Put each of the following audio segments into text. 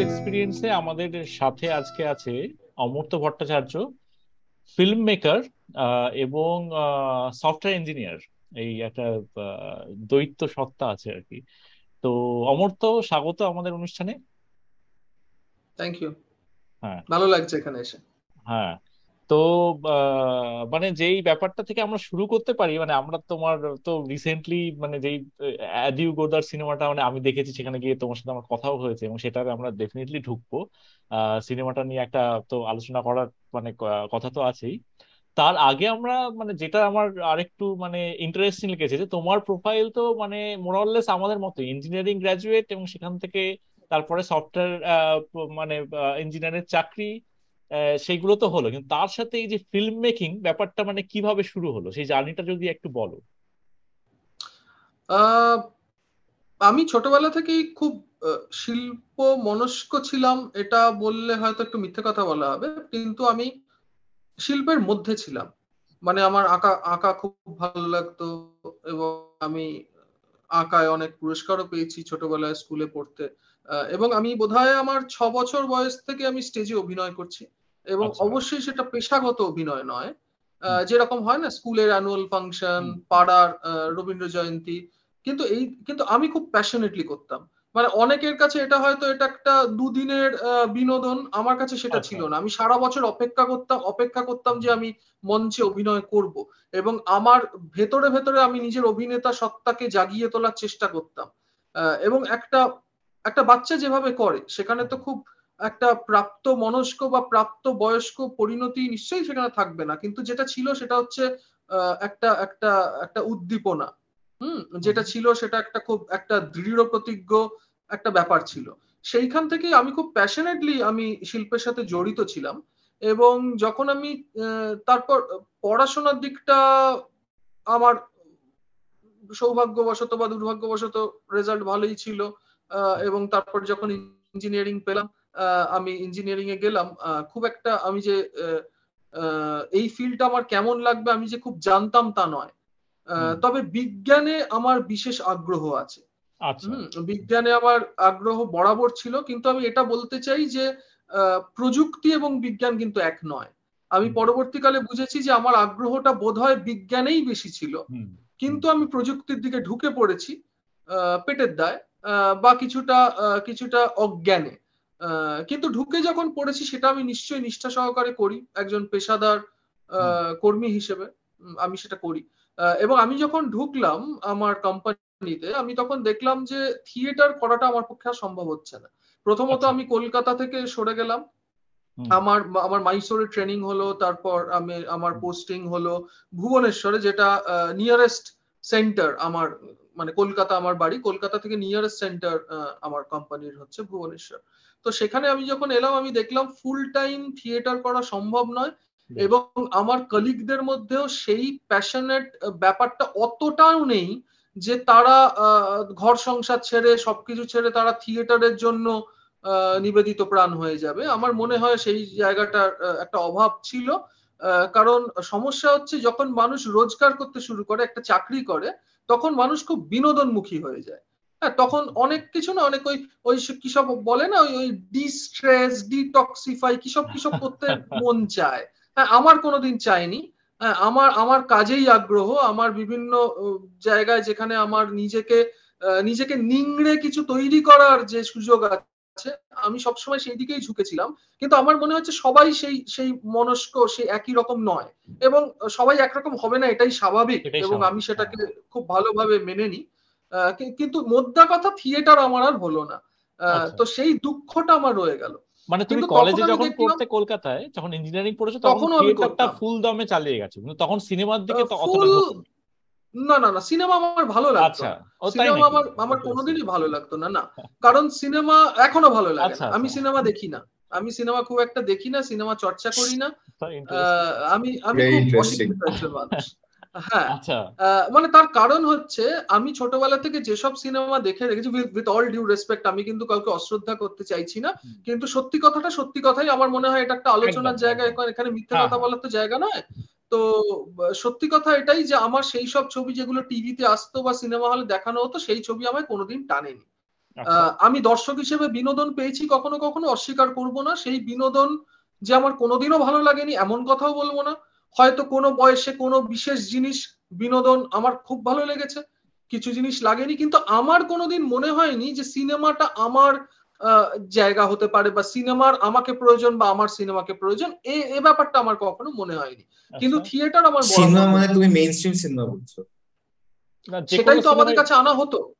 এক্সপিরিয়েন্সে আমাদের সাথে আজকে আছে অমর্ত ভট্টাচার্য ফিল্ম মেকার এবং সফটওয়্যার ইঞ্জিনিয়ার এই একটা দৈত্য সত্তা আছে আর কি। তো অমর্ত স্বাগত আমাদের অনুষ্ঠানে। থ্যাংক ইউ হ্যাঁ। ভালো লাগছে এখানে এসে। হ্যাঁ। তো মানে যেই ব্যাপারটা থেকে আমরা শুরু করতে পারি মানে আমরা তোমার তো রিসেন্টলি মানে যেই অ্যাদিউ গোদার সিনেমাটা মানে আমি দেখেছি, সেখানে গিয়ে তোমার সাথে আমার কথাও হয়েছে এবং সেটাতে আমরা ডেফিনেটলি ঢুকবো। সিনেমাটা নিয়ে একটা তো আলোচনা করার মানে কথা তো আছেই। তার আগে আমরা মানে যেটা আমার আরেকটু মানে ইন্টারেস্টিং লেগেছে যে তোমার প্রোফাইল তো মানে মোরাললেস আমাদের মতো ইঞ্জিনিয়ারিং গ্রাজুয়েট এবং সেখান থেকে তারপরে সফটওয়্যার মানে ইঞ্জিনিয়ারের চাকরি সেইগুলো তো হলো। কিন্তু তার সাথে এই যে ফিল্ম মেকিং ব্যাপারটা মানে কীভাবে শুরু হলো? সেই জার্নিটা যদি একটু বলো। আমি ছোটবেলা থেকেই খুব শিল্প মনস্ক ছিলাম, এটা বললে হয়তো একটু মিথ্যে কথা বলা হবে, কিন্তু আমি শিল্পের মধ্যে ছিলাম। মানে আমার আঁকা আঁকা খুব ভালো লাগতো এবং আমি আঁকায় অনেক পুরস্কারও পেয়েছি ছোটবেলায় স্কুলে পড়তে। এবং আমি বোধহয় আমার ছ বছর বয়স থেকে আমি স্টেজে অভিনয় করছি। এবং আচ্ছা। অবশ্যই সেটা পেশাগত অভিনয় নয়। যেরকম হয় না স্কুলের অ্যানুয়াল ফাংশন পাড়ার রবীন্দ্র জয়ন্তী। কিন্তু এই কিন্তু আমি খুব প্যাশনেটলি করতাম। মানে অনেকের কাছে এটা হয়তো এটা একটা দুদিনের বিনোদন আমার কাছে সেটা ছিল আচ্ছা। না। আমি সারা বছর অপেক্ষা করতাম অপেক্ষা করতাম যে আমি মঞ্চে অভিনয় করব। এবং আমার ভেতরে ভেতরে আমি নিজের অভিনেতা সত্তাকে জাগিয়ে তোলার চেষ্টা করতাম। এবং একটা একটা বাচ্চা যেভাবে করে সেখানে তো খুব একটা প্রাপ্ত মনস্ক বা প্রাপ্ত বয়স্ক পরিণতি নিশ্চয়ই সেখানে থাকবে না। কিন্তু যেটা ছিল সেটা হচ্ছে একটা একটা একটা উদ্দীপনা। হুম? যেটা ছিল সেটা একটা খুব একটা দৃঢ় প্রতিজ্ঞ একটা ব্যাপার ছিল। সেইখান থেকে আমি খুব প্যাশনেটলি আমি শিল্পের সাথে জড়িত ছিলাম এবং যখন আমি তারপর পড়াশোনার দিকটা আমার সৌভাগ্যবশত বা দুর্ভাগ্যবশত রেজাল্ট ভালোই ছিল এবং তারপর যখন ইঞ্জিনিয়ারিং পেলাম আমি ইঞ্জিনিয়ারিং এ গেলাম খুব একটা আমি যে এই ফিল্ডটা আমার কেমন লাগবে আমি যে খুব জানতাম তা নয়। তবে বিজ্ঞানে আমার বিশেষ আগ্রহ আছে। আচ্ছা। বিজ্ঞানে আমার আগ্রহ বরাবর ছিল কিন্তু আমি এটা বলতে চাই যে প্রযুক্তি এবং বিজ্ঞান কিন্তু এক নয়। আমি পরবর্তীকালে বুঝেছি যে আমার আগ্রহটা বোধহয় বিজ্ঞানেই বেশি ছিল। কিন্তু আমি প্রযুক্তির দিকে ঢুকে পড়েছি পেটের দায় বা কিছুটা কিছুটা অজ্ঞানে। কিন্তু ঢুকে যখন পড়েছি সেটা আমি নিশ্চয়ই নিষ্ঠা সহকারে করি একজন পেশাদার কর্মী হিসেবে আমি সেটা করি। এবং আমি যখন ঢুকলাম আমার কোম্পানিতে আমি তখন দেখলাম যে থিয়েটার করাটা আমার পক্ষে আর সম্ভব হচ্ছে না। প্রথমত আচ্ছা। আমি কলকাতা থেকে সরে গেলাম। আমার আমার মাইসোরে ট্রেনিং হলো তারপর আমি আমার পোস্টিং হলো ভুবনেশ্বরে যেটা নিয়ারেস্ট সেন্টার আমার মানে কলকাতা আমার বাড়ি কলকাতা থেকে নিয়ারেস্ট সেন্টার আমার কোম্পানির হচ্ছে ভুবনেশ্বর। তো সেখানে আমি যখন এলাম আমি দেখলাম ফুল টাইম থিয়েটার করা সম্ভব নয় এবং আমার কলিগদের মধ্যেও সেই প্যাশনেট ব্যাপারটা অতটাও নেই যে তারা ঘর সংসার ছেড়ে সবকিছু ছেড়ে তারা থিয়েটারের জন্য নিবেদিত প্রাণ হয়ে যাবে। আমার মনে হয় সেই জায়গাটার একটা অভাব ছিল কারণ সমস্যা হচ্ছে যখন মানুষ রোজগার করতে শুরু করে একটা চাকরি করে তখন মানুষ খুব বিনোদনমুখী হয়ে যায়। হ্যাঁ তখন অনেক কিছু না অনেক ওই ওই কিসব বলে না ওই ওই ডিস্ট্রেস ডিটক্সিফাই কিসব কিসব করতে মন চায়। হ্যাঁ আমার কোনোদিন চাইনি। হ্যাঁ আমার আমার কাজেই আগ্রহ আমার বিভিন্ন জায়গায় যেখানে আমার নিজেকে নিজেকে নিংড়ে কিছু তৈরি করার যে সুযোগ আছে আমি সবসময় সেই দিকেই ঝুঁকেছিলাম। কিন্তু আমার মনে হচ্ছে সবাই সেই সেই মনস্ক সেই একই রকম নয়। এবং সবাই একরকম হবে না এটাই স্বাভাবিক। এবং আমি সেটাকে খুব ভালোভাবে মেনে নিই। কিন্তু মোদ্দা কথা থিয়েটার আমার আর হলো না। আচ্ছা। তো সেই দুঃখটা আমার রয়ে গেল। মানে তুমি কলেজে যখন পড়তে কলকাতায় যখন ইঞ্জিনিয়ারিং পড়েছো তখন থিয়েটারটা ফুল দমে চালিয়ে গেছো। কিন্তু তখন সিনেমার দিকে তো অতটা না না না সিনেমা আমার ভালো লাগতো। আচ্ছা সিনেমা আমার আমার কোনোদিনই ভালো লাগতো না না। কারণ সিনেমা এখনও ভালো লাগে আচ্ছা, আমি সিনেমা আচ্ছা। দেখি না। আমি সিনেমা খুব একটা দেখি না সিনেমা চর্চা করি না। আমি আমি খুব মানুষ। হ্যাঁ আচ্ছা। মানে তার কারণ হচ্ছে আমি ছোটবেলা থেকে যেসব সিনেমা দেখে রেখেছি উইথ অল ডিউ রেসপেক্ট আমি কিন্তু কাউকে অশ্রদ্ধা করতে চাইছি না। কিন্তু সত্যি কথাটা সত্যি কথাই আমার মনে হয় এটা একটা আলোচনার জায়গা এখানে মিথ্যে কথা হ্যাঁ। বলার তো জায়গা নয়। তো সত্যি কথা এটাই যে আমার সেই সব ছবি যেগুলো টিভিতে আসতো বা সিনেমা হলে দেখানো হতো সেই ছবি আমায় কোনোদিন টানেনি। আচ্ছা। আমি দর্শক হিসেবে বিনোদন পেয়েছি কখনো কখনো অস্বীকার করব না। সেই বিনোদন যে আমার কোনোদিনও ভালো লাগেনি এমন কথাও বলব না। হয়তো কোনো বয়সে কোনো বিশেষ জিনিস বিনোদন আমার খুব ভালো লেগেছে। কিছু জিনিস লাগেনি কিন্তু আমার কোনোদিন মনে হয়নি যে সিনেমাটা আমার জায়গা হতে পারে বা সিনেমার আমাকে প্রয়োজন বা আমার সিনেমাকে প্রয়োজন। এ ব্যাপারটা আমার কখনো মনে হয়নি। কিন্তু থিয়েটার আমার সিনেমা মানে তুমি মেইন স্ট্রিম সিনেমা বলছো। সেটাই তো আমাদের কাছে আনা হতো। আচ্ছা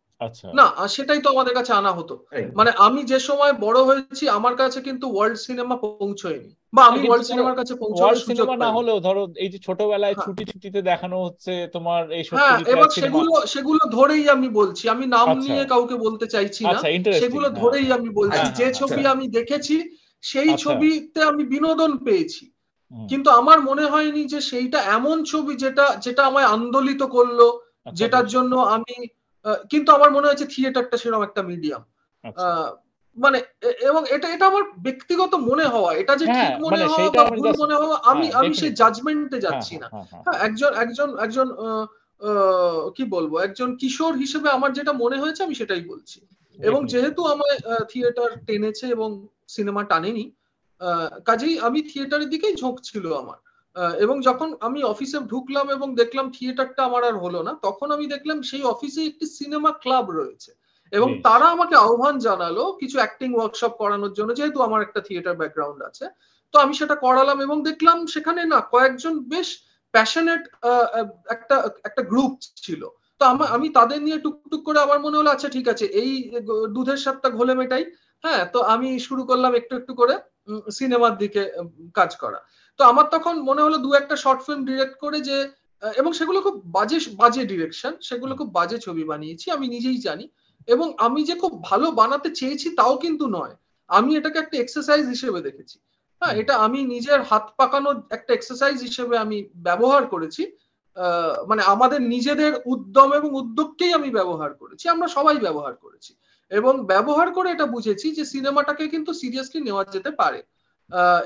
না সেটাই তো আমাদের কাছে আনা হতো। মানে আমি যে সময় বড় হয়েছি আমার কাছে কিন্তু ওয়ার্ল্ড সিনেমা পৌঁছয়নি। বা আমি ওয়ার্ল্ড সিনেমার কাছে পৌঁছানোর সুযোগ না হলেও ধরো এই যে ছোটবেলায় হ্যাঁ। ছুটি ছুটিতে দেখানো হচ্ছে তোমার এই হ্যাঁ এবার সেগুলো সেগুলো ধরেই আমি বলছি। আমি নাম আচ্ছা। নিয়ে কাউকে বলতে চাইছি না। আচ্ছা, সেগুলো হ্যাঁ। ধরেই আমি বলছি। যে ছবি আমি দেখেছি সেই আচ্ছা। ছবিতে আমি বিনোদন পেয়েছি। কিন্তু আমার মনে হয়নি যে সেইটা এমন ছবি যেটা যেটা আমায় আন্দোলিত করল আচ্ছা, যেটার জন্য আমি কিন্তু আমার মনে হয়েছে থিয়েটারটা সেরকম একটা মিডিয়াম আচ্ছা। মানে এবং এটা এটা আমার ব্যক্তিগত মনে হওয়া এটা যে ঠিক হ্যাঁ, মনে মানে হওয়া বা ভুল মনে হওয়া আমি হ্যাঁ, আমি সেই জাজমেন্টে যাচ্ছি না। হ্যাঁ একজন একজন একজন কি বলব একজন কিশোর হিসেবে আমার যেটা মনে হয়েছে আমি সেটাই বলছি। এবং যেহেতু আমার থিয়েটার টেনেছে এবং সিনেমা টানেনি কাজেই আমি থিয়েটারের দিকেই ঝোঁক ছিল আমার। এবং যখন আমি অফিসে ঢুকলাম এবং দেখলাম থিয়েটারটা আমার আর হলো না তখন আমি দেখলাম সেই অফিসে একটি সিনেমা ক্লাব রয়েছে। এবং তারা আমাকে আহ্বান জানালো কিছু অ্যাক্টিং ওয়ার্কশপ করানোর জন্য যেহেতু আমার একটা থিয়েটার ব্যাকগ্রাউন্ড আছে। তো আমি সেটা করালাম এবং দেখলাম সেখানে না কয়েকজন বেশ প্যাশনেট একটা একটা গ্রুপ ছিল। তো আমি তাদের নিয়ে টুকটুক করে আমার মনে হলো আচ্ছা ঠিক আছে এই দুধের সাতটা ঘোলে মেটাই। হ্যাঁ তো আমি শুরু করলাম একটু একটু করে সিনেমার দিকে কাজ করা। তো আমার তখন মনে হলো দু একটা শর্ট ফিল্ম ডিরেক্ট করে যে এবং সেগুলো খুব বাজে বাজে ডিরেকশন সেগুলো খুব বাজে ছবি বানিয়েছি আমি নিজেই জানি। এবং আমি যে খুব ভালো বানাতে চেয়েছি তাও কিন্তু নয়। আমি এটাকে একটা এক্সারসাইজ হিসেবে দেখেছি। হ্যাঁ এটা আমি নিজের হাত পাকানোর একটা এক্সারসাইজ হিসেবে আমি ব্যবহার করেছি। মানে আমাদের নিজেদের উদ্যম এবং উদ্যোগকেই আমি ব্যবহার করেছি আমরা সবাই ব্যবহার করেছি। এবং ব্যবহার করে এটা বুঝেছি যে সিনেমাটাকে কিন্তু সিরিয়াসলি নেওয়া যেতে পারে।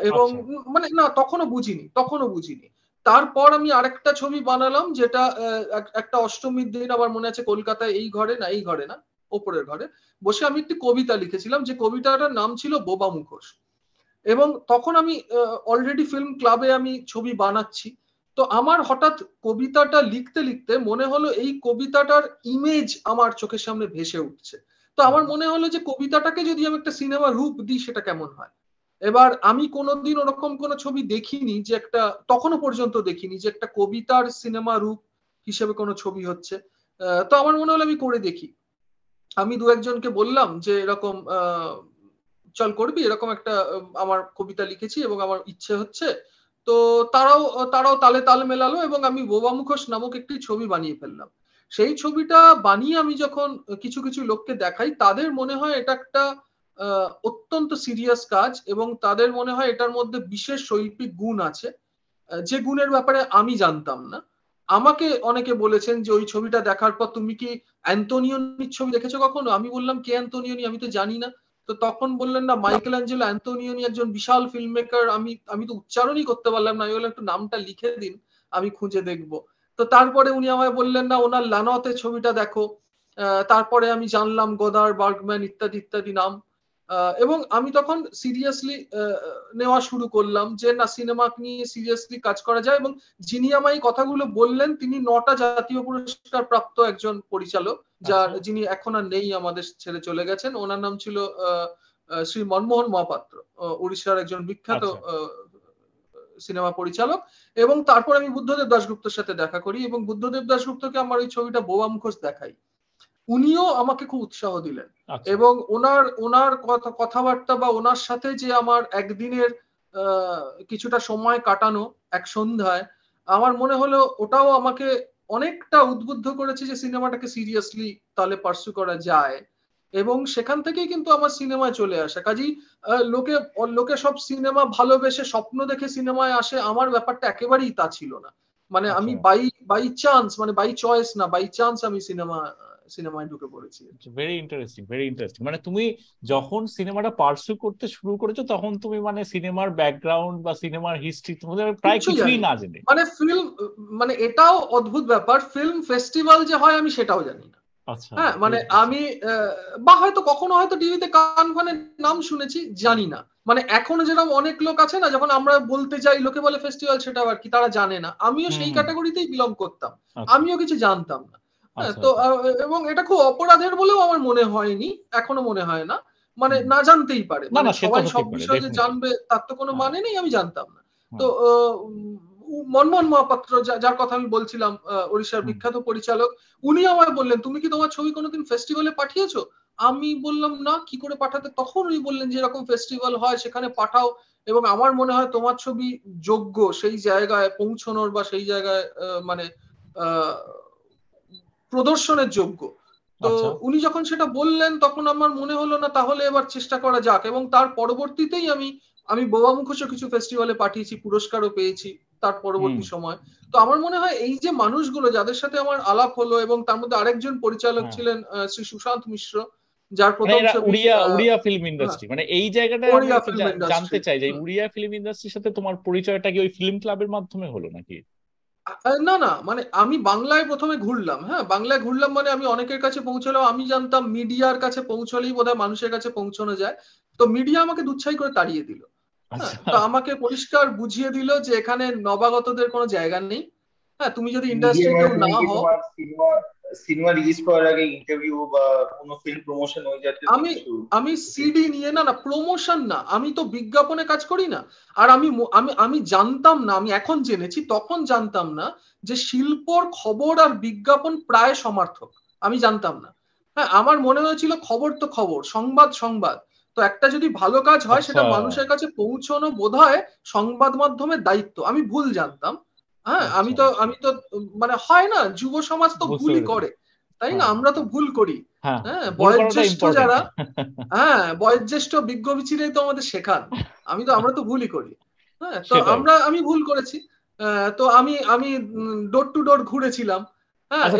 এবং আচ্ছা। মানে না তখনও বুঝিনি তখনও বুঝিনি। তারপর আমি আরেকটা ছবি বানালাম যেটা একটা অষ্টমীর দিন আমার মনে আছে কলকাতায় এই ঘরে না এই ঘরে না ওপরের ঘরে বসে আমি একটি কবিতা লিখেছিলাম যে কবিতাটার নাম ছিল বোবা মুখোশ। এবং তখন আমি অলরেডি ফিল্ম ক্লাবে আমি ছবি বানাচ্ছি। তো আমার হঠাৎ কবিতাটা লিখতে লিখতে মনে হলো এই কবিতাটার ইমেজ আমার চোখের সামনে ভেসে উঠছে। তো আমার মনে হলো যে কবিতাটাকে যদি আমি একটা সিনেমা রূপ দিই সেটা কেমন হয়? এবার আমি কোনোদিন ওরকম কোনো ছবি দেখিনি যে একটা তখনো পর্যন্ত দেখিনি যে একটা কবিতার সিনেমা রূপ হিসেবে কোনো ছবি হচ্ছে। তো আমার মনে হলো আমি করে দেখি। আমি দু একজনকে বললাম যে এরকম চল করবি, এরকম একটা আমার কবিতা লিখেছি এবং আমার ইচ্ছে হচ্ছে। তো তারাও তারাও তালে তাল মেলালো এবং আমি বোবা মুখোশ নামক একটি ছবি বানিয়ে ফেললাম। সেই ছবিটা বানিয়ে আমি যখন কিছু কিছু লোককে দেখাই, তাদের মনে হয় এটা একটা অত্যন্ত সিরিয়াস কাজ এবং তাদের মনে হয় এটার মধ্যে বিশেষ শৈল্পিক গুণ আছে। যে গুণের ব্যাপারে আমি জানতাম না। আমাকে অনেকে বলেছেন যে ওই ছবিটা দেখার পর তুমি কি অ্যান্টোনিয়নির ছবি দেখেছ কখনো? আমি বললাম, কে অ্যান্টোনিয়নি আমি তো জানি না। তো তখন বললেন, না মাইকেল অ্যাঞ্জেলো অ্যান্টোনিয়নি একজন বিশাল ফিল্ম মেকার আমি আমি তো উচ্চারণই করতে পারলাম না। আমি বললাম, একটু নামটা লিখে দিন, আমি খুঁজে দেখব। তো তারপরে উনি আমায় বললেন, না, ওনার লানতে ছবিটা দেখো। তারপরে আমি জানলাম গোদার বার্গম্যান ইত্যাদি ইত্যাদি নাম। এবং আমি তখন সিরিয়াসলি নেওয়া শুরু করলাম যে না সিনেমা নিয়ে সিরিয়াসলি কাজ করা যায় এবং যিনি আমায় কথাগুলো বললেন তিনি নটা জাতীয় পুরস্কার প্রাপ্ত একজন পরিচালক যার আচ্ছা। যিনি এখন আর নেই আমাদের ছেড়ে চলে গেছেন ওনার নাম ছিল শ্রী মনমোহন মহাপাত্র উড়িষ্যার একজন বিখ্যাত আচ্ছা। সিনেমা পরিচালক এবং তারপর আমি বুদ্ধদেব দাশগুপ্তর সাথে দেখা করি এবং বুদ্ধদেব দাশগুপ্তকে আমার ওই ছবিটা বোবা মুখোশ দেখাই উনিও আমাকে খুব উৎসাহ দিলেন। আচ্ছা। এবং ওনার ওনার কথাবার্তা বা ওনার সাথে যে আমার একদিনের কিছুটা সময় কাটানো এক সন্ধ্যায় আমার মনে হলো ওটাও আমাকে অনেকটা উদ্বুদ্ধ করেছে যে সিনেমাটাকে সিরিয়াসলি তাহলে পার্সু করা যায়। এবং সেখান থেকেই কিন্তু আমার সিনেমায় চলে আসে। কাজী লোকে লোকে সব সিনেমা ভালোবেসে স্বপ্ন দেখে সিনেমায় আসে আমার ব্যাপারটা একেবারেই তা ছিল না। মানে আমি বাই বাই চান্স মানে বাই চয়েস না বাই চান্স আমি সিনেমা সিনেমায় ঢুকে পড়েছি। ভেরি ইন্টারেস্টিং ভেরি ইন্টারেস্টিং মানে তুমি যখন সিনেমাটা পার্সু করতে শুরু করেছ তখন তুমি মানে সিনেমার ব্যাকগ্রাউন্ড বা সিনেমার হিস্ট্রি তোমাদের প্রায় কিছুই না। জেনে। মানে ফিল্ম মানে এটাও অদ্ভুত ব্যাপার ফিল্ম ফেস্টিভ্যাল যে হয় আমি সেটাও জানি না। আচ্ছা হ্যাঁ মানে আমি বা হয়তো কখনো হয়তো টিভিতে কান কানফানের নাম শুনেছি জানি না। মানে এখনও যেরকম অনেক লোক আছে না যখন আমরা বলতে যাই লোকে বলে ফেস্টিভ্যাল সেটা আর কি তারা জানে না। আমিও সেই ক্যাটাগরিতেই বিলং করতাম। আচ্ছা, আমিও কিছু জানতাম না। তো আচ্ছা। এবং এটা খুব অপরাধের বলেও আমার মনে হয়নি এখনও মনে হয় না। মানে না জানতেই পারে। মানে তো সবাই সব বিষয়ে জানবে তার তো কোনো হ্যাঁ। মানে নেই আমি জানতাম না। তো আহ, মনমোহন মহাপাত্র যার কথা আমি বলছিলাম ওড়িশার বিখ্যাত পরিচালক উনি আমায় বললেন তুমি কি তোমার ছবি কোনোদিন ফেস্টিভ্যালে পাঠিয়েছো? আমি বললাম না কি করে পাঠাতে? তখন উনি বললেন যে এরকম ফেস্টিভ্যাল হয় সেখানে পাঠাও। এবং আমার মনে হয় তোমার ছবি যোগ্য সেই জায়গায় পৌঁছানোর বা সেই জায়গায় মানে আহ, প্রদর্শনের যোগ্য। তো আচ্ছা। উনি যখন সেটা বললেন তখন আমার মনে হলো না তাহলে এবার চেষ্টা করা যাক। এবং তার পরবর্তীতেই আমি আমি বোবা মুখোশও কিছু ফেস্টিভ্যালে পাঠিয়েছি পুরস্কারও পেয়েছি তার পরবর্তী সময়। তো আমার মনে হয় এই যে মানুষগুলো যাদের সাথে আমার আলাপ হলো এবং তার মধ্যে আরেকজন পরিচালক হ্যাঁ। ছিলেন শ্রী সুশান্ত মিশ্র যার প্রথম উড়িয়া উড়িয়া ফিল্ম ইন্ডাস্ট্রি মানে এই জায়গাটা জানতে চাই যে উড়িয়া ফিল্ম ইন্ডাস্ট্রির সাথে তোমার পরিচয়টা কি ওই ফিল্ম ক্লাবের মাধ্যমে হলো নাকি? না না মানে আমি বাংলায় প্রথমে ঘুরলাম হ্যাঁ বাংলায় ঘুরলাম মানে আমি অনেকের কাছে পৌঁছলাম আমি জানতাম মিডিয়ার কাছে পৌঁছলেই বোধহয় মানুষের কাছে পৌঁছানো যায়। তো মিডিয়া আমাকে দুচ্ছাই করে তাড়িয়ে দিল হ্যাঁ আচ্ছা। তো আমাকে পরিষ্কার বুঝিয়ে দিল যে এখানে নবাগতদের কোনো জায়গা নেই। হ্যাঁ তুমি যদি ইন্ডাস্ট্রি কেউ মানে না হও সিনেমা রিলিজ করার আগে ইন্টারভিউ বা কোনো ফিল্ম প্রমোশন ওই জাতীয় আমি- আমি সিডি নিয়ে না না প্রমোশন না। আমি তো বিজ্ঞাপনে কাজ করি না। আর আমি আমি আমি জানতাম না আমি এখন জেনেছি তখন জানতাম না যে শিল্পর খবর আর বিজ্ঞাপন প্রায় সমার্থক। আমি জানতাম না। হ্যাঁ আমার মনে হয়েছিল খবর তো খবর সংবাদ সংবাদ। তো একটা যদি ভালো কাজ হয় সেটা আচ্ছা। মানুষের কাছে পৌঁছানো বোধ হয় সংবাদ মাধ্যমের দায়িত্ব। আমি ভুল জানতাম। হ্যাঁ আচ্ছা। আমি তো আমি তো মানে হয় না যুব সমাজ তো ভুলই করে তাই না? হ্যাঁ। আমরা তো ভুল করি। হ্যাঁ হ্যাঁ বয়োজ্যেষ্ঠ যারা হ্যাঁ বয়োজ্যেষ্ঠ বিজ্ঞ বিচিরাই তো আমাদের শেখান। আমি তো আমরা তো ভুলই করি। হ্যাঁ তো আমরা আমি ভুল করেছি। তো আমি আমি ডোর টু ডোর ঘুরেছিলাম। হ্যাঁ আচ্ছা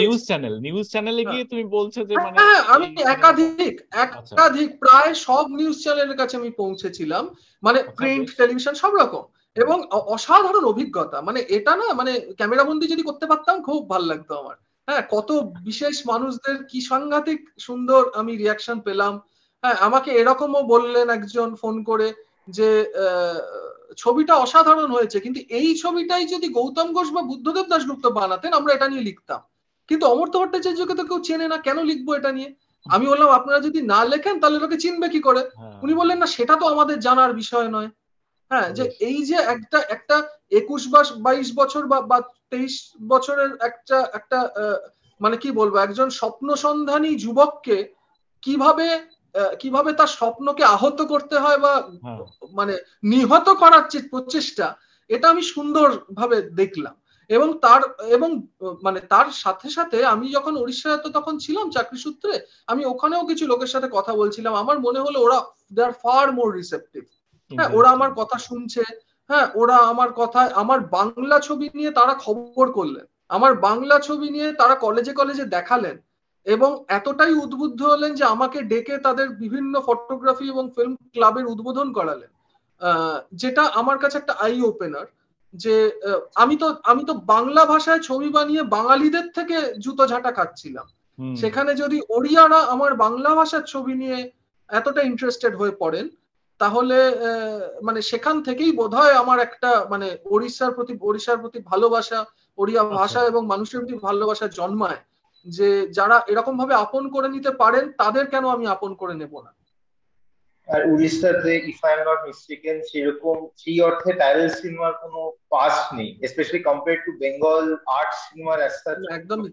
নিউজ চ্যানেল নিউজ চ্যানেলে গিয়ে তুমি বলছো যে মানে হ্যাঁ আমি একাধিক আচ্ছা। একাধিক প্রায় সব নিউজ চ্যানেলের কাছে আমি পৌঁছেছিলাম। মানে আচ্ছা, প্রিন্ট। টেলিভিশন সব রকম। এবং অসাধারণ অভিজ্ঞতা। মানে এটা না মানে ক্যামেরা বন্দি যদি করতে পারতাম খুব ভালো লাগতো আমার। হ্যাঁ কত বিশেষ মানুষদের কি সাংঘাতিক সুন্দর আমি রিয়াকশন পেলাম। হ্যাঁ আমাকে এরকমও বললেন একজন ফোন করে যে ছবিটা অসাধারণ হয়েছে কিন্তু এই ছবিটাই যদি গৌতম ঘোষ বা বুদ্ধদেব দাশগুপ্ত বানাতেন আমরা এটা নিয়ে লিখতাম। কিন্তু অমর্ত্য ভট্টাচার্যকে তো কেউ চেনে না কেন লিখব এটা নিয়ে? আমি বললাম আপনারা যদি না লেখেন তাহলে লোকে চিনবে কি করে? হ্যাঁ। উনি বললেন না সেটা তো আমাদের জানার বিষয় নয়। হ্যাঁ যে এই যে একটা একটা একুশ বা বাইশ বছর বা তেইশ বছরের একটা একটা মানে কি বলব একজন স্বপ্ন সন্ধানী যুবককে কীভাবে কীভাবে তার স্বপ্নকে আহত করতে হয় বা হ্যাঁ। মানে নিহত করার যে প্রচেষ্টা এটা আমি সুন্দর ভাবে দেখলাম। এবং তার এবং মানে তার সাথে সাথে আমি যখন উড়িষ্যায় তো তখন ছিলাম চাকরি সূত্রে আমি ওখানেও কিছু লোকের সাথে কথা বলছিলাম। আমার মনে হলো ওরা দে আর ফার মোর রিসেপটিভ হ্যাঁ ওরা আমার কথা শুনছে। হ্যাঁ ওরা আমার কথা আমার বাংলা ছবি নিয়ে তারা খবর করলেন। আমার বাংলা ছবি নিয়ে তারা কলেজে কলেজে দেখালেন। এবং এতটাই উদ্বুদ্ধ হলেন যে আমাকে ডেকে তাদের বিভিন্ন ফটোগ্রাফি এবং ফিল্ম ক্লাবের উদ্বোধন করালেন। আহ, যেটা আমার কাছে একটা আই ওপেনার যে আমি তো আমি তো বাংলা ভাষায় ছবি বানিয়ে বাঙালিদের থেকে জুতো ঝাঁটা খাচ্ছিলাম। সেখানে যদি ওড়িয়ারা আমার বাংলা ভাষার ছবি নিয়ে এতটা ইন্টারেস্টেড হয়ে পড়েন তাহলে আহ, মানে সেখান থেকেই বোধহয় আমার একটা মানে ওড়িশার প্রতি ওড়িশার প্রতি ভালোবাসা ওড়িয়া আচ্ছা। ভাষা এবং মানুষের প্রতি ভালোবাসা জন্মায় যে যারা এরকম ভাবে আপন করে নিতে পারেন তাদের কেন আমি আপন করে নেব না আর উড়িষ্যাতে if I am not mistaken সেরকম সেই অর্থে টাইটেল সিনেমার কোনো পাস নেই specially compare to Bengal art সিনেমার একদমই।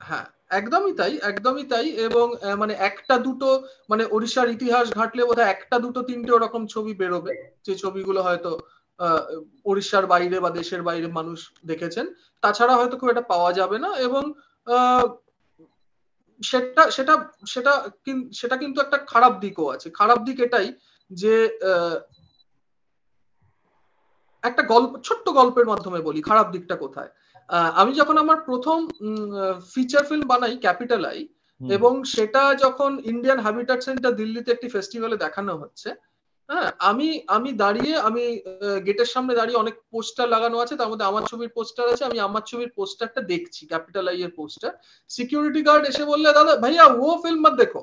হ্যাঁ একদমই তাই একদমই তাই এবং মানে একটা দুটো মানে ওড়িশার ইতিহাস ঘাটলে বোধহয় একটা দুটো তিনটে ওরকম ছবি বেরোবে। যে ছবিগুলো হয়তো ওড়িশার বাইরে বা দেশের বাইরে মানুষ দেখেছেন। তাছাড়া হয়তো খুব এটা পাওয়া যাবে না এবং সেটা সেটা সেটা সেটা কিন্তু একটা খারাপ দিকও আছে। খারাপ দিক এটাই যে একটা গল্প, ছোট্ট গল্পের মাধ্যমে বলি, খারাপ দিকটা কোথায়? আমি যখন আমার প্রথম ফিচার ফিল্ম বানাই ক্যাপিটাল আই হুম। এবং সেটা যখন ইন্ডিয়ান হ্যাবিটাট সেন্টার দিল্লিতে একটি ফেস্টিভ্যালে দেখানো হচ্ছে হ্যাঁ আমি আমি দাঁড়িয়ে আমি গেটের সামনে দাঁড়িয়ে অনেক পোস্টার লাগানো আছে তার মধ্যে আমার ছবির পোস্টার আছে আমি আমার ছবির পোস্টারটা দেখছি ক্যাপিটাল আই এর পোস্টার সিকিউরিটি গার্ড এসে বললে দাদা ভাইয়া ও ফিল্ম मत देखो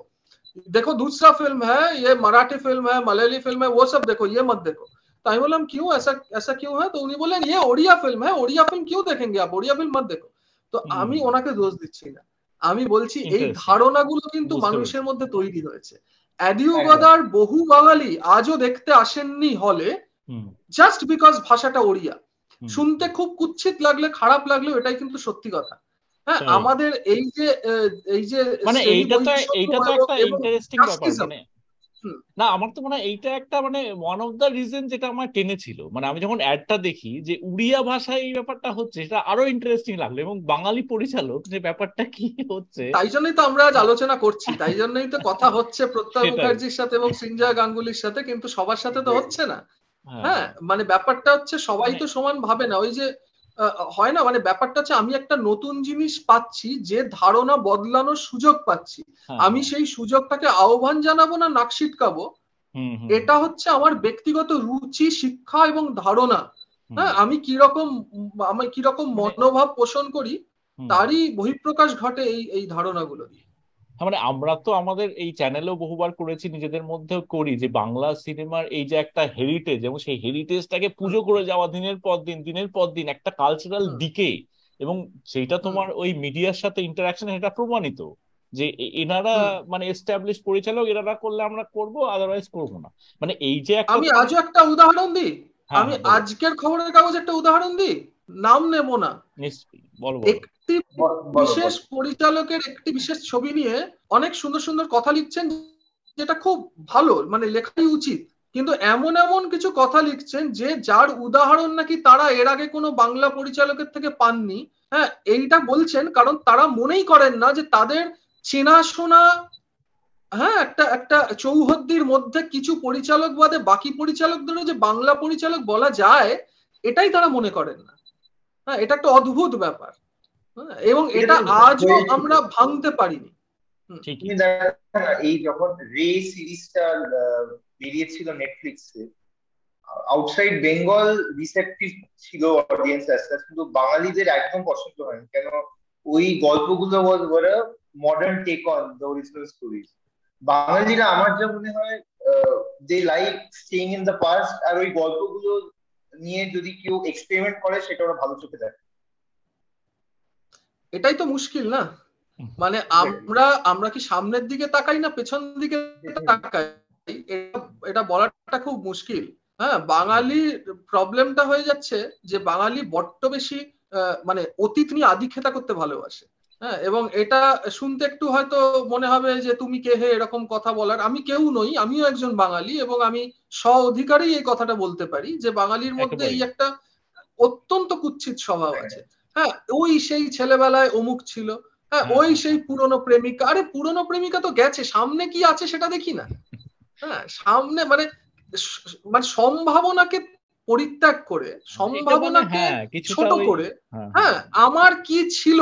देखो दूसरा फिल्म है ये मराठी फिल्म है मलयाली फिल्म है वो सब देखो ये मत देखो तो আমি বললাম क्यों ऐसा ऐसा क्यों है तो উনি বললেন ये ओडिया फिल्म है ओडिया फिल्म क्यों देखेंगे आप ओडिया फिल्म मत देखो তো আমি ওনাকে দোষ দিচ্ছি না আমি বলছি এই ধারণাগুলো কিন্তু মানুষের মধ্যে তৈরি হয়েছে অ্যাডিও গদার বহু বাঙালি আজও দেখতে আসেননি হলে জাস্ট বিকজ ভাষাটা ওড়িয়া শুনতে খুব কুচ্ছিত লাগলে খারাপ লাগলেও এটাই কিন্তু সত্যি কথা হ্যাঁ আমাদের এই যে এই যে মানে এইটা তো এইটা তো একটা ইন্টারেস্টিং ব্যাপার মানে না আমার তো মনে হয় এইটা একটা মানে ওয়ান অফ দ্য রিজন যেটা আমার টেনেছিল মানে আমি যখন অ্যাডটা দেখি যে উড়িয়া ভাষায় এই ব্যাপারটা হচ্ছে সেটা আরও ইন্টারেস্টিং লাগল এবং বাঙালি পরিচালক যে ব্যাপারটা কি হচ্ছে তাই জন্যই তো আমরা আজ আলোচনা করছি। তাই জন্যই তো কথা হচ্ছে প্রত্যয় মুখার্জির সাথে এবং সঞ্জয় গাঙ্গুলির সাথে কিন্তু সবার সাথে তো হচ্ছে না। হ্যাঁ। মানে ব্যাপারটা হচ্ছে সবাই তো সমান ভাবে না। ওই যে হয় না? মানে ব্যাপারটা হচ্ছে আমি একটা নতুন জিনিস পাচ্ছি যে ধারণা বদলানোর সুযোগ পাচ্ছি। আমি সেই সুযোগটাকে আহ্বান জানাব না নাক ছিটকাবো এটা হচ্ছে আমার ব্যক্তিগত রুচি শিক্ষা এবং ধারণা। হ্যাঁ আমি কীরকম আমি কীরকম মনোভাব পোষণ করি তারই বহিঃপ্রকাশ ঘটে এই এই ধারণাগুলো দিয়ে মানে আমরা তো আমাদের এই চ্যানেলেও বহুবার করেছি নিজেদের মধ্যেও করি যে বাংলা সিনেমার এই যে একটা হেরিটেজ এবং সেই হেরিটেজটাকে পুজো করে যাওয়া দিনের পর দিন দিনের পর দিন একটা কালচারাল দিকে। এবং সেইটা তোমার ওই মিডিয়ার সাথে ইন্টারাকশন এটা প্রমাণিত যে এনারা মানে এস্টাবলিশ পরিচালক এনারা করলে আমরা করব আদারওয়াইজ করব না। মানে এই যে একটা আমি আজও একটা উদাহরণ দিই। আমি আজকের খবরের কাগজ একটা উদাহরণ দিই। নাম নেব না। নিশ্চয়ই বিশেষ পরিচালকের একটি বিশেষ ছবি নিয়ে অনেক সুন্দর সুন্দর কথা লিখছেন যেটা খুব ভালো মানে লেখাই উচিত। কিন্তু এমন এমন কিছু কথা লিখছেন যে যার উদাহরণ নাকি তারা এর আগে কোনো বাংলা পরিচালকের থেকে পাননি। হ্যাঁ এইটা বলছেন কারণ তারা মনেই করেন না যে তাদের চেনাশোনা হ্যাঁ একটা একটা চৌহদ্দির মধ্যে কিছু পরিচালক বাদে বাকি পরিচালকদেরও যে বাংলা পরিচালক বলা যায় এটাই তারা মনে করেন না। হ্যাঁ এটা একটা অদ্ভুত ব্যাপার। এবং এটা আজও আমরা ভাঙতে পারিনি। এই যখন রে সিরিজটা বেরিয়েছিল নেটফ্লিক্সে আউটসাইড বেঙ্গল রিসেপটিভ ছিল অডিয়েন্স কিন্তু বাঙালিদের একদম পছন্দ হয়নি। কেন? ওই গল্পগুলো বলে modern take on the original stories বাঙালিরা আমার যা মনে হয় they like staying in the past আর ওই গল্পগুলো নিয়ে যদি কেউ এক্সপেরিমেন্ট করে সেটা ওরা ভালো চোখে দেখে। এটাই তো মুশকিল না? মানে আমরা আমরা কি সামনের দিকে তাকাই না পেছন দিকে তাকাই? এটা বলাটা খুব মুশকিল। হ্যাঁ বাঙালি প্রবলেমটা হয়ে যাচ্ছে যে বাঙালি বড্ড বেশি মানে অতীত নিয়ে আদিক্ষেতা করতে ভালোবাসে। হ্যাঁ এবং এটা শুনতে একটু হয়তো মনে হবে যে তুমি কে হে এরকম কথা বলার। আমি কেউ নই আমিও একজন বাঙালি এবং আমি স্ব অধিকারেই এই কথাটা বলতে পারি যে বাঙালির মধ্যে এই একটা অত্যন্ত কুচ্ছিত স্বভাব আছে। হ্যাঁ ওই সেই ছেলেবেলায় অমুক ছিল। হ্যাঁ ওই সেই পুরনো প্রেমিকা। আরে পুরনো প্রেমিকা তো গেছে। সামনে কি আছে সেটা দেখি না। হ্যাঁ সামনে মানে মানে সম্ভাবনাকে পরিত্যাগ করে সম্ভাবনাকে ছোট করে হ্যাঁ আমার কি ছিল?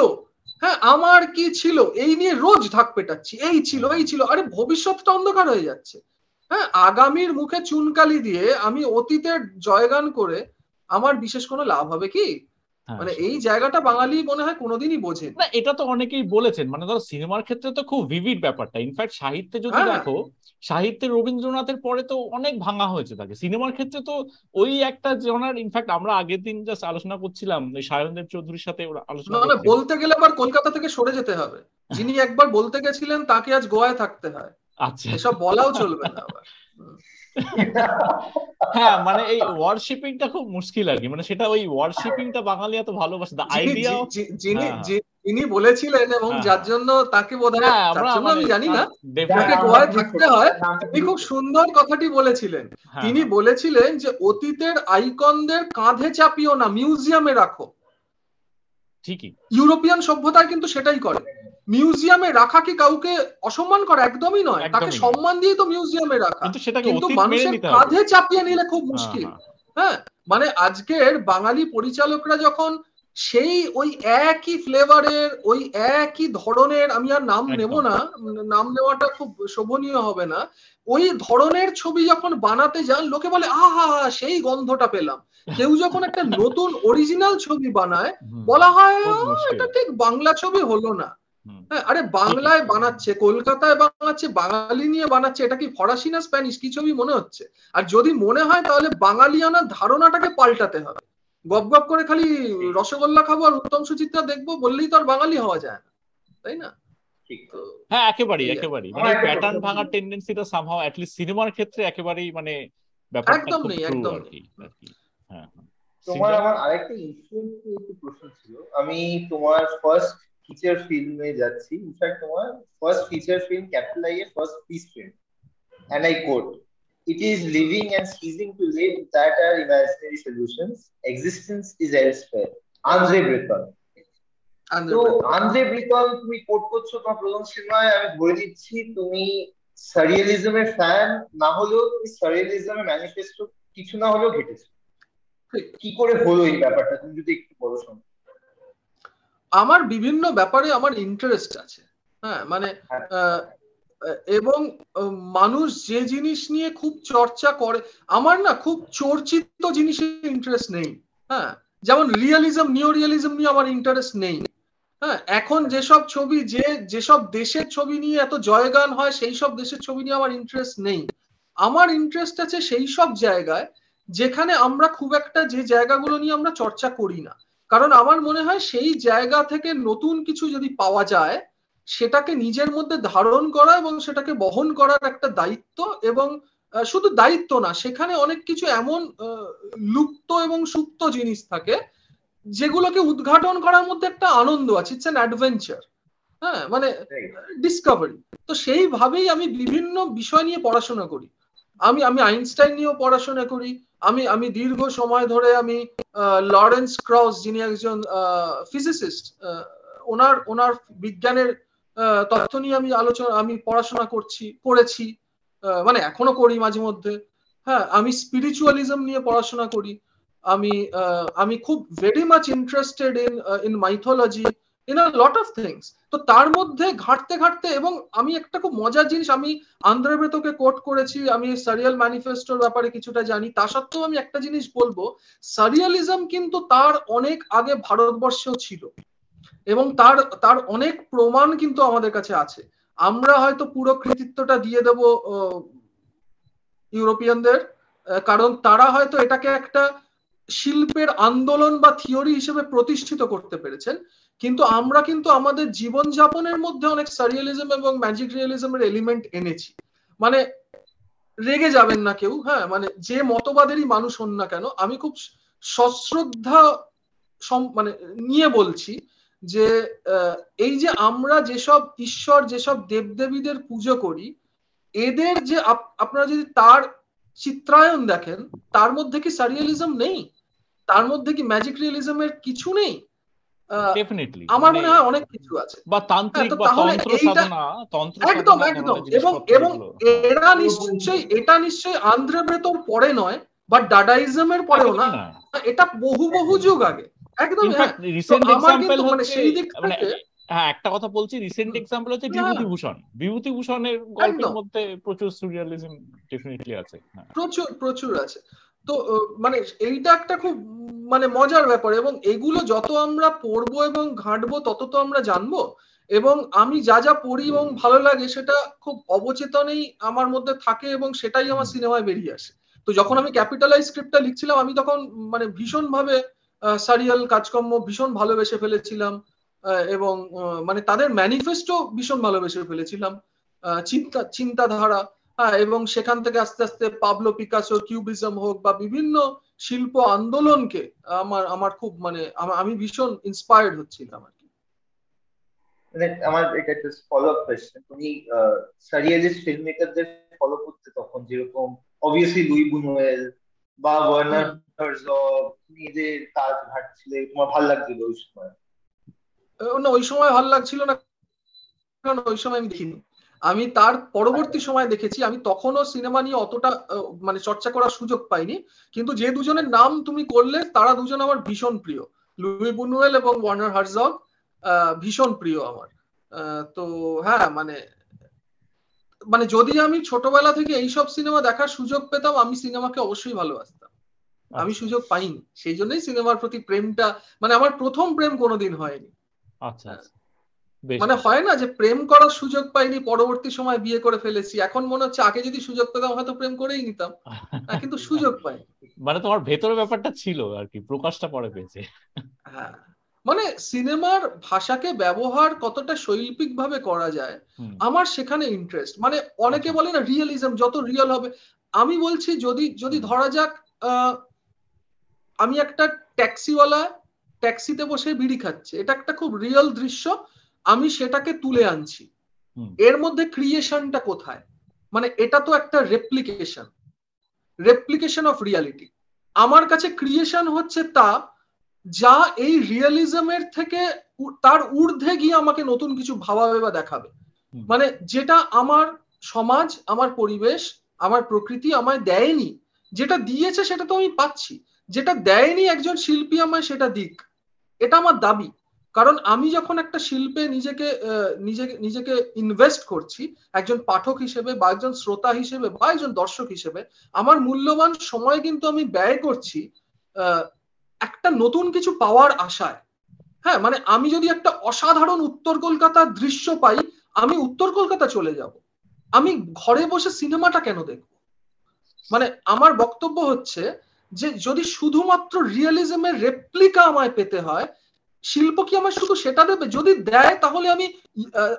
হ্যাঁ আমার কি ছিল? এই নিয়ে রোজ ঢাক পেটাচ্ছি। এই ছিল এই ছিল। আরে ভবিষ্যৎটা অন্ধকার হয়ে যাচ্ছে। হ্যাঁ আগামীর মুখে চুনকালি দিয়ে আমি অতীতের জয়গান করে আমার বিশেষ কোনো লাভ হবে কি? মানে এই জায়গাটা বাঙালি মনে হয় কোনোদিনই বোঝে না এটা তো অনেকেই বলেছেন। মানে ধরো সিনেমার ক্ষেত্রে তো খুব ভিভিড ব্যাপারটা। ইনফ্যাক্ট সাহিত্যে যদি দেখো সাহিত্যে রবীন্দ্রনাথের পরে তো অনেক ভাঙা হয়েছে তাকে। সিনেমার ক্ষেত্রে তো ওই একটা জনার ইনফ্যাক্ট আমরা আগের দিন জাস্ট আলোচনা করছিলাম ওই সায়নদেব চৌধুরীর সাথে আলোচনা মানে বলতে গেলে আবার কলকাতা থেকে সরে যেতে হবে। যিনি একবার বলতে গেছিলেন তাকে আজ গোয়ায় থাকতে হয়। আচ্ছা। এসব বলাও চলবে না আবার। হ্যাঁ মানে এই ওয়ার্শিপিংটা খুব মুশকিল আর কি। মানে সেটা ওই ওয়ার্শিপিংটা বাঙালি এত ভালোবাসে। আইডিয়া যিনি যিনি বলেছিলেন এবং যার জন্য তাকে বোধ হয় আমি জানি না। তাকে গোয়ায় থাকতে হয় তিনি খুব সুন্দর কথাটি বলেছিলেন। তিনি বলেছিলেন যে অতীতের আইকনদের কাঁধে চাপিও না মিউজিয়ামে রাখো। ঠিকই। ইউরোপিয়ান সভ্যতায় কিন্তু সেটাই করে। মিউজিয়ামে রাখা কি কাউকে অসম্মান করা? একদমই নয়। তাকে সম্মান দিয়ে তো মিউজিয়ামে রাখা। কিন্তু মানুষের কাঁধে চাপিয়ে নিলে খুব মুশকিল। হ্যাঁ। মানে আজকের বাঙালি পরিচালকরা যখন সেই ওই একই ফ্লেভারের ওই একই ধরনের আমি আর নাম নেব না নাম নেওয়াটা খুব শোভনীয় হবে না ওই ধরনের ছবি যখন বানাতে যান লোকে বলে আহা সেই গন্ধটা পেলাম। কেউ যখন একটা নতুন অরিজিনাল ছবি বানায় বলা হয় এটা ঠিক বাংলা ছবি হলো না। হ্যাঁ আরে বাংলায় বানাচ্ছে কলকাতায় বানাচ্ছে বাঙালি নিয়ে বানাচ্ছে এটা কি ফরাসি না স্প্যানিশ? কি ছবি মনে হচ্ছে? আর যদি মনে হয় তাহলে বাঙালিয়ানার ধারণাটাকে পাল্টাতে হবে। গপ গপ করে খালি রসগোল্লা খাব আর উত্তম সুচিত্রা দেখব বললেই তো আর বাঙালি হওয়া যায় না তাই না? হ্যাঁ একেবারেই একেবারেই। মানে প্যাটার্ন ভাঙার টেন্ডেন্সিটা সামহাও অ্যাটলিস্ট সিনেমার ক্ষেত্রে একেবারেই মানে ব্যাপারটা একদম নেই একদম হ্যাঁ তোমার আমার আরেকটা একটু প্রশ্ন ছিল। আমি তোমার ফার্স্ট ফিচার ফিল্মে যাচ্ছি ইনফ্যাক্ট তোমার first feature film capital I এর first piece film and I quote, It is living and ceasing to live that are imaginary solutions. Existence is elsewhere. Andre Breton. তো আন্দ্রে ব্রিকল তুমি quote করছ তোমার প্রথম সিনেমায় আমি ধরে দিচ্ছি তুমি সারিয়ালিজমের ফ্যান না হলেও তুমি সারিয়ালিজমের ম্যানিফেস্টো কিছু না হলেও ঘেটেছো কি করে হলো এই ব্যাপারটা তুমি যদি একটু বলো শোনো আমার বিভিন্ন ব্যাপারে আমার ইন্টারেস্ট আছে। হ্যাঁ মানে এবং মানুষ যে জিনিস নিয়ে খুব চর্চা করে আমার না খুব চর্চিত জিনিসের ইন্টারেস্ট নেই। হ্যাঁ যেমন রিয়েলিজম নিও রিয়েলিজম নিয়ে আমার ইন্টারেস্ট নেই। হ্যাঁ এখন যেসব ছবি যে যেসব দেশের ছবি নিয়ে এত জয়গান হয় সেই সব দেশের ছবি নিয়ে আমার ইন্টারেস্ট নেই। আমার ইন্টারেস্ট আছে সেই সব জায়গায় যেখানে আমরা খুব একটা যে জায়গাগুলো নিয়ে আমরা চর্চা করি না। কারণ আমার মনে হয় সেই জায়গা থেকে নতুন কিছু যদি পাওয়া যায় সেটাকে নিজের মধ্যে ধারণ করা এবং সেটাকে বহন করার একটা দায়িত্ব এবং শুধু দায়িত্ব না সেখানে অনেক কিছু এমন লুপ্ত এবং সুপ্ত জিনিস থাকে যেগুলোকে উদ্ঘাটন করার মধ্যে একটা আনন্দ আছে ইটস অ্যান অ্যাডভেঞ্চার হ্যাঁ মানে ডিসকভারি তো সেইভাবেই আমি বিভিন্ন বিষয় নিয়ে পড়াশোনা করি। আমি আমি আইনস্টাইন নিয়েও পড়াশোনা করি আমি আমি দীর্ঘ সময় ধরে আমি লরেন্স ক্রস যিনি একজন ফিজিসিস্ট ওনার ওনার বিজ্ঞানের তথ্য নিয়ে আমি আলোচনা, আমি পড়াশোনা করছি, করেছি মানে এখনও করি মাঝে মধ্যে। হ্যাঁ আমি স্পিরিচুয়ালিজম নিয়ে পড়াশোনা করি। আমি আমি খুব very much interested in in mythology in a lot of things তো তার মধ্যে ঘাটতে ঘাটতে এবং আমি একটা খুব মজার জিনিস, আমি আন্ধ্রব্রতকে কোট করেছি, আমি সারিয়াল ম্যানিফেস্টোর ব্যাপারে কিছুটা জানি। তা সত্ত্বেও আমি একটা জিনিস বলব সারিয়ালিজম কিন্তু তার অনেক আগে ভারতবর্ষেও ছিল এবং তার তার অনেক প্রমাণ কিন্তু আমাদের কাছে আছে। আমরা হয়তো পুরো কৃতিত্বটা দিয়ে দেব ইউরোপিয়ানদের কারণ তারা হয়তো এটাকে একটা শিল্পের আন্দোলন বা থিওরি হিসেবে প্রতিষ্ঠিত করতে পেরেছেন। কিন্তু আমরা কিন্তু আমাদের জীবনযাপনের মধ্যে অনেক সারিয়ালিজম এবং ম্যাজিক রিয়েলিজমের এলিমেন্ট এনেছি। মানে রেগে যাবেন না কেউ হ্যাঁ? মানে যে মতবাদেরই মানুষ হন না কেন, আমি খুব সশ্রদ্ধা মানে নিয়ে বলছি যে এই যে আমরা যেসব ঈশ্বর, যেসব দেবদেবীদের পুজো করি, এদের যে আপনারা যদি তার চিত্রায়ন দেখেন, তার মধ্যে কি সারিয়ালিজম নেই? তার মধ্যে কি ম্যাজিক রিয়েলিজমের কিছু নেই? ডেফিনেটলি আমার মনে হয় অনেক কিছু আছে। বা তান্ত্রিক বা তন্ত্র সাধনা তন্ত্র একদম একদম। এবং এবং এরা নিশ্চয়ই এটা নিশ্চয়ই আন্ধ্রব্রেতর পরে নয় বা ডাডাইজমের পরেও না। এটা বহু বহু যুগ আগে। একদম রিসেন্ট এক্সাম্পল মানে সেই দিক থেকে হ্যাঁ একটা কথা বলছি রিসেন্ট এক্সাম্পল হচ্ছে বিভূতিভূষণ। বিভূতিভূষণের গল্পের মধ্যে প্রচুর সুরিয়ালিজম ডেফিনেটলি আছে। প্রচুর প্রচুর আছে। তো মানে এইটা একটা খুব মানে মজার ব্যাপার এবং এগুলো যত আমরা পড়ব এবং ঘাঁটবো তত তো আমরা জানব এবং আমি যা যা পড়ি এবং ভালো লাগে সেটা খুব অবচেতনেই আমার মধ্যে থাকে এবং সেটাই আমার সিনেমায় বেরিয়ে আসে। তো যখন আমি ক্যাপিটালাইজ স্ক্রিপ্টটা লিখছিলাম, আমি তখন মানে ভীষণ ভাবে সারিয়াল কাজকর্ম ভীষণ ভালোবেসে ফেলেছিলাম এবং মানে তাদের ম্যানিফেস্টো ভীষণ ভালোবেসে ফেলেছিলাম চিন্তা, চিন্তাধারা। এবং সেখান থেকে আস্তে আস্তে পাবলো পিকাসো কিউবিজম হোক বা বিভিন্ন শিল্প আন্দোলনকে আমার আমার খুব মানে আমি ভীষণ ইন্সপায়ার্ড হচ্ছিলাম আর কি। আমার এটা একটা ফলো আপ কোয়েশ্চেন তুমি সারিয়ালিস্ট ফিল্ম মেকারদের ফলো করতে তখন যেরকম অবভিয়াসলি লুই বুনুয়েল বা ওয়ার্নার হার্জগ নিজের কাজ ঘাটছিলে তোমার ভালো লাগছিল ওই সময়? না ওই সময় ভালো লাগছিল না কারণ ওই সময় আমি দেখিনি। আমি তার পরবর্তী সময় দেখেছি আমি তখনও সিনেমা নিয়ে অতটা মানে চর্চা করার সুযোগ পাইনি। কিন্তু যে দুজনের নাম তুমি করলে তারা দুজন আমার ভীষণ প্রিয়। লুই বুনুয়েল এবং ওয়ার্নার হার্জগ ভীষণ প্রিয় আমার। তো হ্যাঁ মানে মানে যদি আমি ছোটবেলা থেকে এইসব সিনেমা দেখার সুযোগ পেতাম আমি সিনেমাকে অবশ্যই ভালোবাসতাম। আমি আচ্ছা। সুযোগ পাইনি। সেই জন্যই সিনেমার প্রতি প্রেমটা মানে আমার প্রথম প্রেম কোনোদিন হয়নি। আচ্ছা আচ্ছা। মানে হয় না যে প্রেম করার সুযোগ পাইনি পরবর্তী সময় বিয়ে করে ফেলেছি। এখন মনে হচ্ছে আগে যদি সুযোগ পেতাম হয়তো প্রেম করেই নিতাম। কিন্তু সুযোগ পাই মানে তোমার ভেতরে ব্যাপারটা ছিল আর কি প্রকাশটা পরে পেয়েছে। হ্যাঁ। মানে সিনেমার ভাষাকে ব্যবহার কতটা শৈল্পিক ভাবে করা যায় আমার সেখানে ইন্টারেস্ট মানে অনেকে আচ্ছা। বলে না রিয়েলিজম যত রিয়েল হবে। আমি বলছি যদি যদি ধরা যাক আহ, আমি একটা ট্যাক্সিওয়ালা ট্যাক্সিতে বসে বিড়ি খাচ্ছে। এটা একটা খুব রিয়েল দৃশ্য। আমি সেটাকে তুলে আনছি। এর মধ্যে ক্রিয়েশনটা কোথায়? মানে এটা তো একটা রেপ্লিকেশন রেপ্লিকেশন অফ রিয়ালিটি আমার কাছে ক্রিয়েশন হচ্ছে তা যা এই রিয়েলিজমের থেকে তার ঊর্ধ্বে গিয়ে আমাকে নতুন কিছু ভাবাবে বা দেখাবে। মানে যেটা আমার সমাজ আমার পরিবেশ আমার প্রকৃতি আমায় দেয়নি। যেটা দিয়েছে সেটা তো আমি পাচ্ছি। যেটা দেয়নি একজন শিল্পী আমায় সেটা দিক। এটা আমার দাবি। কারণ আমি যখন একটা শিল্পে নিজেকে নিজেকে নিজেকে ইনভেস্ট করছি, একজন পাঠক হিসেবে বা একজন শ্রোতা হিসেবে বা একজন দর্শক হিসেবে, আমার মূল্যবান সময় কিন্তু আমি ব্যয় করছি একটা নতুন কিছু পাওয়ার আশায়। হ্যাঁ মানে আমি যদি একটা অসাধারণ উত্তর কলকাতার দৃশ্য পাই, আমি উত্তর কলকাতা চলে যাব। আমি ঘরে বসে সিনেমাটা কেন দেখব? মানে আমার বক্তব্য হচ্ছে যে যদি শুধুমাত্র রিয়েলিজমের রেপ্লিকা আমায় পেতে হয় শিল্প কি আমায় শুধু সেটা দেবে? যদি দেয় তাহলে আমি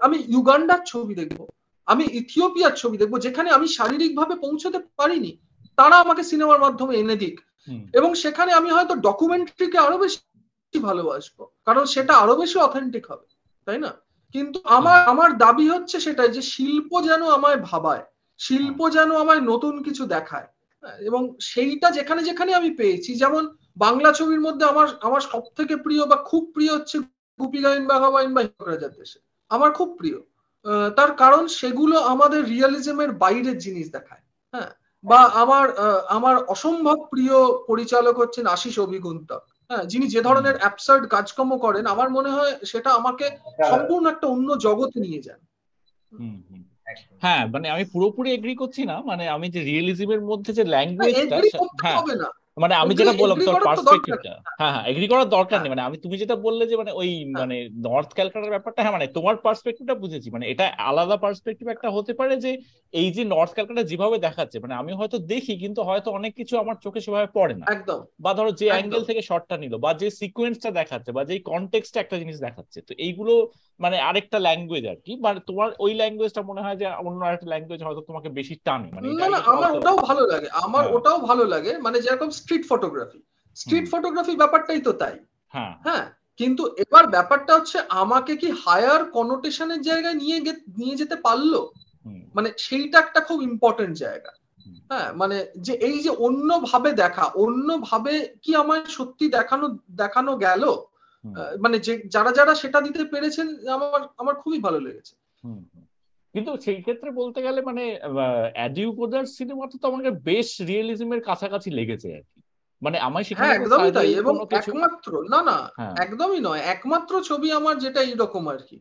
আমি ইউগান্ডার ছবি দেখব। আমি ইথিওপিয়ার ছবি দেখব যেখানে আমি শারীরিকভাবে পৌঁছতে পারিনি। তারা আমাকে সিনেমার মাধ্যমে এনে দিক। এবং সেখানে আমি হয়তো ডকুমেন্টারিকে আরও বেশি ভালোবাসবো। কারণ সেটা আরও বেশি অথেন্টিক হবে তাই না? কিন্তু আমার আমার দাবি হচ্ছে সেটাই যে শিল্প যেন আমায় ভাবায় শিল্প যেন আমায় নতুন কিছু দেখায়। হ্যাঁ, এবং সেইটা যেখানে যেখানে আমি পেয়েছি। যেমন বাংলা ছবির মধ্যে আমার আমার সব থেকে প্রিয় বা খুব প্রিয় হচ্ছে গুপি গাইন বা হওয়াইন বা হিমরাজার দেশে। আমার খুব প্রিয়। আহ, তার কারণ সেগুলো আমাদের রিয়ালিজমের বাইরের জিনিস দেখায়। হ্যাঁ? বা আমার আমার অসম্ভব প্রিয় পরিচালক হচ্ছেন আশিস অভিগুন্তক। হ্যাঁ? যিনি যে ধরনের অ্যাবসার্ড কাজকর্ম করেন আমার মনে হয় সেটা আমাকে সম্পূর্ণ একটা অন্য জগতে নিয়ে যান। হুম, হুম। হ্যাঁ মানে আমি পুরোপুরি এগ্রি করছি না। মানে আমি যে রিয়েলিজমের মধ্যে যে হ্যাঁ। হবে না। মানে আমি যেটা বললাম তোর পার্সপেক্টিভটা হ্যাঁ হ্যাঁ এগ্রি করার দরকার। নেই। মানে আমি তুমি যেটা বললে যে মানে ওই হ্যাঁ। মানে নর্থ ক্যালকাটার ব্যাপারটা হ্যাঁ মানে তোমার পার্সপেক্টিভটা বুঝেছি। মানে এটা আলাদা পার্সপেক্টিভ একটা হতে পারে যে এই যে নর্থ ক্যালকাটা যেভাবে দেখাচ্ছে মানে আমি হয়তো দেখি কিন্তু হয়তো অনেক কিছু আমার চোখে সেভাবে পড়ে না। একদম। বা ধরো যে অ্যাঙ্গেল থেকে শটটা নিল বা যে সিকোয়েন্সটা দেখাচ্ছে বা যে কনটেক্সটে একটা জিনিস দেখাচ্ছে তো এইগুলো মানে আরেকটা ল্যাঙ্গুয়েজ আর কি মানে তোমার ওই ল্যাঙ্গুয়েজটা মনে হয় যে অন্য আরেকটা ল্যাঙ্গুয়েজ হয়তো তোমাকে বেশি টানে মানে না না আমার ওটাও ভালো লাগে আমার হ্যাঁ। ওটাও ভালো লাগে মানে যেরকম স্ট্রিট ফটোগ্রাফি স্ট্রিট ফটোগ্রাফি ব্যাপারটাই তো তাই। হ্যাঁ। হ্যাঁ কিন্তু এবার ব্যাপারটা হচ্ছে আমাকে কি হায়ার কনোটেশনের জায়গায় নিয়ে নিয়ে যেতে পারল? মানে সেইটা একটা খুব ইম্পর্টেন্ট জায়গা। হ্যাঁ মানে যে এই যে অন্য ভাবে দেখা অন্য ভাবে কি আমায় সত্যি দেখানো দেখানো গেল? মানে যে যারা যারা সেটা দিতে পেরেছেন আমার আমার খুবই ভালো লেগেছে। কিন্তু সেই ক্ষেত্রে বলতে গেলে মানে অ্যাডিউ গোদার সিনেমাটা তো আমাকে বেশ রিয়েলিজমের কাছাকাছি লেগেছে আর কি। মানে আমার সেখানে হ্যাঁ একদমই তাই। এবং একমাত্র না না হ্যাঁ। একদমই নয়। একমাত্র ছবি আমার যেটা এইরকম আর কি।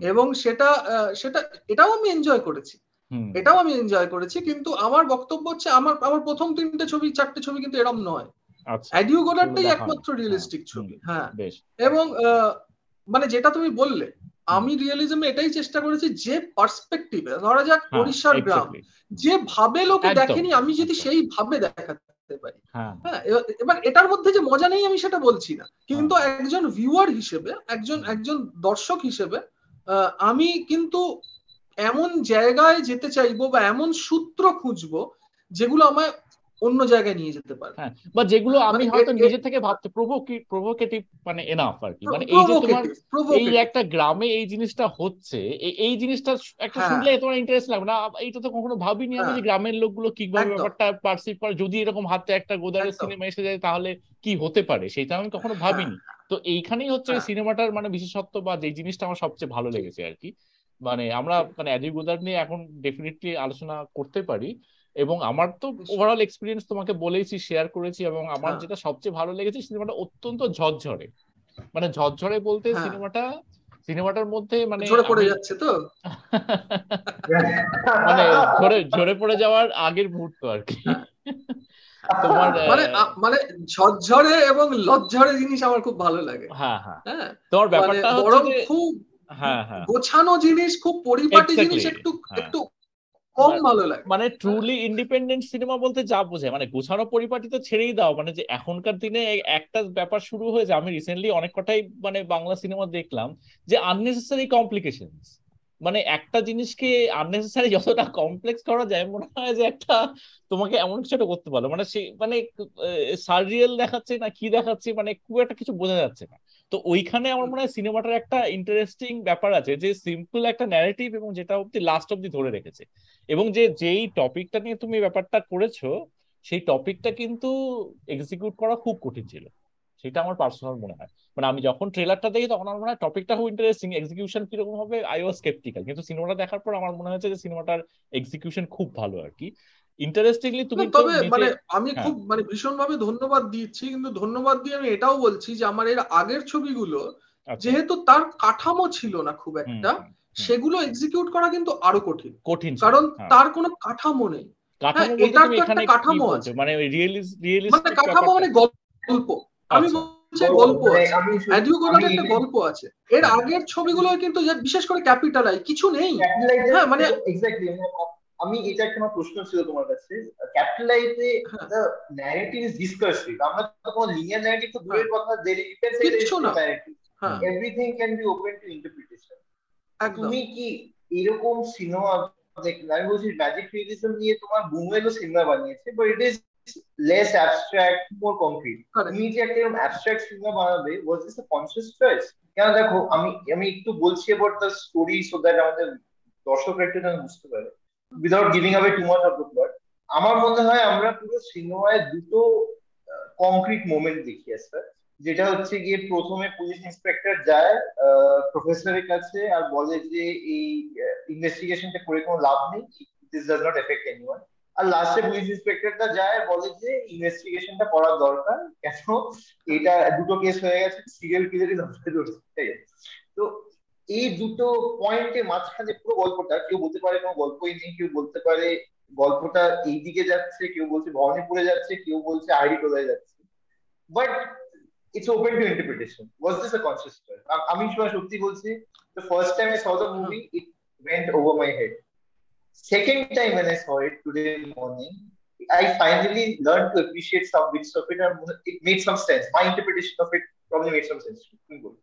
এবং সেটা সেটা এটাও আমি এনজয় করেছি। হুম। এটাও আমি এনজয় করেছি। কিন্তু আমার বক্তব্য হচ্ছে আমার আমার প্রথম তিনটে ছবি চারটে ছবি কিন্তু এরম নয়। আচ্ছা অ্যাডিউ গোলারটাই দেখানো। একমাত্র রিয়েলিস্টিক হ্যাঁ, ছবি। হ্যাঁ। বেশ। এবং মানে যেটা তুমি বললে আমি রিয়েলিজমে এটাই চেষ্টা করেছি যে পার্সপেক্টিভে ধরা যাক হ্যাঁ ওড়িশার গ্রাম যে ভাবে লোকে দেখেনি আমি যদি সেই ভাবে দেখাতে পারি। হ্যাঁ। হ্যাঁ এবার- এটার মধ্যে যে মজা নেই আমি সেটা বলছি না। কিন্তু একজন ভিউয়ার হিসেবে একজন একজন দর্শক হিসেবে আমি কিন্তু এমন জায়গায় যেতে চাইব বা এমন সূত্র খুঁজবো যেগুলো আমায় অন্য জায়গায় নিয়ে যেতে পারে হ্যাঁ বা যেগুলো আমি মানে হয়তো নিজে থেকে ভাবতে প্রভোকেটিভ মানে এনাফ আর কি। মানে এই যে তোমার এই একটা গ্রামে এই জিনিসটা হচ্ছে এই জিনিসটা একটা হ্যাঁ। শুনলে তোমার ইন্টারেস্ট লাগবে না। এইটা তো কখনো ভাবিনি আমি হ্যাঁ। যে গ্রামের লোকগুলো কীভাবে একদম। ব্যাপারটা পারসিভ করে। যদি এরকম হাতে একটা গোদারের সিনেমা এসে যায় তাহলে কি হতে পারে? সেটা আমি কখনো ভাবিনি। তো এইখানেই হচ্ছে হ্যাঁ। সিনেমাটার মানে বিশেষত্ব বা যে জিনিসটা আমার সবচেয়ে ভালো লেগেছে আর কি। মানে আমরা মানে অ্যাডি গোদার নিয়ে এখন ডেফিনেটলি আলোচনা করতে পারি। এবং আমার তো ওভারঅল এক্সপিরিয়েন্স তোমাকে বলেইছি শেয়ার করেছি এবং আমার হ্যাঁ। যেটা সবচেয়ে ভালো লেগেছে সিনেমাটা অত্যন্ত ঝরঝরে। মানে ঝরঝরে বলতে হ্যাঁ। সিনেমাটা সিনেমাটার মধ্যে মানে ঝরে পড়ে যাচ্ছে তো? মানে ঝরে ঝরে পড়ে যাওয়ার আগের মুহূর্ত আর কি। তোমার মানে মানে ঝরঝরে এবং লজ্জরে জিনিস আমার খুব ভালো লাগে। হ্যাঁ হ্যাঁ। হ্যাঁ। তোমার মানে ব্যাপারটা হচ্ছে খুব হ্যাঁ হ্যাঁ। গোছানো জিনিস খুব পরিপাটি জিনিস একটু হ্যাঁ। একটু কম মানে- ভালো লাগে। মানে ট্রুলি ইন্ডিপেন্ডেন্ট সিনেমা বলতে যা বোঝায় মানে গোছানো পরিপাটি তো ছেড়েই দাও মানে যে এখনকার দিনে একটা ব্যাপার শুরু হয়েছে আমি রিসেন্টলি অনেক কটাই মানে বাংলা সিনেমা দেখলাম যে আননেসেসারি কমপ্লিকেশনস মানে একটা জিনিসকে আননেসেসারি যতটা কমপ্লেক্স করা যায় মনে হয় যে একটা তোমাকে এমন কিছু একটা করতে পারল। মানে সে মানে সার্রিয়াল দেখাচ্ছে না কি দেখাচ্ছে মানে খুব একটা কিছু বোঝা যাচ্ছে না। তো ওইখানে আমার মনে হয় সিনেমাটার একটা ইন্টারেস্টিং ব্যাপার আছে যে সিম্পল একটা ন্যারেটিভ এবং যেটা অব্দি লাস্ট অব্দি ধরে রেখেছে। এবং যে, যেই টপিকটা নিয়ে তুমি ব্যাপারটা করেছ, সেই টপিকটা কিন্তু এক্সিকিউট করা খুব কঠিন ছিল। সেটা আমার পার্সোনাল মনে হয়। মানে আমি যখন ট্রেলারটা দেখি, তখন আমার মনে হয় টপিকটা খুব ইন্টারেস্টিং এক্সিকিউশন কীরকম হবে আই ওয়াজ স্কেপটিক্যাল কিন্তু সিনেমাটা দেখার পর আমার মনে হয়েছে যে সিনেমাটার এক্সিকিউশন খুব ভালো আর কি। ইন্টারেস্টিংলি তুমি তবে মানে আমি হ্যাঁ। খুব মানে ভীষণভাবে ধন্যবাদ দিচ্ছি কিন্তু ধন্যবাদ দিয়ে আমি এটাও বলছি যে আমার এর আগের ছবিগুলো আচ্ছা, যেহেতু তার কাঠামো ছিল না খুব একটা। সেগুলো এক্সিকিউট করা কিন্তু আরও কঠিন কঠিন কারণ হ্যাঁ। তার কোনো কাঠামো নেই হ্যাঁ, এটার তো একটা কাঠামো আছে। মানে মানে কাঠামো মানে গল্প আমি আচ্ছা। বলছি গল্প আছে অ্যাডিও গোলার একটা গল্প আছে এর। আগের ছবিগুলো কিন্তু বিশেষ করে ক্যাপিটাল ক্যাপিটালাই কিছু নেই হ্যাঁ, মানে- এক্স্যাক্টলি আমি এটা একটা আমার প্রশ্ন ছিল তোমার কাছে। হ্যাঁ। দ্য ন্যারেটিভ ইজ ডিসকার্সিভ আমরা তো কোনো লিনিয়ার ন্যারেটিভ তো দূরের কথা দেরি কিচ্ছু না। হ্যাঁ। Everything can be open to interpretation তুমি কি এরকম সিনেমা আমি বলছি ম্যাজিক রিয়েলিজম নিয়ে তোমার বুমেলও সিনেমা বানিয়েছে but it is less abstract more concrete তুমি যে একটা এরকম অ্যাবস্ট্রাক্ট সিনেমা বানাবে was this a conscious choice কেন দেখো আমি আমি একটু বলছি about the story so that আমাদের দর্শকরা একটু যেন বুঝতে পারে। Without giving away too much of the আমার মনে হয় আমরা পুরো সিনেমায় দুটো কংক্রিট মোমেন্ট দেখি স্যার যেটা হচ্ছে গিয়ে প্রথমে পুলিশ ইন্সপেক্টর যায় প্রফেসরের কাছে আর বলে যে এই ইনভেস্টিগেশনটা করে কোনো লাভ নেই this does not affect anyone আর লাস্টে পুলিশ ইন্সপেক্টরটা যায়, বলে যে ইনভেস্টিগেশনটা করার দরকার, কেন? এটা দুটো কেস হয়ে গেছে সিরিয়াল কিলারই ধরতে ধরছে তো এই দুটো পয়েন্টের মাঝখানে পুরো গল্পটা কেউ বলতে পারে কোনো গল্পই নেই কেউ বলতে পারে গল্পটা এই দিকে যাচ্ছে কেউ বলছে ভবানীপুরে যাচ্ছে কেউ বলছে আইডি টোলায় যাচ্ছে but it's open to interpretation. Was this a conscious choice? আ- আমি সবাই সত্যি বলছি the first time I saw the movie it went over my head. Second time when I saw it today morning, I finally learned to appreciate some bits of it and it made some sense. My interpretation of it probably made some sense. তুমি বলো।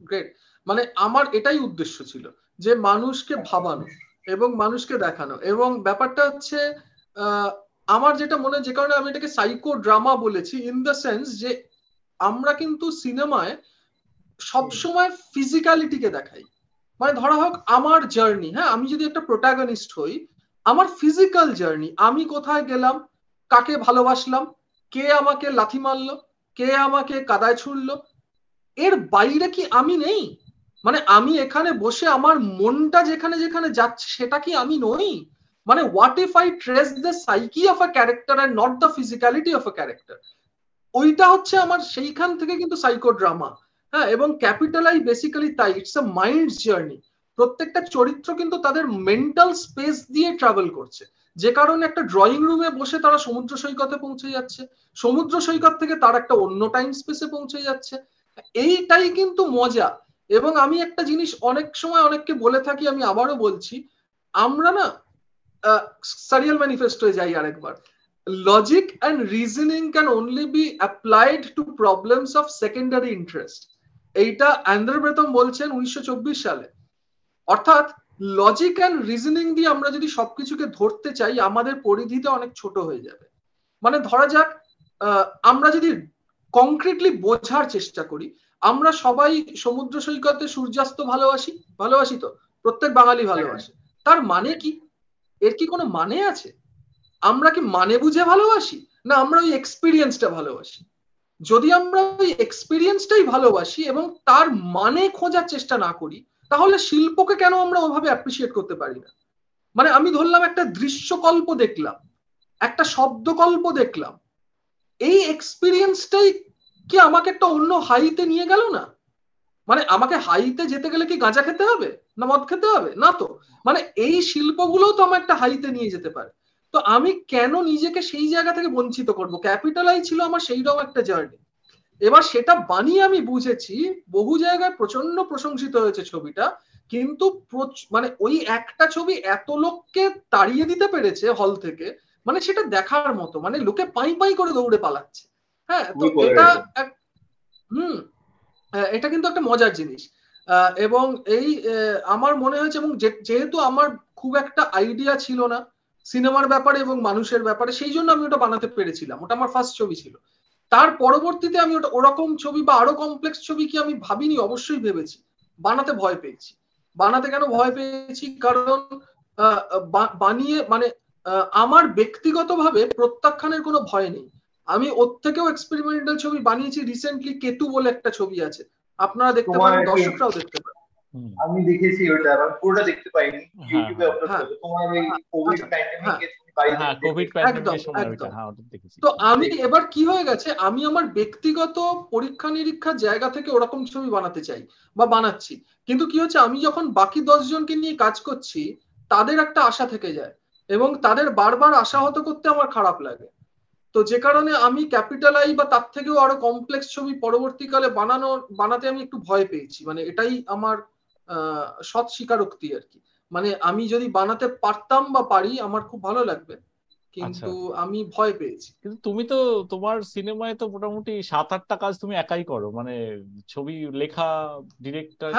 Great মানে আমার এটাই উদ্দেশ্য ছিল যে মানুষকে ভাবানো এবং মানুষকে দেখানো এবং ব্যাপারটা হচ্ছে আমার যেটা মনে যে কারণে আমি এটাকে সাইকো ড্রামা বলেছি ইন দ্য সেন্স যে আমরা কিন্তু সিনেমায় সবসময় ফিজিক্যালিটিকে দেখাই। মানে ধরা হোক আমার জার্নি হ্যাঁ আমি যদি একটা প্রোটাগনিস্ট হই আমার ফিজিক্যাল জার্নি আমি কোথায় গেলাম কাকে ভালোবাসলাম কে আমাকে লাথি মারলো কে আমাকে কাদায় ছুড়লো এর বাইরে কি আমি নেই? মানে আমি এখানে বসে আমার মনটা যেখানে যেখানে যাচ্ছে সেটা কি আমি নই? মানে what if I trace the psyche of a character and not the physicality of a character ওইটা হচ্ছে আমার সেইখান থেকে কিন্তু সাইকো ড্রামা হ্যাঁ এবং ক্যাপিটালাই বেসিক্যালি তাই ইটস আ মাইন্ড জার্নি প্রত্যেকটা চরিত্র কিন্তু তাদের মেন্টাল স্পেস দিয়ে ট্রাভেল করছে। যে কারণে একটা ড্রয়িং রুমে বসে তারা সমুদ্র সৈকতে পৌঁছে যাচ্ছে। সমুদ্র সৈকত থেকে তার একটা অন্য টাইম স্পেসে পৌঁছে যাচ্ছে। এইটাই কিন্তু মজা। এবং আমি একটা জিনিস অনেক সময় অনেককে বলে থাকি, আমি আবারও বলছি, আমরা না সারিয়াল ম্যানিফেস্টোয় যাই আরেকবার। Logic and reasoning can only be applied to problems of secondary interest এইটা অ্যান্ড্রে ব্রেতম বলছেন উনিশশো চব্বিশ সালে। অর্থাৎ লজিক অ্যান্ড রিজনিং দিয়ে আমরা যদি সবকিছুকে ধরতে চাই, আমাদের পরিধিতে অনেক ছোট হয়ে যাবে। মানে ধরা যাক আমরা যদি কংক্রিটলি বোঝার চেষ্টা করি। আমরা সবাই সমুদ্র সৈকতে সূর্যাস্ত ভালোবাসি ভালোবাসি তো, প্রত্যেক বাঙালি ভালোবাসে। তার মানে কি? এর কি কোনো মানে আছে? আমরা কি মানে বুঝে ভালোবাসি? না, আমরা ওই এক্সপিরিয়েন্সটা ভালোবাসি। যদি আমরা ওই এক্সপিরিয়েন্সটাই ভালোবাসি এবং তার মানে খোঁজার চেষ্টা না করি, তাহলে শিল্পকে কেন আমরা ওভাবে অ্যাপ্রিসিয়েট করতে পারি না? মানে আমি ধরলাম একটা দৃশ্যকল্প দেখলাম, একটা শব্দকল্প দেখলাম এই এক্সপিরিয়েন্সটাই কি আমাকে একটা অন্য হাইতে নিয়ে গেল না? মানে আমাকে হাইতে যেতে গেলে কি গাঁজা খেতে হবে? না মদ খেতে হবে? না তো। মানে এই শিল্পগুলোও তো আমার একটা হাইতে নিয়ে যেতে পারে। তো আমি কেন নিজেকে সেই জায়গা থেকে বঞ্চিত করব? ক্যাপিটালাই ছিল আমার সেইরকম একটা জার্নি এবার সেটা বানিয়ে আমি বুঝেছি, বহু জায়গায় প্রচণ্ড প্রশংসিত হয়েছে ছবিটা, কিন্তু মানে ওই একটা ছবি এত লোককে তাড়িয়ে দিতে পেরেছে হল থেকে মানে সেটা দেখার মতো মানে লোকে পাই পাই করে দৌড়ে পালাচ্ছে। হ্যাঁ তো এটা হুম এটা কিন্তু একটা মজার জিনিস। এবং এই আমার মনে হয়েছে এবং যেহেতু আমার খুব একটা আইডিয়া ছিল না সিনেমার ব্যাপারে এবং মানুষের ব্যাপারে সেই জন্য আমি ওটা বানাতে পেরেছিলাম। ওটা আমার ফার্স্ট ছবি ছিল। তার পরবর্তীতে আমি ওটা ওরকম ছবি বা আরও কমপ্লেক্স ছবি কি আমি ভাবিনি? অবশ্যই ভেবেছি। বানাতে ভয় পেয়েছি। বানাতে কেন ভয় পেয়েছি? কারণ বানিয়ে মানে আমার ব্যক্তিগতভাবে প্রত্যাখ্যানের কোনো ভয় নেই। আমি ওর থেকেও এক্সপেরিমেন্টাল ছবি বানিয়েছি রিসেন্টলি কেতু বলে একটা ছবি আছে। আপনারা দেখতে পারেন দর্শকরাও দেখতে পারেন। আমি দেখেছি ওটা আমি পুরোটা দেখতে পাইনি ইউটিউবে আপলোড করে তোমার ওই কোভিড প্যান্ডেমিকে তো আমি এবার কি হয়ে গেছে আমি আমার ব্যক্তিগত পরীক্ষা নিরীক্ষার জায়গা থেকে ওরকম ছবি বানাতে চাই বা বানাচ্ছি। কিন্তু কি হচ্ছে আমি যখন বাকি দশ জনকে নিয়ে কাজ করছি তাদের একটা আশা থেকে যায়। এবং তাদের বারবার আশাহত করতে আমার খারাপ লাগে। তো যে কারণে আমি ক্যাপিটালাই বা তার থেকেও আরও কমপ্লেক্স ছবি পরবর্তীকালে বানানো বানাতে আমি একটু ভয় পেয়েছি। মানে এটাই আমার সৎ স্বীকারোক্তি আর কি। মানে আমি যদি বানাতে পারতাম বা পারি আমার খুব ভালো লাগবে। কিন্তু আমি ভয় পেয়েছি। কিন্তু তুমি তো তোমার সিনেমায় তো মোটামুটি সাত আটটা কাজ তুমি একাই করো। মানে ছবি লেখা ডিরেক্টর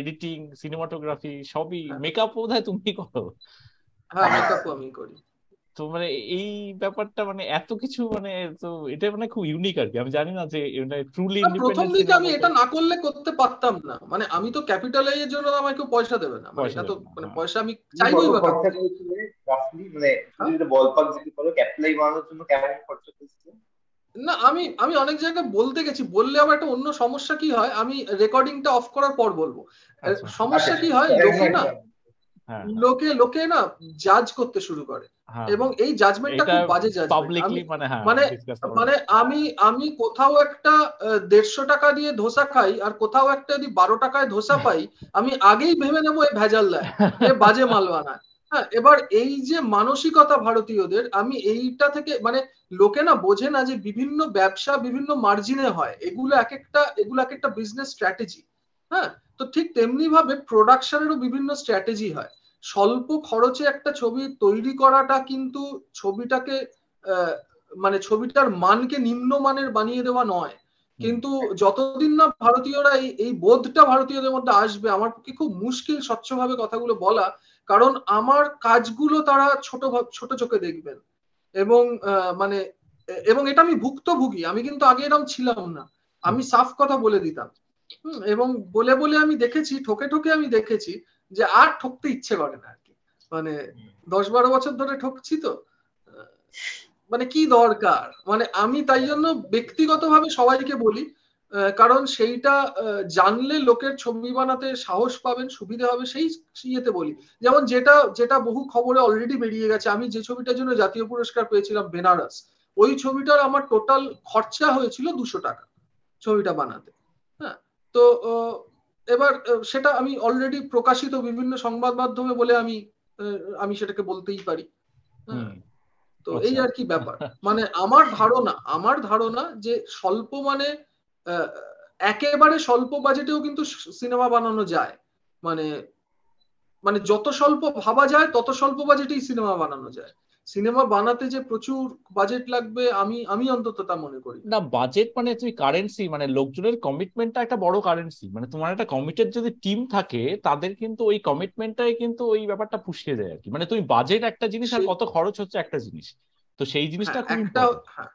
এডিটিং সিনেমাটোগ্রাফি সবই মেকআপ বোধহয় তুমি করো। হ্যাঁ মেকআপও আমি করি। তো মানে এই ব্যাপারটা মানে এত কিছু মানে তো এটা মানে খুব ইউনিক আর কি। আমি জানি না যে মানে ট্রুলি প্রথম দিকে আমি এটা না করলে করতে পারতাম না। মানে আমি তো ক্যাপিটালাইজ এর জন্য আমাকে পয়সা দেবে না। মানে এটা তো মানে পয়সা আমি চাইবই বা মানে যদি বলপাক যদি করো ক্যাপিটালাইজ বানানোর জন্য কেমন খরচা করেছিলে? না আমি আমি অনেক জায়গায় বলতে গেছি। বললে আবার একটা অন্য সমস্যা কি হয়? আমি রেকর্ডিংটা অফ করার পর বলব। সমস্যা কি হয়? লোকে না। লোকে লোকে না জাজ করতে শুরু করে। এবং এই জাজমেন্টটা খুব বাজে মানে মানে মানে আমি আমি কোথাও একটা দেড়শো টাকা দিয়ে ধোসা খাই আর কোথাও একটা যদি বারো টাকায় ধোসা পাই আমি আগেই ভেবে নেব এই ভেজাল দেয় বাজে মাল বানায় হ্যাঁ এবার এই যে মানসিকতা ভারতীয়দের আমি এইটা থেকে মানে লোকে না বোঝে না যে বিভিন্ন ব্যবসা বিভিন্ন মার্জিনে হয়। এগুলো এক একটা এগুলো এক একটা বিজনেস স্ট্র্যাটেজি হ্যাঁ তো ঠিক তেমনি ভাবে প্রোডাকশনেরও বিভিন্ন স্ট্র্যাটেজি হয়। স্বল্প খরচে একটা ছবি তৈরি করাটা কিন্তু ছবিটাকে মানে ছবিটার মানকে নিম্নমানের বানিয়ে দেওয়া নয়। কিন্তু যতদিন না ভারতীয়রা এই এই বোধটা ভারতীয়দের মধ্যে আসবে, আমার পক্ষে খুব মুশকিল স্বচ্ছভাবে কথাগুলো বলা, কারণ আমার কাজগুলো তারা ছোট ছোট চোখে দেখবেন। এবং মানে এবং এটা আমি ভুক্তভোগী, আমি কিন্তু আগে এরকম ছিলাম না। আমি সাফ কথা বলে দিতাম। এবং বলে বলে আমি দেখেছি, ঠকে ঠকে আমি দেখেছি যে আর ঠকতে ইচ্ছে করে না আর কি মানে দশ বারো বছর ধরে ঠকছি তো। মানে কি দরকার? মানে আমি তাই জন্য ব্যক্তিগতভাবে সবাইকে বলি কারণ সেইটা জানলে লোকের ছবি বানাতে সাহস পাবেন, সুবিধা হবে সেই ইয়েতে বলি। যেমন যেটা যেটা বহু খবরে অলরেডি বেরিয়ে গেছে, আমি যে ছবিটার জন্য জাতীয় পুরস্কার পেয়েছিলাম, বেনারস, ওই ছবিটার আমার টোটাল খরচা হয়েছিল দুশো টাকা ছবিটা বানাতে। হ্যাঁ তো এবার সেটা আমি অলরেডি প্রকাশিত বিভিন্ন সংবাদ মাধ্যমে বলে আমি আমি সেটাকে বলতেই পারি। তো এই আচ্ছা। আর কি ব্যাপার। মানে আমার ধারণা আমার ধারণা যে স্বল্প মানে একেবারে স্বল্প বাজেটেও কিন্তু সিনেমা বানানো যায়। মানে মানে যত স্বল্প ভাবা যায় তত স্বল্প বাজেটেই সিনেমা বানানো যায়। সিনেমা বানাতে যে প্রচুর বাজেট লাগবে আমি আমি অন্তত তা মনে করি না। বাজেট মানে তুমি কারেন্সি মানে লোকজনের কমিটমেন্টটা একটা বড় কারেন্সি মানে তোমার একটা কমিটেড যদি টিম থাকে তাদের কিন্তু ওই কমিটমেন্টটাই কিন্তু ওই ব্যাপারটা পুষিয়ে দেয় আর কি মানে তুমি বাজেট একটা জিনিস আর কত খরচ হচ্ছে একটা জিনিস। তো সেই জিনিসটা হ্যাঁ, একটা হ্যাঁ।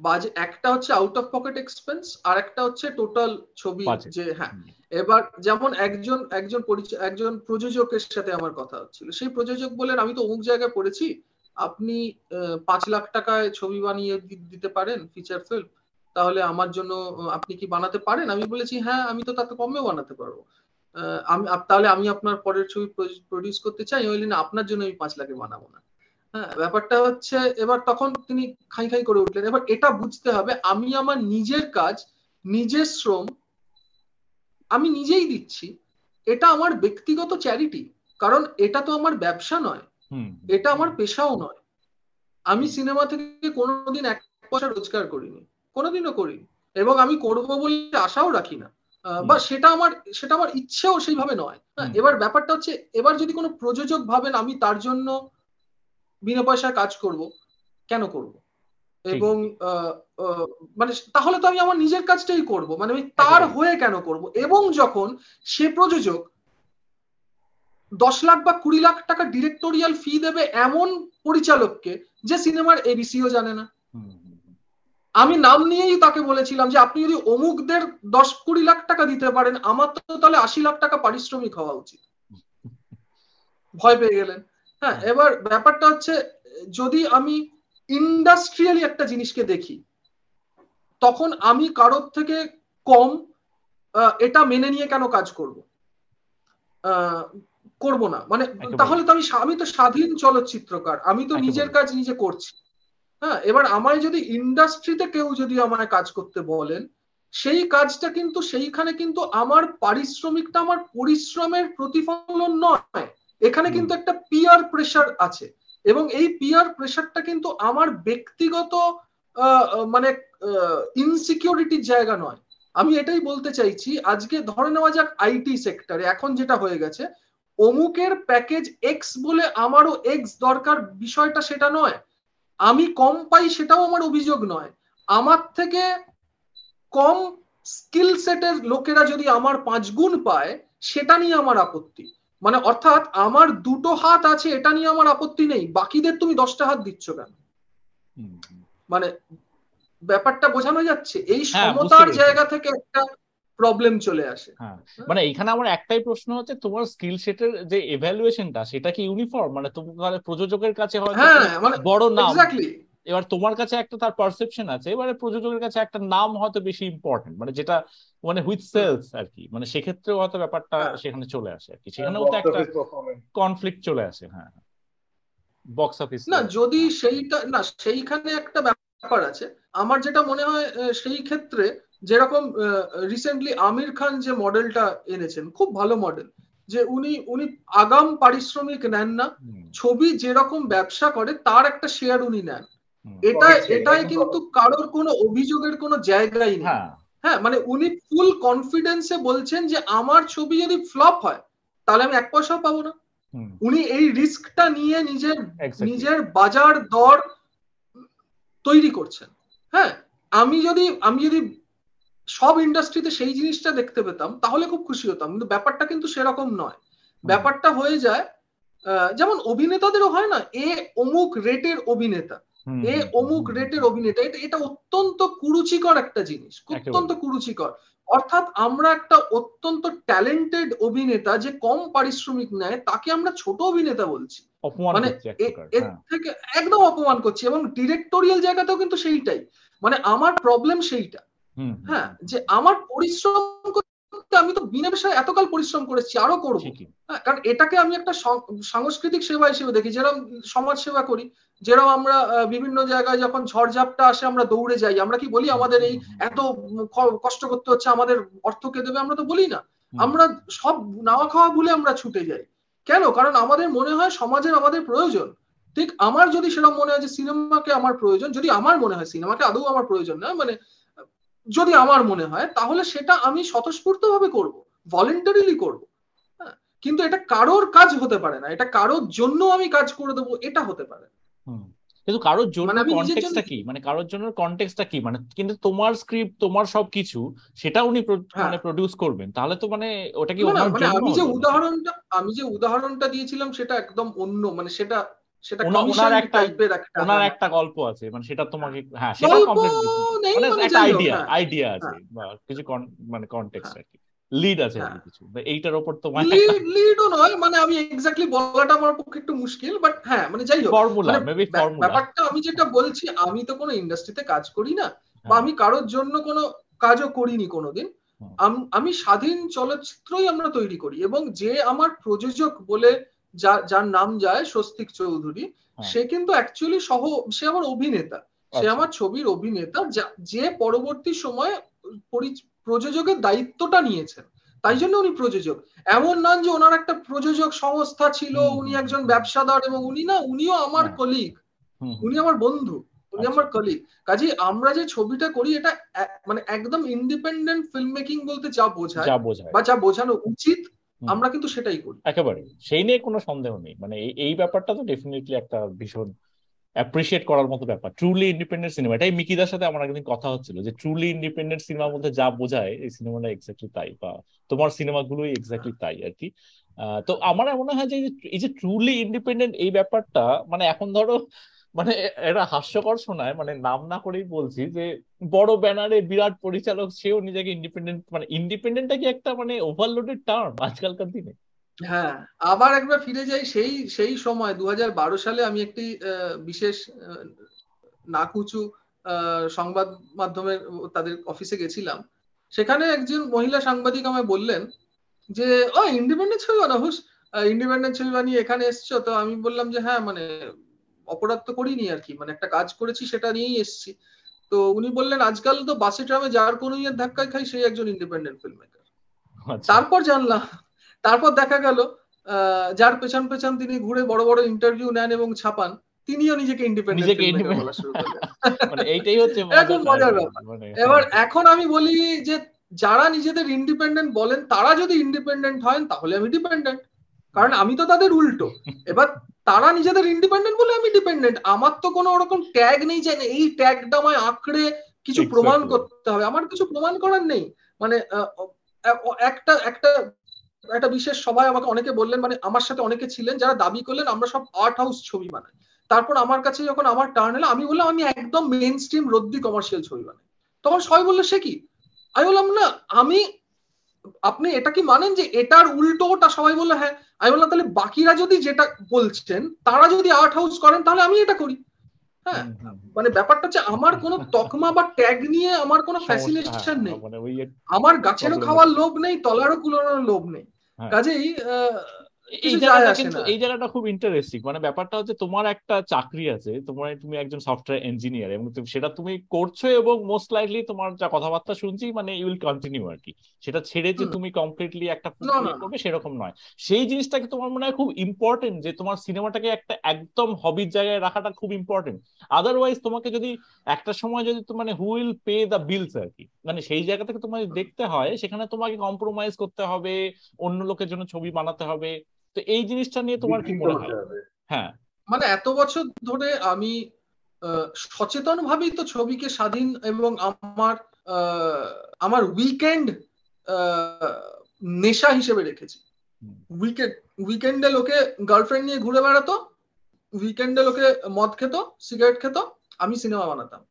বাজে একটা হচ্ছে আউট অফ পকেট এক্সপেন্স আর একটা হচ্ছে টোটাল ছবি যে হ্যাঁ। এবার যেমন একজন একজন পরিচয় একজন প্রযোজকের সাথে আমার কথা হচ্ছিল। সেই প্রযোজক বলেন আমি তো অমুক জায়গায় পড়েছি। আপনি পাঁচ লাখ টাকায় ছবি বানিয়ে দিতে পারেন ফিচার ফিল্ম তাহলে আমার জন্য, আপনি কি বানাতে পারেন? আমি বলেছি হ্যাঁ আমি তো তাতে কমেও বানাতে পারব। আমি তাহলে আমি আপনার পরের ছবি প্রডিউস করতে চাই। বললেন আপনার জন্য আমি পাঁচ লাখে বানাবো না। হ্যাঁ ব্যাপারটা হচ্ছে, এবার তখন তিনি খাই খাই করে উঠলেন। এবার এটা বুঝতে হবে, আমি আমার নিজের কাজ, নিজের শ্রম আমি নিজেই দিচ্ছি। এটা আমার ব্যক্তিগত চ্যারিটি কারণ এটা তো আমার ব্যবসা নয়। এটা আমার পেশাও নয়। আমি সিনেমা থেকে কোনোদিন এক পয়সা রোজগার করিনি। কোনোদিনও করিনি। এবং আমি করব বলে আশাও রাখি না। বা সেটা আমার সেটা আমার ইচ্ছেও সেইভাবে নয়। হ্যাঁ, এবার ব্যাপারটা হচ্ছে এবার যদি কোনো প্রযোজক ভাবেন আমি তার জন্য বিনা পয়সায় কাজ করব কেন করব? এবং মানে তাহলে তো আমি আমার নিজের কাজটাই করব। মানে আমি তার হয়ে কেন করব? এবং যখন সে প্রযোজক দশ লাখ বা কুড়ি লাখ টাকা ডিরেক্টোরিয়াল ফি দেবে এমন পরিচালককে যে সিনেমার এবিসিও জানে না। আমি নাম নিয়েই তাকে বলেছিলাম যে আপনি যদি অমুকদের দশ কুড়ি লাখ টাকা দিতে পারেন আমার তো তাহলে আশি লাখ টাকা পারিশ্রমিক হওয়া উচিত। ভয় পেয়ে গেলেন। হ্যাঁ এবার ব্যাপারটা হচ্ছে যদি আমি ইন্ডাস্ট্রিয়ালি একটা জিনিসকে দেখি তখন আমি কারোর থেকে কম এটা মেনে নিয়ে কেন কাজ করব? করব না। মানে তাহলে তো আমি আমি তো স্বাধীন চলচ্চিত্রকার আমি তো নিজের কাজ নিজে করছি। হ্যাঁ এবার আমায় যদি ইন্ডাস্ট্রিতে কেউ যদি আমায় কাজ করতে বলেন সেই কাজটা কিন্তু সেইখানে কিন্তু আমার পারিশ্রমিকটা আমার পরিশ্রমের প্রতিফলন নয়। এখানে কিন্তু একটা পিয়ার প্রেসার আছে। এবং এই পিয়ার প্রেসারটা কিন্তু আমার ব্যক্তিগত মানে ইনসিকিউরিটির জায়গা নয়। আমি এটাই বলতে চাইছি, আজকে ধরে নেওয়া যাক আইটি সেক্টরে এখন যেটা হয়ে গেছে, অমুকের প্যাকেজ এক্স বলে আমারও এক্স দরকার বিষয়টা সেটা নয়। আমি কম পাই সেটাও আমার অভিযোগ নয়। আমার থেকে কম স্কিল সেটের লোকেরা যদি আমার পাঁচ গুণ পায়, সেটা নিয়ে আমার আপত্তি। মানে অর্থাৎ আমার দুটো হাত আছে এটা নিয়ে আমার আপত্তি নেই বাকিদের তুমি দশটা হাত দিচ্ছ কেন। মানে ব্যাপারটা বোঝানো যাচ্ছে এই হ্যাঁ, সমতার জায়গা থেকে একটা প্রবলেম চলে আসে। হ্যাঁ মানে এখানে আমার একটাই প্রশ্ন হচ্ছে তোমার স্কিল সেটের যে এভ্যালুয়েশনটা সেটা কি ইউনিফর্ম মানে তোমার প্রযোজকের কাছে হ্যাঁ কোনো মানে বড় নাম। এক্স্যাক্টলি এবার তোমার কাছে একটা তার পারসেপশন আছে এবারে প্রযোজকের কাছে একটা নাম হয়তো বেশি ইম্পর্টেন্ট মানে যেটা মানে হুইচ সেলস আর কি মানে সেক্ষেত্রেও হয়তো ব্যাপারটা হ্যাঁ। সেখানে চলে আসে আর কি সেখানেও তো একটা কনফ্লিক্ট চলে আসে হ্যাঁ বক্স অফিস না যদি সেইটা না সেইখানে একটা ব্যাপার আছে। আমার যেটা মনে হয় সেই ক্ষেত্রে যেরকম রিসেন্টলি আমির খান যে মডেলটা এনেছেন খুব ভালো মডেল যে উনি উনি আগাম পারিশ্রমিক নেন না ছবি যেরকম ব্যবসা করে তার একটা শেয়ার উনি নেন। এটা এটাই কিন্তু কারোর কোনো অভিযোগের কোনো জায়গাই নেই। হ্যাঁ। হ্যাঁ মানে উনি ফুল কনফিডেন্সে বলছেন যে আমার ছবি যদি ফ্লপ হয় তাহলে আমি এক পয়সাও পাবো না। উনি এই রিস্কটা নিয়ে নিজের নিজের বাজার দর তৈরি করছেন। হ্যাঁ আমি যদি আমি যদি সব ইন্ডাস্ট্রিতে সেই জিনিসটা দেখতে পেতাম তাহলে খুব খুশি হতাম। কিন্তু ব্যাপারটা কিন্তু সেরকম নয়। ব্যাপারটা হয়ে যায় আহ, যেমন অভিনেতাদেরও হয় না এ অমুক রেটের অভিনেতা। এ অমুক রেটের অভিনেতা। এটা এটা অত্যন্ত কুরুচিকর একটা জিনিস অত্যন্ত কুরুচিকর। অর্থাৎ আমরা একটা অত্যন্ত ট্যালেন্টেড অভিনেতা যে কম পারিশ্রমিক নেয় তাকে আমরা ছোট অভিনেতা বলছি। মানে এর হ্যাঁ। থেকে একদম অপমান করছি এবং ডিরেক্টোরিয়াল জায়গাতেও কিন্তু সেইটাই। মানে আমার প্রবলেম সেইটা। হ্যাঁ যে আমার পরিশ্রম করতে আমি তো বিনা বিষয়ে এতকাল পরিশ্রম করেছি আরও করব। হ্যাঁ, কারণ এটাকে আমি একটা সাংস্কৃতিক সেবা হিসেবে দেখি যেরকম সমাজ সেবা করি। যেরকম আমরা বিভিন্ন জায়গায় যখন ঝড়ঝাপটা আসে আমরা দৌড়ে যাই। আমরা কি বলি? আমাদের এই এত কষ্ট করতে হচ্ছে আমাদের অর্থ কে দেবে আমরা তো বলি না। আমরা সব নাওয়া খাওয়া ভুলে আমরা ছুটে যাই। কেন? কারণ আমাদের মনে হয় সমাজের আমাদের প্রয়োজন। ঠিক আমার যদি সেরকম মনে হয় যে সিনেমাকে আমার প্রয়োজন যদি আমার মনে হয় সিনেমাকে আদৌ আমার প্রয়োজন না মানে যদি আমার মনে হয় তাহলে সেটা আমি স্বতঃস্ফূর্ত ভাবে করব ভলেন্টারিলি করব। হ্যাঁ? কিন্তু এটা কারোর কাজ হতে পারে না। এটা কারোর জন্য আমি কাজ করে দেবো এটা হতে পারে না। কিন্তু কারোর জন্য মানে কনটেক্সটটা জন্য- কি? মানে কারোর জন্য কনটেক্সটটা কি? মানে কিন্তু তোমার স্ক্রিপ্ট তোমার সবকিছু সেটা উনি হ্যাঁ। মানে প্রডিউস করবেন। তাহলে তো মানে ওটা কি ওনার মানে জন্য আমি যে উদাহরণটা আমি যে উদাহরণটা দিয়েছিলাম সেটা একদম অন্য মানে সেটা সেটা কমিশন একটা- টাইপের একটা ওনার হ্যাঁ। একটা গল্প আছে মানে সেটা তোমাকে হ্যাঁ সেটা কমপ্লিট মানে মানে একটা আইডিয়া হ্যাঁ। আইডিয়া আছে বা কিছু মানে কনটেক্সট আর কি। লিড আছে হ্যাঁ। কিছু এইটার তোমার লিড লিডও নয় মানে আমি এক্স্যাক্টলি বলাটা আমার পক্ষে একটু মুশকিল বাট হ্যাঁ মানে যাই হোক ফর্মুলা মেবি ফর্মুলা ব্যাপারটা আমি যেটা বলছি আমি তো কোনো ইন্ডাস্ট্রিতে কাজ করি না বা আমি কারোর জন্য কোনো কাজও করিনি কোনোদিন হুম। আমি স্বাধীন চলচ্চিত্রই আমরা তৈরি করি এবং যে আমার প্রযোজক বলে যার নাম যায় স্বস্তিক চৌধুরী হ্যাঁ। সে কিন্তু অ্যাকচুয়ালি সহ সে আমার অভিনেতা সে আচ্ছা। আমার ছবির অভিনেতা যে পরবর্তী সময়ে প্রযোজকের দায়িত্বটা নিয়েছেন। তাই জন্য উনি প্রযোজক। এমন নন যে ওনার একটা প্রযোজক সংস্থা ছিল উনি একজন ব্যবসাদার এবং উনি না উনিও আমার কলিগ হ্যাঁ। উনি আমার বন্ধু উনি আচ্ছা। আমার কলিগ কাজে আমরা যে ছবিটা করি এটা মানে একদম ইন্ডিপেন্ডেন্ট ফিল্ম মেকিং বলতে যা বোঝায় বা যা বোঝানো উচিত আমরা কিন্তু সেটাই করি। একেবারে। সেই নিয়ে কোনো সন্দেহ নেই। মানে এই ব্যাপারটা তো ডেফিনেটলি একটা ভীষণ অ্যাপ্রিসিয়েট করার মতো ব্যাপার। ট্রুলি ইন্ডিপেন্ডেন্ট সিনেমা এটাই মিকিদার সাথে আমার একদিন কথা হচ্ছিল যে ট্রুলি ইন্ডিপেন্ডেন্ট সিনেমা বলতে যা বোঝায়, এই সিনেমাটা এক্স্যাক্টলি তাই বা তোমার সিনেমাগুলোই এক্স্যাক্টলি তাই আর কি তো আমার মনে হয় যে, এই যে ট্রুলি ইন্ডিপেন্ডেন্ট এই ব্যাপারটা মানে এখন ধরো মানে এটা হাস্যকর শোনায় মানে নাম না করেই বলছি যে, বড় ব্যানারে বিরাট পরিচালক, সেও নিজেকে ইন্ডিপেন্ডেন্ট মানে ইন্ডিপেন্ডেন্টটা কি একটা মানে ওভারলোডেড টার্ম আজকালকার দিনে? হ্যাঁ আবার একবার ফিরে যাই সেই সেই সময় দু হাজার বারো সালে আমি একটি বিশেষ নাকুচু সংবাদ মাধ্যমের তাদের অফিসে গেছিলাম। সেখানে একজন মহিলা সাংবাদিক আমায় বললেন যে ও ইন্ডিপেন্ডেন্ট ছবি বানা হুস ইন্ডিপেন্ডেন্ট ছবি বানিয়ে এখানে এসছো? তো আমি বললাম যে হ্যাঁ মানে অপরাধ তো করিনি আর কি মানে একটা কাজ করেছি সেটা নিয়েই এসছি। তো উনি বললেন আজকাল তো বাসে ট্রামে যার কোনো ইয়ের ধাক্কায় খাই সেই একজন ইন্ডিপেন্ডেন্ট ফিল্ম মেকার তারপর জানলাম তারপর দেখা গেল যার পেছন পেছন তিনি ঘুরে বড় বড় ইন্টারভিউ নেন এবং ছাপান তিনিও নিজেকে ইন্ডিপেন্ডেন্ট বলা শুরু করলেন। মানে এইটাই হচ্ছে মজার ব্যাপার। মানে, এবার। এখন আমি বলি যে যারা নিজেদের ইন্ডিপেন্ডেন্ট বলেন তারা যদি ইন্ডিপেন্ডেন্ট হয় তাহলে আমি ডিপেন্ডেন্ট কারণ আমি তো তাদের উল্টো। এবার তারা নিজেদের ইন্ডিপেন্ডেন্ট বলে আমি ডিপেন্ডেন্ট আমার তো কোনো ওরকম ট্যাগ নেই যে এই ট্যাগটা আমায় আঁকড়ে কিছু প্রমাণ করতে হবে। আমার কিছু প্রমাণ করার নেই। মানে একটা একটা একটা বিশেষ সবাই আমাকে অনেকে বললেন মানে আমার সাথে অনেকে ছিলেন যারা দাবি করলেন আমরা সব আর্ট হাউস ছবি বানাই। তারপর আমার কাছে যখন আমার টার্ন এলো আমি বললাম আমি একদম মেন স্ট্রিম রদ্দি কমার্শিয়াল ছবি বানাই। তখন সবাই বলল সে কি? আমি বললাম না আমি আপনি এটা কি মানেন যে এটার উল্টোটা সবাই বলল হ্যাঁ। আমি বললাম তাহলে বাকিরা যদি যেটা বলছেন তারা যদি আর্ট হাউস করেন তাহলে আমি এটা করি। হ্যাঁ মানে ব্যাপারটা হচ্ছে আমার কোনো তকমা বা ট্যাগ নিয়ে আমার কোনো ফ্যাসিনেশন নেই। মানে আমার গাছেরও খাওয়ার লোভ নেই তলারও কুলোনোর লোভ নেই। হ্যাঁ। কাজেই এই জায়গাটা কিন্তু এই জায়গাটা খুব ইন্টারেস্টিং মানে ব্যাপারটা হচ্ছে তোমার একটা চাকরি আছে তোমার তুমি একজন সফটওয়্যার ইঞ্জিনিয়ার এবং সেটা তুমি করছ এবং মোস্ট লাইকলি তোমার যা কথাবার্তা শুনছি মানে ইউ উইল কন্টিনিউ আর কি সেটা ছেড়ে যে তুমি কমপ্লিটলি একটা করবে সেরকম নয়। সেই জিনিসটাকে তোমার মনে হয় খুব ইম্পর্টেন্ট যে তোমার সিনেমাটাকে একটা একদম হবির জায়গায় রাখাটা খুব ইম্পর্টেন্ট আদারওয়াইজ তোমাকে যদি একটা সময় যদি মানে who will pay the bills আর কি মানে সেই জায়গা থেকে তোমাকে দেখতে হয় সেখানে তোমাকে কম্প্রোমাইজ করতে হবে অন্য লোকের জন্য ছবি বানাতে হবে। তো এই জিনিসটা নিয়ে তোমার কি মনে হয়? হ্যাঁ। মানে এত বছর ধরে আমি সচেতন ভাবেই তো ছবিকে স্বাধীন এবং আমার আমার উইকেন্ড নেশা হিসেবে রেখেছি। উইকেন্ড উইকেন্ডে লোকে গার্লফ্রেন্ড নিয়ে ঘুরে বেড়াতো উইকেন্ডে লোকে মদ খেত সিগারেট খেত আমি সিনেমা বানাতাম।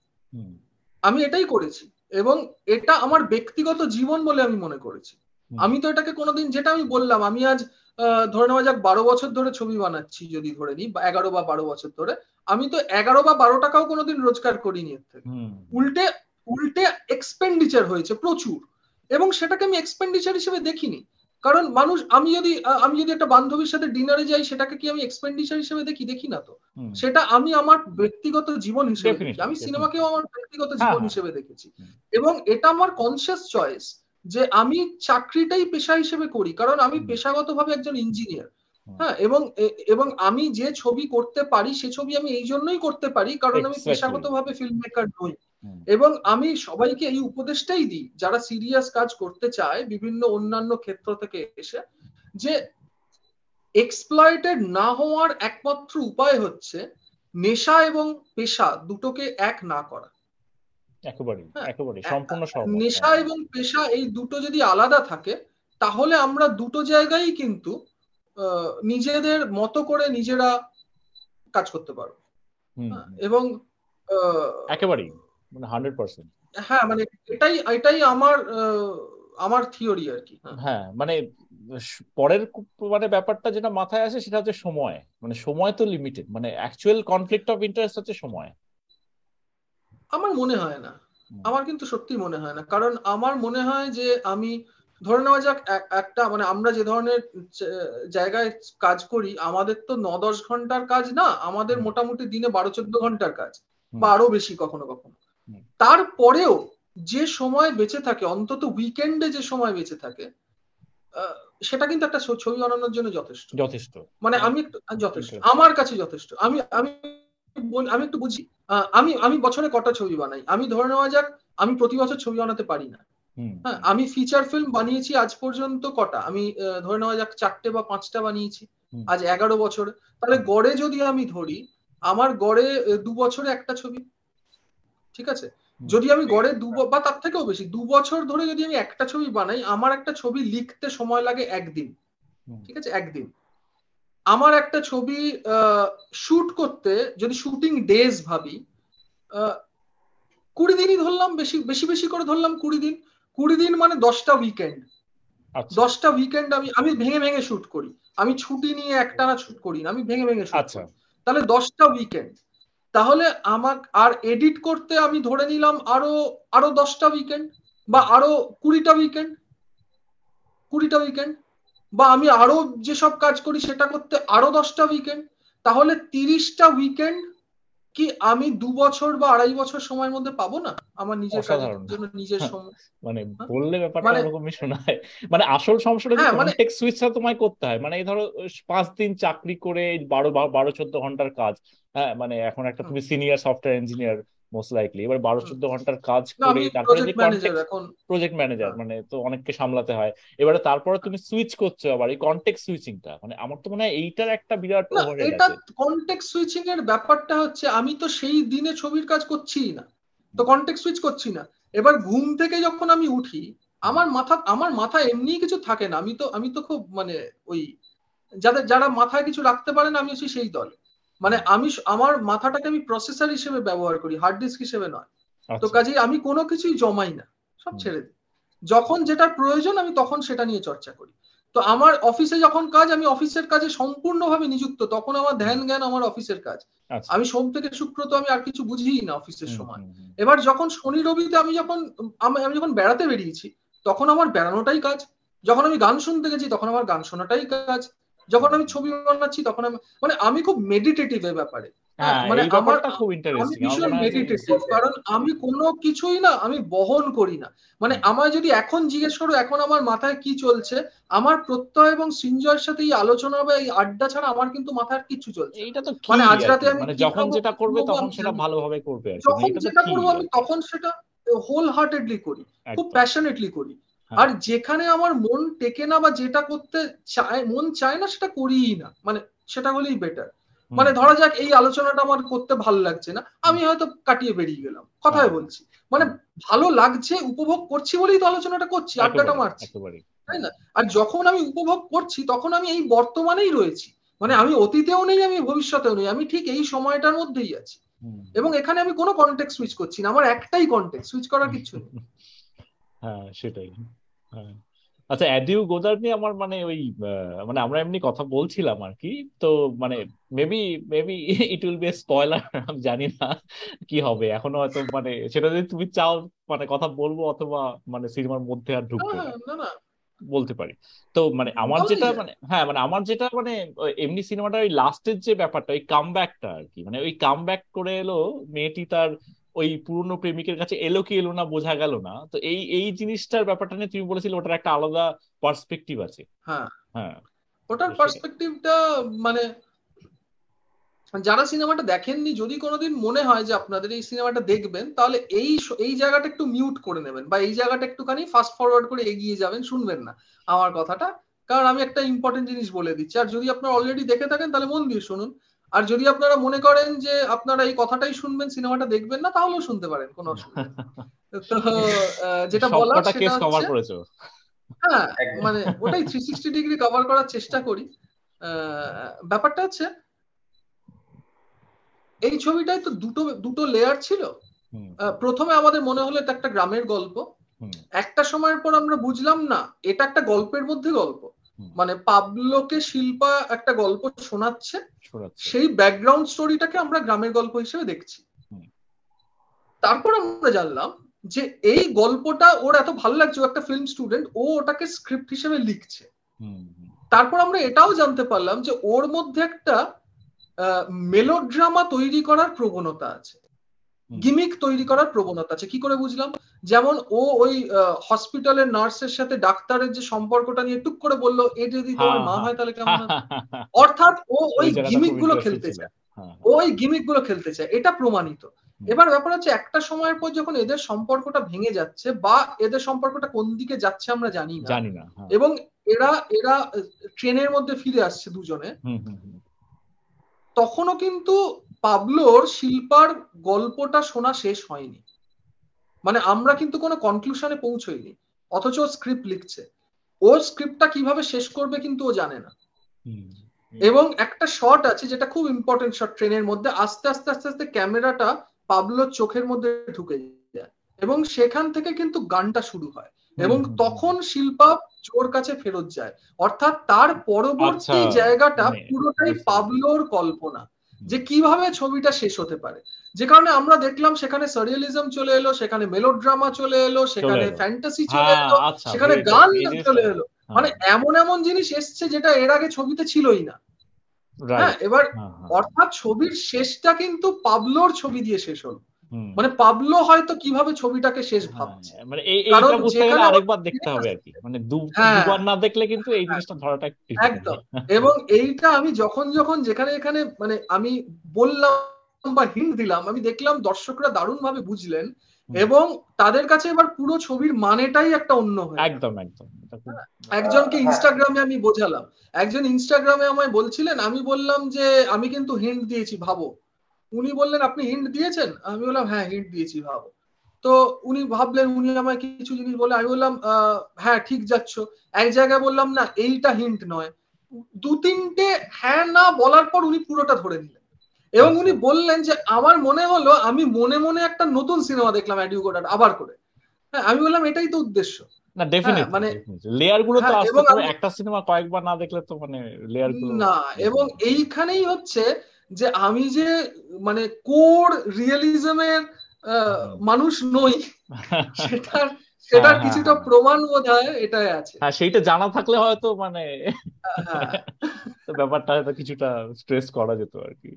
আমি এটাই করেছি এবং এটা আমার ব্যক্তিগত জীবন বলে আমি মনে করেছি। আমি তো এটাকে কোনোদিন যেটা আমি বললাম আমি আজ ধরে নেওয়া যাক বারো বছর ধরে ছবি বানাচ্ছি যদি ধরে নিই এগারো বা বারো বছর ধরে। আমি তো এগারো বা বারো টাকাও কোনোদিন রোজগার করিনি এর থেকে। উল্টে উল্টে এক্সপেন্ডিচার হয়েছে প্রচুর। এবং সেটাকে আমি এক্সপেন্ডিচার হিসেবে দেখিনি। কারণ মানুষ আমি যদি আমি যদি একটা বান্ধবীর সাথে ডিনারে যাই সেটাকে কি আমি এক্সপেন্ডিচার হিসেবে দেখি? দেখি না তো। সেটা আমি আমার ব্যক্তিগত জীবন হিসেবে দেখি। আমি সিনেমাকেও আমার ব্যক্তিগত জীবন হ্যাঁ, হ্যাঁ। হিসেবে দেখেছি। এবং এটা আমার কনসিয়াস চয়েস যে আমি চাকরিটাই পেশা হিসেবে করি কারণ আমি পেশাগতভাবে একজন ইঞ্জিনিয়ার হ্যাঁ এবং এবং আমি যে ছবি করতে পারি সে ছবি আমি এই জন্যই করতে পারি কারণ আমি পেশাগতভাবে ফিল্ম মেকার নই এবং আমি সবাইকে এই উপদেশটাই দিই যারা সিরিয়াস কাজ করতে চায় বিভিন্ন অন্যান্য ক্ষেত্র থেকে এসে যে এক্সপ্লয়েটেড না হওয়ার একমাত্র উপায় হচ্ছে নেশা এবং পেশা দুটোকে এক না করা। একেবারেই হ্যাঁ, একেবারেই সম্পূর্ণ নেশা এবং পেশা এই দুটো যদি আলাদা থাকে তাহলে আমরা দুটো জায়গায় কিন্তু নিজেদের মতো করে নিজেরা কাজ করতে পারব। হ্যাঁ, এবং একেবারেই মানে হান্ড্রেড পার্সেন্ট। হ্যাঁ মানে এটাই এটাই আমার আমার থিওরি আর কি হ্যাঁ।, হ্যাঁ মানে পরের মানে ব্যাপারটা যেটা মাথায় আসে সেটা হচ্ছে সময়। মানে সময় তো লিমিটেড মানে অ্যাকচুয়াল কনফ্লিক্ট অফ ইন্টারেস্ট হচ্ছে সময়। আমার মনে হয় না। আমার কিন্তু সত্যি মনে হয় না। কারণ আমার মনে হয় যে আমি ধরে নেওয়া যাক একটা মানে আমরা যে ধরনের জায়গায় কাজ করি আমাদের তো ন দশ ঘণ্টার কাজ না আমাদের মোটামুটি দিনে বারো চোদ্দ ঘণ্টার কাজ বা আরও বেশি কখনো কখনো। তারপরেও যে সময় বেঁচে থাকে অন্তত উইকেন্ডে যে সময় বেঁচে থাকে সেটা কিন্তু একটা ছবি বানানোর জন্য যথেষ্ট। যথেষ্ট। মানে আমি যথেষ্ট। আমার কাছে যথেষ্ট। আমি আমি আমি একটু বুঝি আমি আমি বছরে কটা ছবি বানাই? আমি ধরে নেওয়া যাক আমি প্রতি বছর ছবি বানাতে পারি না। হ্যাঁ আমি ফিচার ফিল্ম বানিয়েছি আজ পর্যন্ত কটা? আমি ধরে নেওয়া যাক চারটে বা পাঁচটা বানিয়েছি। আজ এগারো বছর। তাহলে গড়ে যদি আমি ধরি আমার গড়ে দু বছরে একটা ছবি। ঠিক আছে? যদি আমি গড়ে দু বা তার থেকেও বেশি দু বছর ধরে যদি আমি একটা ছবি বানাই আমার একটা ছবি লিখতে সময় লাগে একদিন। ঠিক আছে? একদিন। আমার একটা ছবি শুট করতে যদি শুটিং ডেজ ভাবি কুড়ি দিনই ধরলাম বেশি বেশি বেশি করে ধরলাম কুড়ি দিন। কুড়ি দিন মানে দশটা উইকেন্ড দশটা উইকেন্ড আমি আমি ভেঙে ভেঙে শুট করি। আমি ছুটি নিয়ে একটানা শুট করি না আমি ভেঙে ভেঙে শুট করি। তাহলে দশটা উইকেন্ড তাহলে আমার আর এডিট করতে আমি ধরে নিলাম আরও আরও দশটা উইকেন্ড বা আরও কুড়িটা উইকেন্ড কুড়িটা উইকেন্ড বা আমি আরও যেসব কাজ করি সেটা করতে আরও দশটা উইকেন্ড তাহলে তিরিশটা উইকেন্ড কি আমি দু বছর বা আড়াই বছর সময়ের মধ্যে পাবো না? আমার নিজের কাজের জন্য নিজের সময় মানে বললে ব্যাপারটা এরকমই শোনায়। মানে আসল সমস্যাটা হ্যাঁ, মানে কন্টেক্সট সুইচটা তোমায় করতে হয়। মানে এই ধরো পাঁচ দিন চাকরি করে বারো বারো চোদ্দ ঘণ্টার কাজ। হ্যাঁ মানে এখন একটা তুমি senior software engineer most likely এবার বারো চোদ্দ ঘণ্টার কাজ করে তারপরে প্রজেক্ট ম্যানেজার মানে তো অনেককে সামলাতে হয়। এবারে তারপরে তুমি সুইচ করছ আবার এই কন্টেক্ট সুইচিংটা মানে আমার তো মনে হয় এইটার একটা বিরাট এটা কন্টেক্ট সুইচিং এর ব্যাপারটা হচ্ছে আমি তো সেই দিনে ছবির কাজ করছি না। তো কন্টেক্ট সুইচ করছি না। এবার ঘুম থেকে যখন আমি উঠি আমার মাথা আমার মাথা এমনি কিছু থাকে না। আমি তো আমি তো খুব মানে ওই যাদের যারা মাথায় কিছু রাখতে পারে না আমি হচ্ছি সেই দলে। মানে আমি আমার মাথাটাকে আমি প্রসেসর হিসেবে ব্যবহার করি হার্ড ডিস্ক হিসেবে নয়। তো আচ্ছা। কাজেই আমি কোনো কিছুই জমাই না সব ছেড়ে দিই। যখন যেটার প্রয়োজন আমি তখন সেটা নিয়ে চর্চা করি। তো আমার অফিসে যখন কাজ আমি অফিসের কাজে সম্পূর্ণভাবে নিযুক্ত তখন আমার ধ্যান জ্ঞান আমার অফিসের কাজ। আচ্ছা। আমি সোম থেকে শুক্র তো আমি আর কিছু বুঝিই না অফিসের সময়। এবার যখন শনি রবিতে আমি যখন আমি যখন বেড়াতে বেরিয়েছি তখন আমার বেড়ানোটাই কাজ। যখন আমি গান শুনতে গেছি তখন আমার গান শোনাটাই কাজ। যখন আমি ছবি বানাচ্ছি তখন আমি মানে আমি খুব মেডিটেটিভ এ ব্যাপারে। হ্যাঁ, মানে আমার খুব আমি ভীষণ মেডিটেটিভ কারণ আমি কোনো কিছুই না আমি বহন করি না। মানে আমায় যদি এখন জিজ্ঞেস করো এখন আমার মাথায় কি চলছে আমার প্রত্যয় এবং সিঞ্জয়ের সাথে এই আলোচনা বা এই আড্ডা ছাড়া আমার কিন্তু মাথায় কিছু চলছে এইটা তো মানে আজ রাতে আমি মানে যখন যেটা করবে তখন সেটা ভালোভাবে করবে যখন যেটা করব আমি তখন সেটা হোল হার্টেডলি করি খুব প্যাশনেটলি করি। হ্যাঁ। আর যেখানে আমার মন টেকে না বা যেটা করতে চায় মন চায় না সেটা করিই না। মানে সেটা হলেই বেটার মানে ধরা যাক এই আলোচনাটা আমার করতে ভালো লাগছে না আমি হয়তো কাটিয়ে বেরিয়ে গেলাম। কথাই হ্যাঁ। বলছি। মানে ভালো লাগছে উপভোগ করছি বলেই তো আলোচনাটা করছি আড্ডাটা মারছি। তাই না? আর যখন আমি উপভোগ করছি তখন আমি এই বর্তমানেই রয়েছি। মানে আমি অতীতেও নেই আমি ভবিষ্যতেও নেই আমি ঠিক এই সময়টার মধ্যেই আছি। এবং এখানে আমি কোনো কন্টেক্ট সুইচ করছি না আমার একটাই কন্টেক্ট সুইচ করার কিছু নেই। হ্যাঁ সেটাই। হ্যাঁ আচ্ছা অ্যাডিউ গোদার নিয়ে আমার মানে ওই মানে আমরা এমনি কথা বলছিলাম আর কি। তো মানে maybe maybe it will be spoiler আমি জানি না কি হবে। এখনও হয়তো মানে সেটা যদি তুমি চাও মানে কথা বলব অথবা মানে সিনেমার মধ্যে আর ঢুকবো না বলতে পারি। তো মানে আমার যেটা মানে হ্যাঁ মানে আমার যেটা মানে এমনি সিনেমাটা ওই লাস্টের যে ব্যাপারটা ওই কাম ব্যাকটা আর কি। মানে ওই কাম ব্যাক করে এলো মেয়েটি তার ওই পুরনো প্রেমিকের কাছে এলো কি এলো না বোঝা গেল না। তো এই এই জিনিসটার ব্যাপারটা নিয়ে তুমি বলেছিলে ওটার একটা আলাদা পার্সপেক্টিভ আছে। হ্যাঁ। হ্যাঁ। ওটার পার্সপেক্টিভটা মানে যারা সিনেমাটা দেখেননি যদি কোনোদিন মনে হয় যে আপনাদের এই সিনেমাটা দেখবেন তাহলে এই এই জায়গাটা একটু মিউট করে নেবেন বা এই জায়গাটা একটুখানি ফাস্ট ফরওয়ার্ড করে এগিয়ে যাবেন শুনবেন না আমার কথাটা। কারণ আমি একটা ইম্পর্টেন্ট জিনিস বলে দিচ্ছি। আর যদি আপনারা অলরেডি দেখে থাকেন তাহলে মন দিয়ে শুনুন। আর যদি আপনারা মনে করেন যে আপনারা এই কথাটাই শুনবেন সিনেমাটা দেখবেন না তাহলেও শুনতে পারেন কোনো অসুবিধা তো যেটা বলা সেটা হচ্ছে হ্যাঁ মানে ওটাই থ্রি সিক্সটি ডিগ্রি কভার করার চেষ্টা করি। ব্যাপারটা হচ্ছে এই ছবিটায় তো দুটো দুটো লেয়ার ছিল। প্রথমে আমাদের মনে হলো এটা একটা গ্রামের গল্প। একটা সময়ের পর আমরা বুঝলাম না এটা একটা গল্পের মধ্যে গল্প। মানে পাবলোকে শিল্পা একটা গল্প শোনাচ্ছে সেই ব্যাকগ্রাউন্ড স্টোরিটাকে আমরা গ্রামের গল্প হিসেবে দেখছি। তারপর আমরা জানলাম যে এই গল্পটা ওর এত ভালো লাগছে ও একটা ফিল্ম স্টুডেন্ট ও ওটাকে স্ক্রিপ্ট হিসেবে লিখছে। তারপর আমরা এটাও জানতে পারলাম যে ওর মধ্যে একটা মেলোড্রামা তৈরি করার প্রবণতা আছে। গিমিক তৈরি করার প্রবণতা আছে। কি করে বুঝলাম? যেমন ও ওই হসপিটালের নার্সের সাথে ডাক্তারের যে সম্পর্কটা নিয়ে টুক করে বলল এ যদি তোমার মা হয় তাহলে কেমন অর্থাৎ ও ওই গিমিকগুলো খেলতে চায়। ওই গিমিকগুলো খেলতে চায়। এটা প্রমাণিত। এবার ব্যাপার হচ্ছে একটা সময়ের পর যখন এদের সম্পর্কটা ভেঙে যাচ্ছে বা এদের সম্পর্কটা কোন দিকে যাচ্ছে আমরা জানি না জানি না এবং এরা এরা ট্রেনের মধ্যে ফিরে আসছে দুজনে তখনও কিন্তু পাবলোর শিল্পার গল্পটা শোনা শেষ হয়নি। মানে আমরা কিন্তু কোনো কনক্লুশনে পৌঁছইনি অথচ ও স্ক্রিপ্ট লিখছে। ও স্ক্রিপ্টটা কীভাবে শেষ করবে কিন্তু ও জানে না। এবং একটা শট আছে যেটা খুব ইম্পর্টেন্ট শট ট্রেনের মধ্যে আস্তে আস্তে আস্তে আস্তে ক্যামেরাটা পাবলোর চোখের মধ্যে ঢুকে যায়। এবং সেখান থেকে কিন্তু গানটা শুরু হয়। এবং তখন শিল্পা চোর কাছে ফেরত যায়। অর্থাৎ তার পরবর্তী জায়গাটা পুরোটাই পাবলোর কল্পনা। যে কীভাবে ছবিটা শেষ হতে পারে। যে কারণে আমরা দেখলাম সেখানে সারিয়ালিজম চলে এলো সেখানে মেলোড্রামা চলে এলো সেখানে ফ্যান্টাসি চলে এলো সেখানে গান চলে এলো। মানে এমন এমন জিনিস এসছে যেটা এর আগে ছবিতে ছিলই না। হ্যাঁ এবার অর্থাৎ ছবির শেষটা কিন্তু পাবলোর ছবি দিয়ে শেষ হলো। মানে পাবলো হয়তো কীভাবে ছবিটাকে শেষ ভাবছে। মানে এইটা বুঝতে গেলে আরেকবার দেখতে হবে আর কি। মানে দুবার না দেখলে কিন্তু এই জিনিসটা ধরাটা একদম। এবং এইটা আমি যখন যখন যেখানে এখানে মানে আমি বললাম বা হিন্ট দিলাম আমি দেখলাম দর্শকরা দারুণ ভাবে বুঝলেন এবং তাদের কাছে এবার পুরো ছবির মানেটাই একটা অন্য হয়ে একদম একদম। একজনকে ইনস্টাগ্রামে আমি বোঝালাম। একজন ইনস্টাগ্রামে আমায় বলছিলেন আমি বললাম যে আমি কিন্তু হিন্ট দিয়েছি ভাবো। উনি বললেন আপনি হিন্ট দিয়েছেন? আমি বললাম হ্যাঁ হিন্ট দিয়েছি ভাবো। তো উনি ভাবলেন উনি আমায় কিছু জিনিস বলে আমি বললাম হ্যাঁ ঠিক যাচ্ছ। এক জায়গায় বললাম না এইটা হিন্ট নয়। দু তিনটে হ্যাঁ না বলার পর উনি পুরোটা ধরে নিলেন। এবং উনি বললেন যে আমার মনে হলো আমি মনে মনে একটা নতুন সিনেমা দেখলাম অ্যাডিউ গোডার আবার করে। হ্যাঁ আমি বললাম এটাই তো উদ্দেশ্য। না ডেফিনেট মানে লেয়ারগুলো তো আসলে একটা সিনেমা কয়েকবার না দেখলে তো মানে লেয়ারগুলো না এবং এইখানেই হচ্ছে যে আমি যে মানে কোর রিয়েলিজমের মানুষ নই সেটার সেটার কিছুটা প্রমাণ বোধ হয় এটাই আছে। হ্যাঁ সেইটা জানা থাকলে হয়তো মানে ব্যাপারটা হয়তো কিছুটা স্ট্রেস করা যেত আর কি।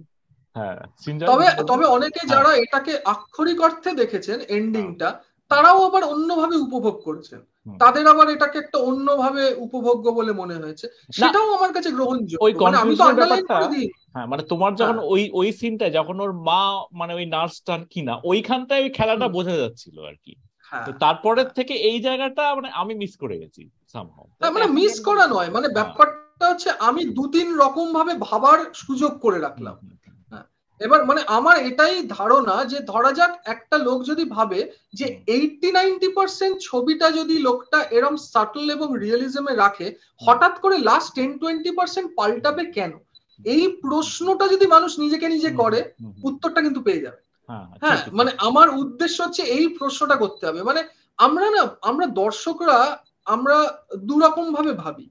হ্যাঁ তবে তবে অনেকে যারা এটাকে আক্ষরিক অর্থে দেখেছেন এন্ডিংটা তারাও আবার অন্যভাবে উপভোগ করেছেন। তাদের আবার এটাকে একটা অন্যভাবে উপভোগ্য বলে মনে হয়েছে। সেটাও আমার কাছে গ্রহণযোগ্য। মানে আমি তো আন্ডারলাইন করে দিই হ্যাঁ মানে তোমার যখন ওই ওই সিনটা যখন ওর মা মানে ওই নার্সটার কিনা ওইখানটায় ওই খেলাটা বোঝা যাচ্ছিল আর কি। তারপরের থেকে এই জায়গাটা মানে আমি মিস করে গেছি সামহাও মানে মিস করা নয় মানে ব্যাপারটা হচ্ছে আমি দু তিন রকম ভাবে ভাবার সুযোগ করে রাখলাম। এবার মানে আমার এটাই ধারণা যে ধরা যাক একটা লোক যদি ভাবে যে এইটটি নাইনটি পার্সেন্ট ছবিটা যদি লোকটা এরম সাটল এবং রিয়েলিজমে রাখে হঠাৎ করে লাস্ট টেন টোয়েন্টি পার্সেন্ট পাল্টাবে কেন? এই প্রশ্নটা যদি মানুষ নিজেকে নিজে করে উত্তরটা কিন্তু পেয়ে যাবে। হ্যাঁ মানে আমার উদ্দেশ্য হচ্ছে এই প্রশ্নটা করতে হবে। মানে আমরা না আমরা দর্শকরা আমরা দুরকম ভাবে। ভাবি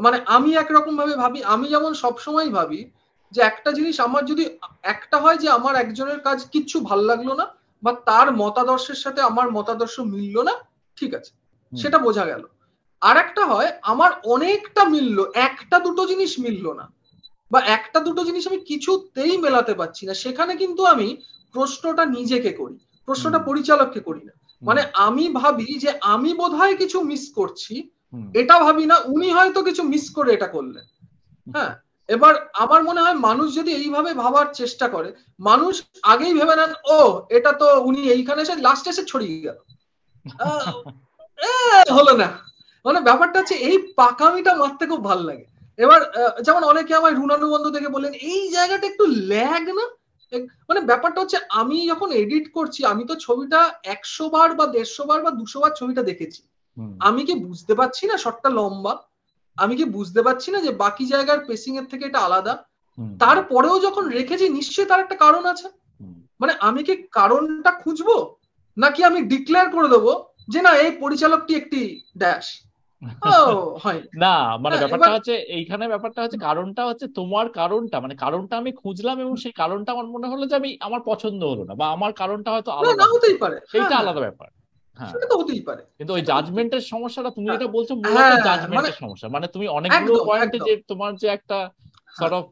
মানে আমি একরকম ভাবে ভাবি আমি যেমন সবসময় ভাবি যে একটা জিনিস আমার যদি একটা হয় যে আমার একজনের কাজ কিচ্ছু ভালো লাগল না বা তার মতাদর্শের সাথে আমার মতাদর্শ মিললো না ঠিক আছে সেটা বোঝা গেল। আর একটা হয় আমার অনেকটা মিললো একটা দুটো জিনিস মিললো না। বা একটা দুটো জিনিস আমি কিছুতেই মেলাতে পারছি না। সেখানে কিন্তু আমি প্রশ্নটা নিজেকে করি প্রশ্নটা পরিচালককে করি না। মানে আমি ভাবি যে আমি বোধহয় কিছু মিস করছি এটা ভাবি না উনি হয়তো কিছু মিস করে এটা করলেন। হ্যাঁ এবার আমার মনে হয় মানুষ যদি এইভাবে ভাবার চেষ্টা করে মানুষ আগেই ভেবে নেন ও এটা তো উনি এইখানে এসে লাস্ট এসে ছড়িয়ে গেল। হলো না। মানে ব্যাপারটা হচ্ছে এই পাকামিটা মারতে খুব ভালো লাগে। এবার যেমন অনেকে আমার রুনানুবন্ধ থেকে বললেন এই জায়গাটা একটু ল্যাগ না? মানে ব্যাপারটা হচ্ছে আমি যখন এডিট করছি আমি তো ছবিটা একশো বার বা দেড়শো বার বা দুশো বার ছবিটা দেখেছি। আমি কি বুঝতে পারছি না শটটা লম্বা? আমি কি বুঝতে পারছি না যে বাকি জায়গার পেসিং এর থেকে এটা আলাদা? তারপরেও যখন রেখেছি নিশ্চয়ই তার একটা কারণ আছে। মানে আমি কি কারণটা খুঁজবো? নাকি আমি ডিক্লেয়ার করে দেবো যে না এই পরিচালকটি একটি ড্যাশ না মানে হ্যাঁ, ব্যাপারটা হচ্ছে এইখানে ব্যাপারটা হচ্ছে কারণটা হচ্ছে তোমার কারণটা মানে কারণটা আমি খুঁজলাম এবং সেই কারণটা আমার মনে হলো যে আমি আমার পছন্দ হলো না বা আমার কারণটা হয়তো আলাদা। হতেই পারে। সেইটা হ্যাঁ, আলাদা ব্যাপার। হ্যাঁ। সেটা তো হতেই পারে। কিন্তু ওই জাজমেন্টের সমস্যাটা তুমি হ্যাঁ, যেটা বলছো মূলত হ্যাঁ, জাজমেন্টের মানে- সমস্যা। মানে তুমি অনেকগুলো পয়েন্টে যে তোমার যে একটা সর্ট অফ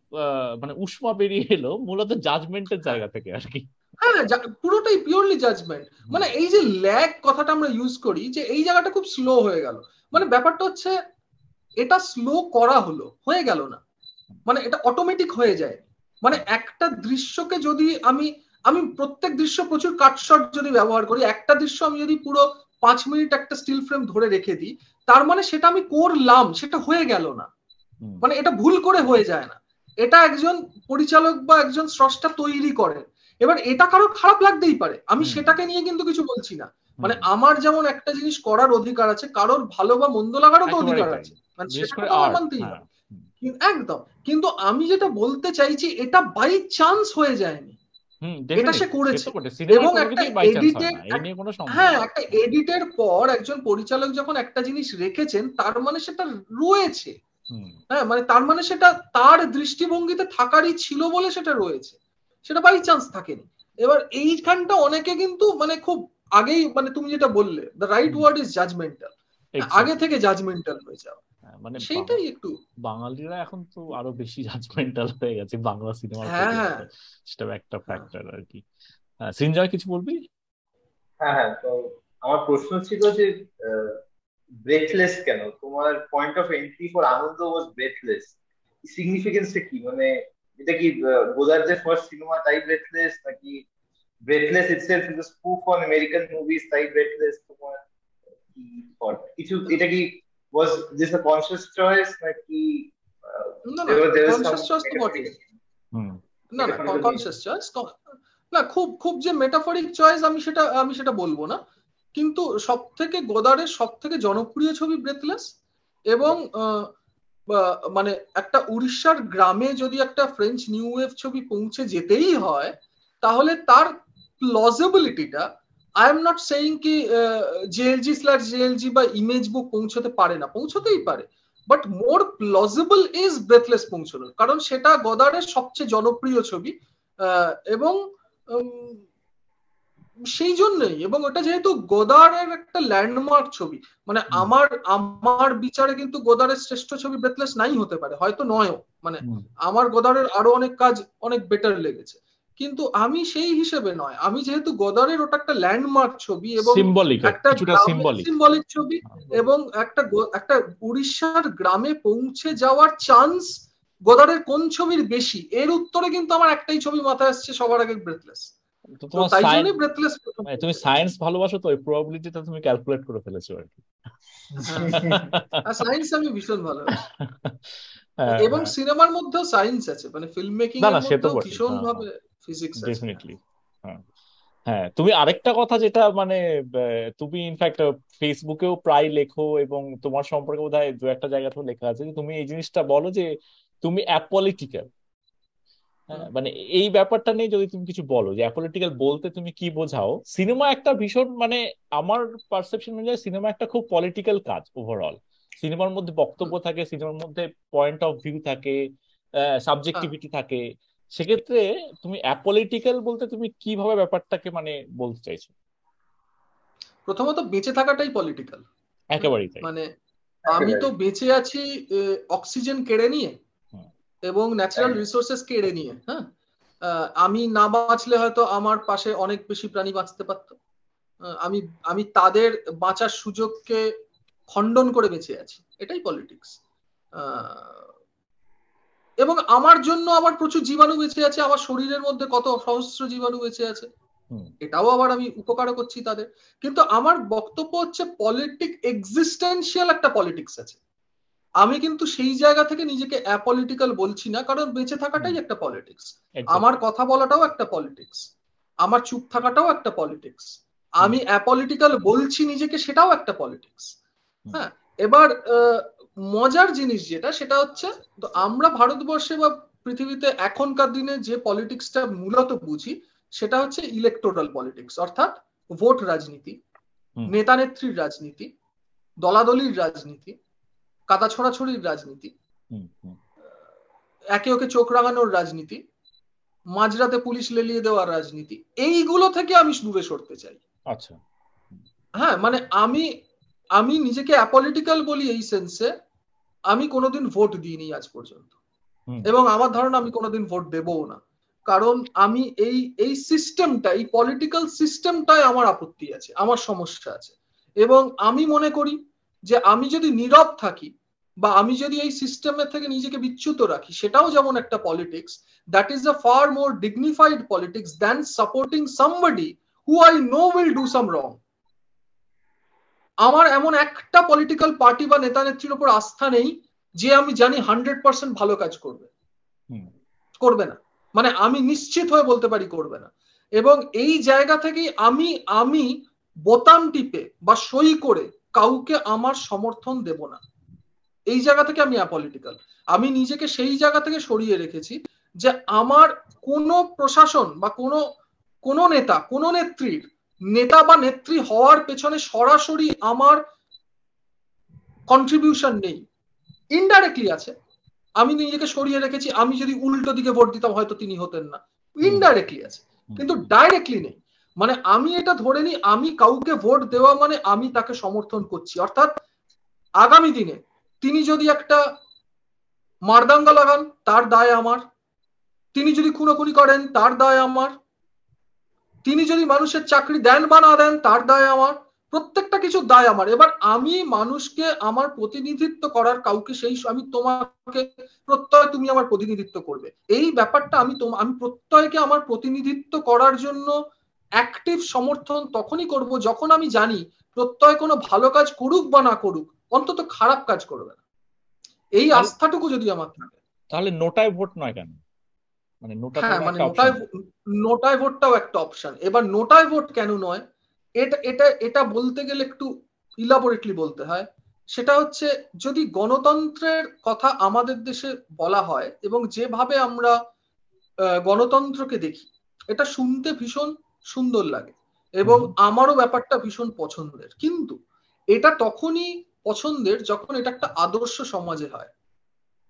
মানে উষ্মা বেরিয়ে এলো মূলত জাজমেন্টের জায়গা থেকে আর কি। হ্যাঁ পুরোটাই পিওরলি জাজমেন্ট মানে এই যে ল্যাগ কথাটা আমরা ইউজ করি যে এই জায়গাটা খুব স্লো হয়ে গেল। মানে ব্যাপারটা হচ্ছে এটা স্লো করা হলো হয়ে গেল না। মানে এটা অটোমেটিক হয়ে যায়। মানে একটা দৃশ্যকে যদি আমি আমি প্রত্যেক দৃশ্য প্রচুর কাটশট যদি ব্যবহার করি একটা দৃশ্য আমি যদি পুরো পাঁচ মিনিট একটা স্টিল ফ্রেম ধরে রেখে দিই তার মানে সেটা আমি করলাম সেটা হয়ে গেল না। মানে এটা ভুল করে হয়ে যায় না। এটা একজন পরিচালক বা একজন স্রষ্টা তৈরি করেন। এবার এটা কারও খারাপ লাগতেই পারে। আমি সেটাকে নিয়ে কিন্তু কিছু বলছি না। মানে আমার যেমন একটা জিনিস করার অধিকার আছে কারোর ভালো বা মন্দ লাগারও তো অধিকার আছে। মানে সেটা তো মানতেই হ্যাঁ। কিন্তু- একদম। কিন্তু আমি যেটা বলতে চাইছি এটা বাই চান্স হয়ে যায়নি। এটা সে করেছে। এবং একটা সন্দেহ হ্যাঁ একটা এডিটের পর একজন পরিচালক যখন একটা জিনিস রেখেছেন তার মানে সেটা রয়েছে। হ্যাঁ মানে তার মানে সেটা তার দৃষ্টিভঙ্গিতে থাকারই ছিল বলে সেটা রয়েছে। সেটা বাই চান্স থাকেনি। এবার এইখানটা অনেকে কিন্তু মানে খুব আগেই মানে তুমি যেটা বললে the right. Word is judgmental আগে থেকে জাজমেন্টাল হয়ে যাওয়া হ্যাঁ, মানে সেইটাই একটু। বাঙালিরা এখন তো আরও বেশি জাজমেন্টাল হয়ে গেছে বাংলা সিনেমা হ্যাঁ, হ্যাঁ। সেটা একটা ফ্যাক্টর আর কি। হ্যাঁ, সৃঞ্জয় কিছু বলবি? হ্যাঁ হ্যাঁ তো আমার প্রশ্ন ছিল যে ব্রেথলেস কেন? তোমার point of entry for Anand was breathless সিগনিফিকেন্সটা কি? মানে এটা কি গোদারদের ফার্স্ট সিনেমা তাই ব্রেথলেস নাকি breathless itself is spoof on American movies তাই ব্রেথলেস তোমার কি? কিছু এটা কি was this a conscious choice নাকি আহ, না না was- was তো হুম। না না কনসিয়াস চয়েস না খুব খুব যে মেটাফরিক চয়েস আমি সেটা আমি সেটা বলব না। কিন্তু সব থেকে গোদারের সব থেকে জনপ্রিয় ছবি ব্রেথলেস এবং আহ, মানে একটা উড়িষ্যার গ্রামে যদি একটা ফ্রেঞ্চ নিউ ওয়েভ ছবি পৌঁছে যেতেই হয়, তাহলে তার প্লজিবিলিটিটা আই এম নট সেইং কি জেএলজি স্ল্যাশ জেএলজি বা ইমেজ বুক পৌঁছতে পারে না, পৌঁছতেই পারে। But more plausible is breathless পৌঁছানোর, কারণ সেটা গদারের সবচেয়ে জনপ্রিয় ছবি এবং সেই জন্যই এবং ওটা যেহেতু গোদারের একটা ল্যান্ডমার্ক ছবি মানে আমার আমার বিচারে কিন্তু গোদারের শ্রেষ্ঠ ছবি ব্রেথলেস নাই হতে পারে হয়তো নয়ও মানে আমার গোদারের আরও অনেক কাজ অনেক বেটার লেগেছে। কিন্তু আমি সেই হিসেবে নয় আমি যেহেতু গোদারের ওটা একটা ল্যান্ডমার্ক ছবি এবং একটা সিম্বলিক ছবি এবং একটা একটা উড়িষ্যার গ্রামে পৌঁছে যাওয়ার চান্স গোদারের কোন ছবির বেশি এর উত্তরে কিন্তু আমার একটাই ছবি মাথায় আসছে সবার আগে ব্রেথলেস তো তোমার ব্রেথলেস তুমি সায়েন্স ভালোবাসো তো ওই প্রবাবিলিটিটা তুমি ক্যালকুলেট করে ফেলেছো আর কি। সায়েন্স আমি ভীষণ ভালো হ্যাঁ, এবং হ্যাঁ। সিনেমার মধ্যেও সায়েন্স আছে মানে ফিল্ম মেকিং না, এর না, সে তো ভীষণ হ্যাঁ, ভাবে ফিজিক্স আছে। ডেফিনেটলি হ্যাঁ। হ্যাঁ তুমি আরেকটা কথা যেটা মানে তুমি ইনফ্যাক্ট ফেসবুকেও প্রায় লেখো এবং তোমার সম্পর্কে বোধহয় দু একটা জায়গাতেও লেখা আছে যে তুমি এই জিনিসটা বলো যে তুমি অ্যাপলিটিক্যাল হ্যাঁ মানে এই ব্যাপারটা নিয়ে যদি তুমি কিছু বলো যে অ্যাপলিটিক্যাল বলতে তুমি কি বোঝাও সিনেমা একটা ভীষণ মানে আমার পারসেপশন অনুযায়ী সিনেমা একটা খুব পলিটিক্যাল কাজ ওভারঅল সিনেমার মধ্যে বক্তব্য থাকে সিনেমার মধ্যে পয়েন্ট অফ ভিউ থাকে সাবজেক্টিভিটি থাকে সেক্ষেত্রে তুমি অ্যাপলিটিক্যাল বলতে তুমি কীভাবে ব্যাপারটাকে মানে বলতে চাইছো? প্রথমত বেঁচে থাকাটাই পলিটিক্যাল একেবারেই মানে আমি তো বেঁচে আছি অক্সিজেন কেড়ে নিয়ে। এবং ন্যাচারাল। রিসোর্সেস কেড়ে নিয়ে হ্যাঁ? আমি না বাঁচলে হয়তো আমার পাশে অনেক বেশি প্রাণী বাঁচতে পারত। আমি আমি তাদের বাঁচার সুযোগকে খণ্ডন করে বেঁচে আছি। এটাই পলিটিক্স এবং আমার জন্য আবার প্রচুর জীবাণু বেঁচে আছে আমার শরীরের মধ্যে কত সহস্র জীবাণু বেঁচে আছে। এটাও আবার আমি উপকারও করছি তাদের। কিন্তু আমার বক্তব্য হচ্ছে পলিটিক এক্সিস্টেন্সিয়াল একটা পলিটিক্স আছে। আমি কিন্তু সেই জায়গা থেকে নিজেকে অ্যাপলিটিক্যাল বলছি না কারণ বেঁচে থাকাটাই একটা পলিটিক্স আমার কথা বলাটাও একটা পলিটিক্স আমার চুপ থাকাটাও একটা পলিটিক্স আমি অ্যাপলিটিক্যাল বলছি নিজেকে সেটাও একটা পলিটিক্স হ্যাঁ? এবার মজার জিনিস যেটা সেটা হচ্ছে তো আমরা ভারতবর্ষে বা পৃথিবীতে এখনকার দিনে যে পলিটিক্সটা মূলত বুঝি সেটা হচ্ছে ইলেকটোরাল পলিটিক্স অর্থাৎ ভোট রাজনীতি। নেতা নেত্রীর রাজনীতি দলাদলির রাজনীতি কাদা ছড়াছড়ির রাজনীতি। একে ওকে চোখ রাঙানোর রাজনীতি মাঝরাতে পুলিশ লেলিয়ে দেওয়ার রাজনীতি এইগুলো থেকে আমি দূরে সরতে চাই। আচ্ছা। হ্যাঁ মানে আমি আমি নিজেকে অ্যাপলিটিক্যাল বলি এই সেন্সে আমি কোনোদিন ভোট দিইনি আজ পর্যন্ত। এবং আমার ধারণা আমি কোনোদিন ভোট দেবও না। কারণ আমি এই এই সিস্টেমটা এই পলিটিক্যাল সিস্টেমটায় আমার আপত্তি আছে আমার সমস্যা আছে। এবং আমি মনে করি যে আমি যদি নীরব থাকি বা আমি যদি এই সিস্টেমের থেকে নিজেকে বিচ্যুত রাখি সেটাও যেমন একটা politics that is a far more dignified politics than supporting somebody who I know will do some wrong আমার এমন একটা পলিটিক্যাল পার্টি বা নেতা নেত্রীর উপর আস্থা নেই যে আমি জানি হান্ড্রেড পার্সেন্ট ভালো কাজ করবে। করবে না। মানে আমি নিশ্চিত হয়ে বলতে পারি করবে না। এবং এই জায়গা থেকেই আমি আমি বোতাম টিপে বা সই করে কাউকে আমার সমর্থন দেব না। এই জায়গা থেকে আমি অ্যাপলিটিক্যাল আমি নিজেকে সেই জায়গা থেকে সরিয়ে রেখেছি যে আমার কোন প্রশাসন বা কোনো কোন নেতা কোন নেত্রীর নেতা বা নেত্রী হওয়ার পেছনে সরাসরি আমার কন্ট্রিবিউশন নেই। ইনডাইরেক্টলি আছে। আমি নিজেকে সরিয়ে রেখেছি। আমি যদি উল্টো দিকে ভোট দিতাম হয়তো তিনি হতেন না। ইনডাইরেক্টলি আছে। কিন্তু ডাইরেক্টলি নেই। মানে আমি এটা ধরে নিই, আমি কাউকে ভোট দেওয়া মানে আমি তাকে সমর্থন করছি। অর্থাৎ আগামী দিনে তিনি যদি একটা মারদাঙ্গা লাগান, তার দায় আমার। তিনি যদি খুনোখুনি করেন, তার দায় আমার। তিনি যদি মানুষের চাকরি দেন বা না দেন, তার দায় আমার। প্রত্যেকটা কিছু দায় আমার। এবার আমি মানুষকে আমার প্রতিনিধিত্ব করার কাউকে সেই আমি তোমাকে প্রত্যয় তুমি আমার প্রতিনিধিত্ব করবে। এই ব্যাপারটা আমি আমি প্রত্যয়কে আমার প্রতিনিধিত্ব করার জন্য অ্যাক্টিভ সমর্থন তখনই করব যখন আমি জানি প্রত্যয় কোনো ভালো কাজ করুক বা না করুক অন্তত খারাপ কাজ করবে না। এই আস্থাটুকু যদি আমার থাকে। তাহলে নোটায় ভোট নয় কেন? মানে হ্যাঁ মানে নোটায় নোটায় ভোটটাও একটা অপশন এবার নোটায় ভোট কেন নয়? এটা এটা এটা বলতে গেলে একটু ইলাবোরেটলি বলতে হয়। সেটা হচ্ছে যদি গণতন্ত্রের কথা আমাদের দেশে বলা হয় এবং যেভাবে আমরা গণতন্ত্রকে দেখি এটা শুনতে ভীষণ সুন্দর লাগে। এবং আমারও ব্যাপারটা ভীষণ পছন্দের। কিন্তু এটা তখনই পছন্দের যখন এটা একটা আদর্শ সমাজে হয়।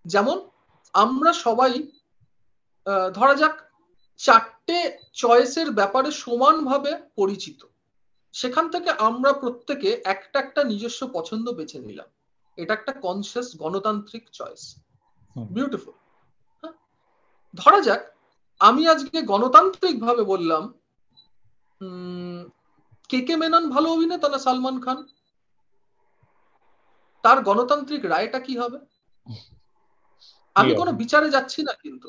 যেমন আমরা সবাই ধরা যাক চারটে চয়েসের ব্যাপারে সমানভাবে পরিচিত। সেখান থেকে আমরা প্রত্যেকে একটা একটা নিজস্ব পছন্দ বেছে নিলাম। এটা একটা কনসিয়াস গণতান্ত্রিক চয়েস বিউটিফুল ধরা যাক আমি আজকে গণতান্ত্রিক ভাবে বললাম কে কে মেনন ভালো অভিনেতা না সালমান খান? তার গণতান্ত্রিক রায়টা কি হবে? আমি কোনো বিচারে যাচ্ছি না কিন্তু।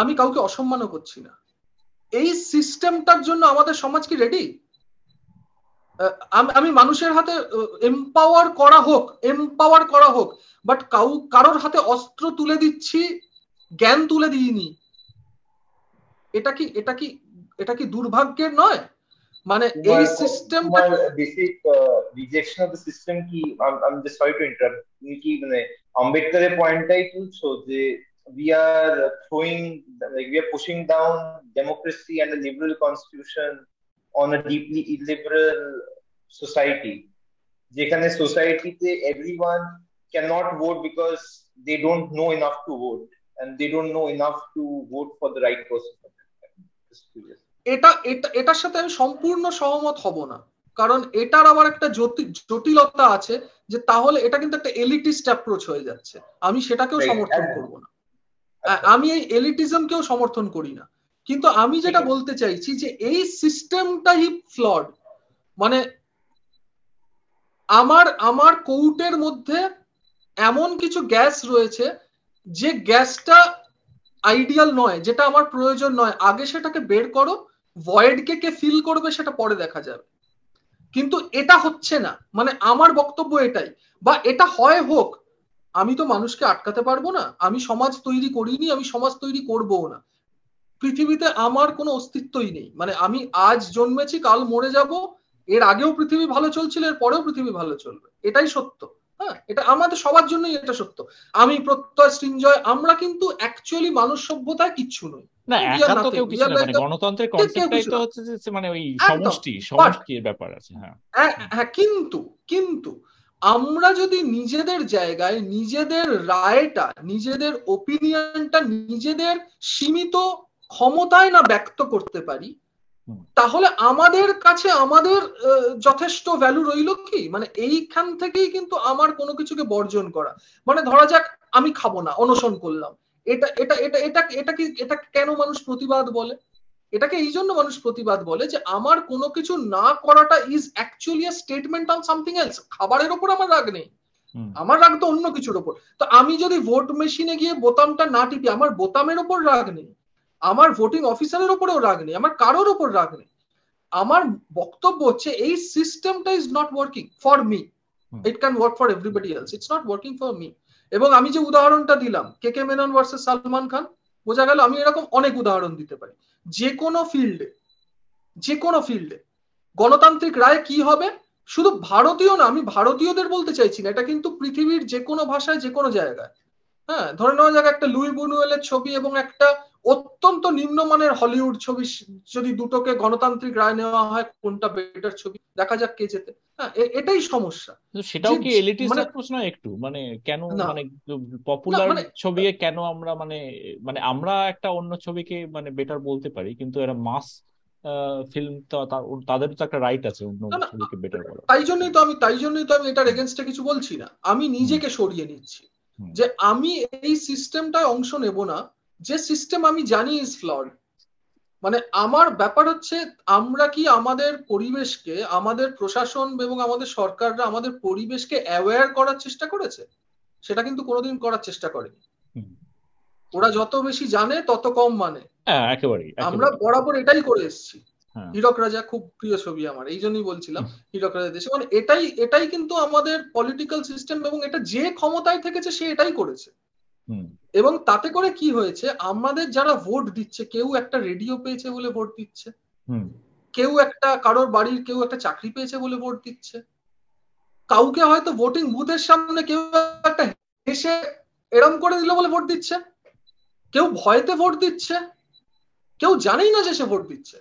আমি কাউকে অসম্মানও করছি না। এই সিস্টেমটার জন্য আমাদের সমাজ কি রেডি আমি মানুষের হাতে এম্পাওয়ার করা হোক এম্পাওয়ার করা হোক বাট কাউ কারোর হাতে অস্ত্র তুলে দিচ্ছি জ্ঞান তুলে দিইনি। এটা কি এটা কি এটা কি দুর্ভাগ্যের নয় মানে এই system basic rejection of the system কি I am just sorry to interrupt তুমি কি মানে আম্বেদকরের পয়েন্টটাই তুলছো যে we are throwing like we are pushing down democracy and a liberal constitution on a deeply illiberal society যেখানে সোসাইটিতে everyone cannot vote because they don't know enough to vote and they don't know enough to vote for the right person এটা এটা এটার সাথে আমি সম্পূর্ণ সহমত হব না। কারণ এটার আবার একটা জটিলতা আছে যে তাহলে এটা কিন্তু একটা এলিটিস্ট অ্যাপ্রোচ হয়ে যাচ্ছে। আমি সেটাকেও সমর্থন করব না। আমি এই এলিটিজমকেও সমর্থন করি না। কিন্তু আমি যেটা বলতে চাইছি যে এই সিস্টেমটাই ফ্লড মানে আমার আমার কৌটের মধ্যে এমন কিছু গ্যাস রয়েছে যে গ্যাসটা আইডিয়াল নয় যেটা আমার প্রয়োজন নয়। আগে সেটাকে বের করো ভয়েডকে কে ফিল করবে সেটা পরে দেখা যাবে। কিন্তু এটা হচ্ছে না। মানে আমার বক্তব্য এটাই। বা এটা হয় হোক, আমি তো মানুষকে আটকাতে পারব না। আমি সমাজ তৈরি করিনি, আমি সমাজ তৈরি করব না। পৃথিবীতে আমার কোনো অস্তিত্বই নেই। মানে আমি আজ জন্মেছি, কাল মরে যাব, এর আগেও পৃথিবী ভালো চলছিল, এর পরেও পৃথিবী ভালো চলবে। এটাই সত্য। হ্যাঁ এটা আমাদের সবার জন্যই এটা সত্য। আমি প্রত্যয় সৃঞ্জয়, আমরা কিন্তু অ্যাকচুয়ালি মানুষ সভ্যতায় কিচ্ছু নই। না একা তো কেউ কিছু না মানে গণতন্ত্রের কনসেপ্টটাই তো হচ্ছে যে মানে ওই সমষ্টি সমষ্টির ব্যাপার আছে হ্যাঁ। হ্যাঁ হ্যাঁ কিন্তু কিন্তু আমরা যদি নিজেদের জায়গায় নিজেদের রায়টা নিজেদের ওপিনিয়নটা নিজেদের সীমিত ক্ষমতায় না ব্যক্ত করতে পারি তাহলে আমাদের কাছে আমাদের যথেষ্ট ভ্যালু রইল কি? মানে এইখান থেকেই কিন্তু আমার কোনো কিছুকে বর্জন করা। মানে ধরা যাক আমি খাব না অনশন করলাম। এটা এটা এটা এটা এটা কি এটা কেন মানুষ প্রতিবাদ বলে? এটাকে এই জন্য মানুষ প্রতিবাদ বলে যে আমার কোনো কিছু না করাটা is actually a statement on something else খাবারের ওপর আমার রাগ নেই। আমার রাগ তো অন্য কিছুর ওপর। তো আমি যদি ভোট মেশিনে গিয়ে বোতামটা না টিপি আমার বোতামের ওপর রাগ নেই। আমার ভোটিং অফিসারের ওপরেও রাগ নেই। আমার কারোর ওপর রাগ নেই। আমার বক্তব্য হচ্ছে এই সিস্টেমটা is not working for me it can work for everybody else it's not working for me এবং আমি যে উদাহরণটা দিলাম, K K Menon versus Salman Khan, বোঝা গেল আমি এরকম অনেক উদাহরণ দিতে পারি। যে কোনো ফিল্ডে যে কোনো ফিল্ডে গণতান্ত্রিক রায় কি হবে? শুধু ভারতীয় না, আমি ভারতীয়দের বলতে চাইছি না, এটা কিন্তু পৃথিবীর যে কোনো ভাষায় যে কোনো জায়গায়। হ্যাঁ ধরে নেওয়া যাক একটা লুই বুনুয়েলের ছবি এবং একটা অত্যন্ত নিম্নমানের হলিউড ছবি যদি দুটোকে গণতান্ত্রিক রায় নেওয়া হয় কোনটা বেটার ছবি? দেখা যাক কে যেতে হ্যাঁ এটাই সমস্যা। সেটাও কি এলিটিস্ট মানে- অ্যাপ্রোচ একটু? মানে কেন। মানে পপুলার মানে- ছবিকে কেন আমরা মানে মানে আমরা একটা অন্য ছবিকে মানে বেটার বলতে পারি কিন্তু এরা মাস ফিল্ম তো তাদের তো একটা রাইট আছে অন্য ছবিকে বেটার বলার। তাই জন্যই তো আমি তাই জন্যই তো আমি এটার এগেনস্টে কিছু বলছি না। আমি নিজেকে সরিয়ে নিচ্ছি যে আমি এই সিস্টেমটায় অংশ নেব না যে সিস্টেম আমি জানি ইজ ফ্লড মানে আমার ব্যাপার হচ্ছে আমরা কি আমাদের পরিবেশকে আমাদের প্রশাসন এবং আমাদের সরকাররা আমাদের পরিবেশকে অ্যাওয়্যার করার চেষ্টা করেছে? সেটা কিন্তু কোনোদিন করার চেষ্টা করেনি। ওরা যত বেশি জানে তত কম মানে। হ্যাঁ আমরা বরাবর এটাই করে এসেছি। হ্যাঁ। হীরক রাজা খুব প্রিয় ছবি আমার এই জন্যই বলছিলাম হীরক রাজা দেশে। মানে এটাই এটাই কিন্তু আমাদের পলিটিক্যাল সিস্টেম এবং এটা যে ক্ষমতায় থেকেছে সে এটাই করেছে। এবং তাতে করে কি হয়েছে আমাদের যারা ভোট দিচ্ছে কেউ একটা রেডিও পেয়েছে বলে ভোট দিচ্ছে। কেউ একটা কারোর বাড়ির কেউ একটা চাকরি পেয়েছে বলে ভোট দিচ্ছে। কাউকে হয়তো ভোটিং বুথের সামনে কেউ একটা হেসে এরম করে দিল বলে ভোট দিচ্ছে। কেউ ভয়তে ভোট দিচ্ছে। কেউ জানেই না যে সে ভোট দিচ্ছে।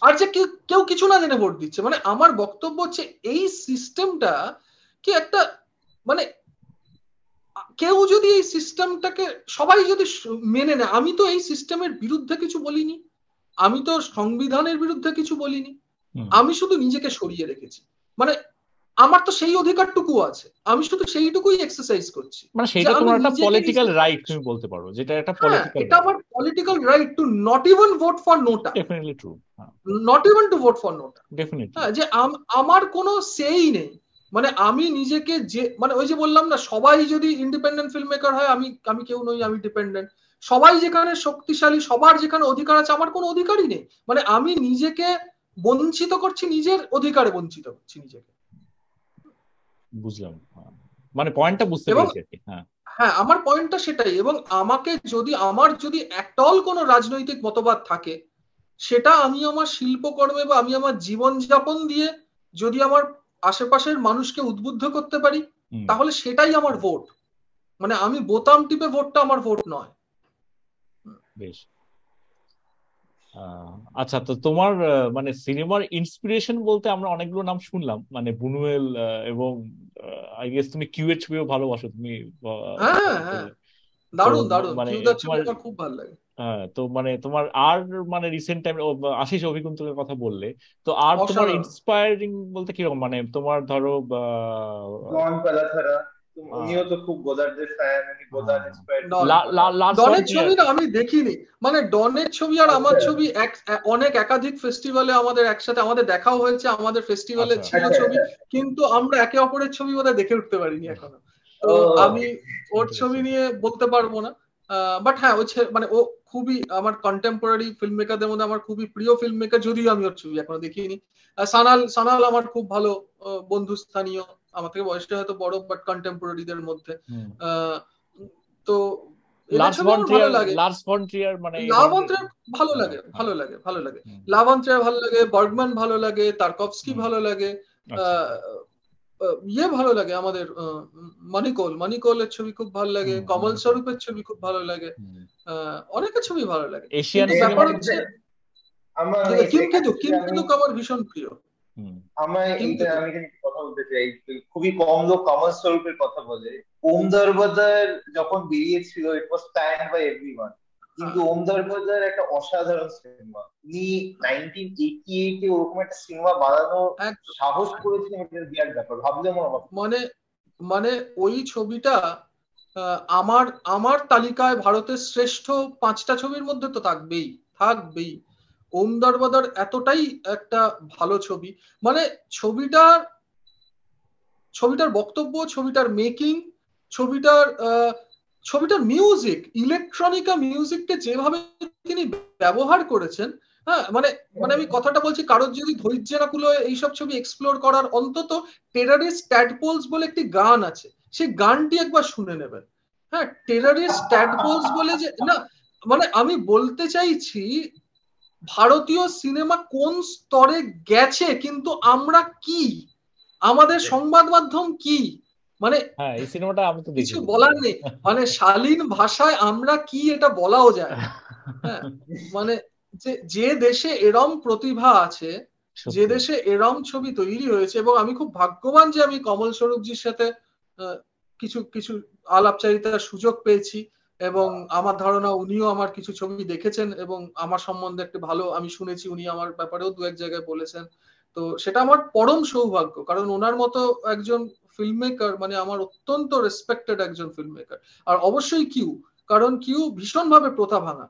আর যে কেউ কেউ কিছু না জেনে ভোট দিচ্ছে। মানে আমার বক্তব্য হচ্ছে এই সিস্টেমটা কি একটা মানে কেউ যদি এই সিস্টেমটাকে সবাই যদি মেনে নেয় আমি তো এই সিস্টেমের বিরুদ্ধে কিছু বলিনি আমি তো সংবিধানের বিরুদ্ধে কিছু বলিনি আমি শুধু নিজেকে সরিয়ে রেখেছি। মানে আমার তো সেই অধিকারটুকু আছে আমি শুধু সেইটুকুই এক্সারসাইজ করছি। মানে সেটা তোমার একটা পলিটিক্যাল রাইট তুমি বলতে পারো যেটা একটা পলিটিক্যাল এটা আমার political right to not even vote for NOTA definitely true not even to vote for NOTA definitely হ্যাঁ যে আম- আমার কোনো সেই নেই। মানে আমি নিজেকে যে মানে ওই যে বললাম না সবাই যদি ইন্ডিপেন্ডেন্ট ফিল্ম মেকার হয় আমি আমি কেউ নই আমি ডিপেন্ডেন্ট সবাই যেখানে শক্তিশালী সবার যেখানে অধিকার আছে আমার কোনো অধিকারই নেই। মানে আমি নিজেকে বঞ্চিত করছি নিজের অধিকারে বঞ্চিত করছি নিজেকে। বুঝলাম হ্যাঁ। মানে পয়েন্টটা বুঝতে পেরেছি হ্যাঁ। হ্যাঁ আমার পয়েন্টটা সেটাই। এবং আমাকে যদি আমার যদি একটাল কোনো রাজনৈতিক মতবাদ থাকে সেটা আমি আমার শিল্পকর্মে বা আমি আমার জীবনযাপন দিয়ে যদি আমার আশেপাশের মানুষকে উদ্বুদ্ধ করতে পারি তাহলে সেটাই আমার ভোট মানে আমি বোতাম টিপে ভোটটা আমার ভোট নয়। বেশ। আচ্ছা তো তোমার মানে সিনেমার ইন্সপিরেশন বলতে আমরা অনেকগুলো নাম শুনলাম। মানে বুনুয়েল এবং আই গেস তুমি ছবিও ভালোবাসো তুমি হ্যাঁ হ্যাঁ। দারুণ তো দারুণ। মানে খুব ভালো লাগে। হ্যাঁ তো মানে তোমার আর মানে রিসেন্ট টাইম আশিস অভিকুন্তলের কথা বললে তো আর তোমার অসাধারণ। ইন্সপায়ারিং বলতে কীরকম মানে তোমার ধরো বা ডন উনিও তো খুব গোদারদের ফ্যান উনি গোদার হ্যাঁ। ইন্সপায়ার্ড ডনের ছবি না আমি দেখিনি মানে ডনের ছবি আর আমার আচ্ছা। ছবি এক অনেক একাধিক ফেস্টিভ্যালে আমাদের একসাথে আমাদের দেখাও হয়েছে আমাদের ফেস্টিভ্যালে আচ্ছা। ছিল ছবি। কিন্তু আমরা একে অপরের ছবি বোধহয় দেখে উঠতে পারিনি এখনও তো আমি ওর ছবি নিয়ে বলতে পারব না বাট হ্যাঁ ওই মানে ও খুবই আমার কন্টেম্পোরারি ফিল্ম মেকারদের মধ্যে আমার খুবই প্রিয় ফিল্ম মেকার যদিও আমি ওর ছবি এখনও দেখিনি। সানাল সানাল আমার খুব ভালো বন্ধু স্থানীয় আমার থেকে বয়সটা হয়তো বড় বাট কন্টেম্পোরারিদের মধ্যে। তো ভালো লাগে। মানে ভালো লাগে ভালো লাগে ভালো লাগে। ভালো লাগে বার্গম্যান ভালো লাগে ভালো লাগে। আচ্ছা। আহ, ইয়ে ভালো লাগে আমাদের মানিকোল মানিকোলের ছবি খুব ভালো লাগে কমল স্বরূপের ছবি খুব ভালো লাগে অনেকের ছবি ভালো লাগে। এশিয়ান ব্যাপার হচ্ছে কিম কেদুক আমার ভীষণ প্রিয়। আমার আমি কথা বলতে চাই খুবই কম লোক কমল স্বরূপের কথা বলে। ওম দরবাদার যখন বেরিয়েছিল it was stand by everyone কিন্তু ওম দরবাদার একটা অসাধারণ সিনেমা। উনি নাইনটিন এইটি এইটে ওরকম একটা সিনেমা বানানো সাহস করেছিলেন এটা বিরাট ব্যাপার। ভাবলে আমার মানে মানে ওই ছবিটা আমার আমার তালিকায় ভারতের শ্রেষ্ঠ পাঁচটা ছবির মধ্যে তো থাকবেই থাকবেই। ওম দরবাদার এতটাই একটা ভালো ছবি। মানে ছবিটার ছবিটার বক্তব্য ছবিটার মেকিং ছবিটার ছবিটার মিউজিক ইলেকট্রনিকা মিউজিককে যেভাবে তিনি ব্যবহার করেছেন হ্যাঁ মানে মানে আমি কথাটা বলছি, কারোর যদি ধৈর্য না এইসব ছবি এক্সপ্লোর করার অন্তত টেরারিস্ট ট্যাডপোলস বলে একটি গান আছে, সেই গানটি একবার শুনে নেবেন। হ্যাঁ টেরারিস্ট ট্যাডপোলস বলে যে, না মানে আমি বলতে চাইছি, ভারতীয় সিনেমা কোন স্তরে গেছে, কিন্তু আমরা কি? আমাদের সংবাদ মাধ্যম কি? মানে হ্যাঁ এই সিনেমাটা আমি তো কিছু বলার নেই। মানে শালীন ভাষায় আমরা কি এটা বলাও যায় হ্যাঁ মানে যে যে দেশে এরম প্রতিভা আছে যে দেশে এরম ছবি তৈরি হয়েছে এবং আমি খুব ভাগ্যবান যে আমি কমল স্বরূপজির সাথে কিছু কিছু আলাপচারিতার সুযোগ পেয়েছি এবং আমার ধারণা উনিও আমার কিছু ছবি দেখেছেন এবং আমার সম্বন্ধে একটা ভালো আমি শুনেছি উনি আমার ব্যাপারেও দু এক জায়গায় বলেছেন। তো সেটা আমার পরম সৌভাগ্য কারণ ওনার মতো একজন ফিল্ম মেকার মানে আমার অত্যন্ত রেসপেক্টেড একজন ফিল্ম মেকার আর অবশ্যই কিউ কারণ কিউ ভীষণভাবে প্রথা ভাঙা।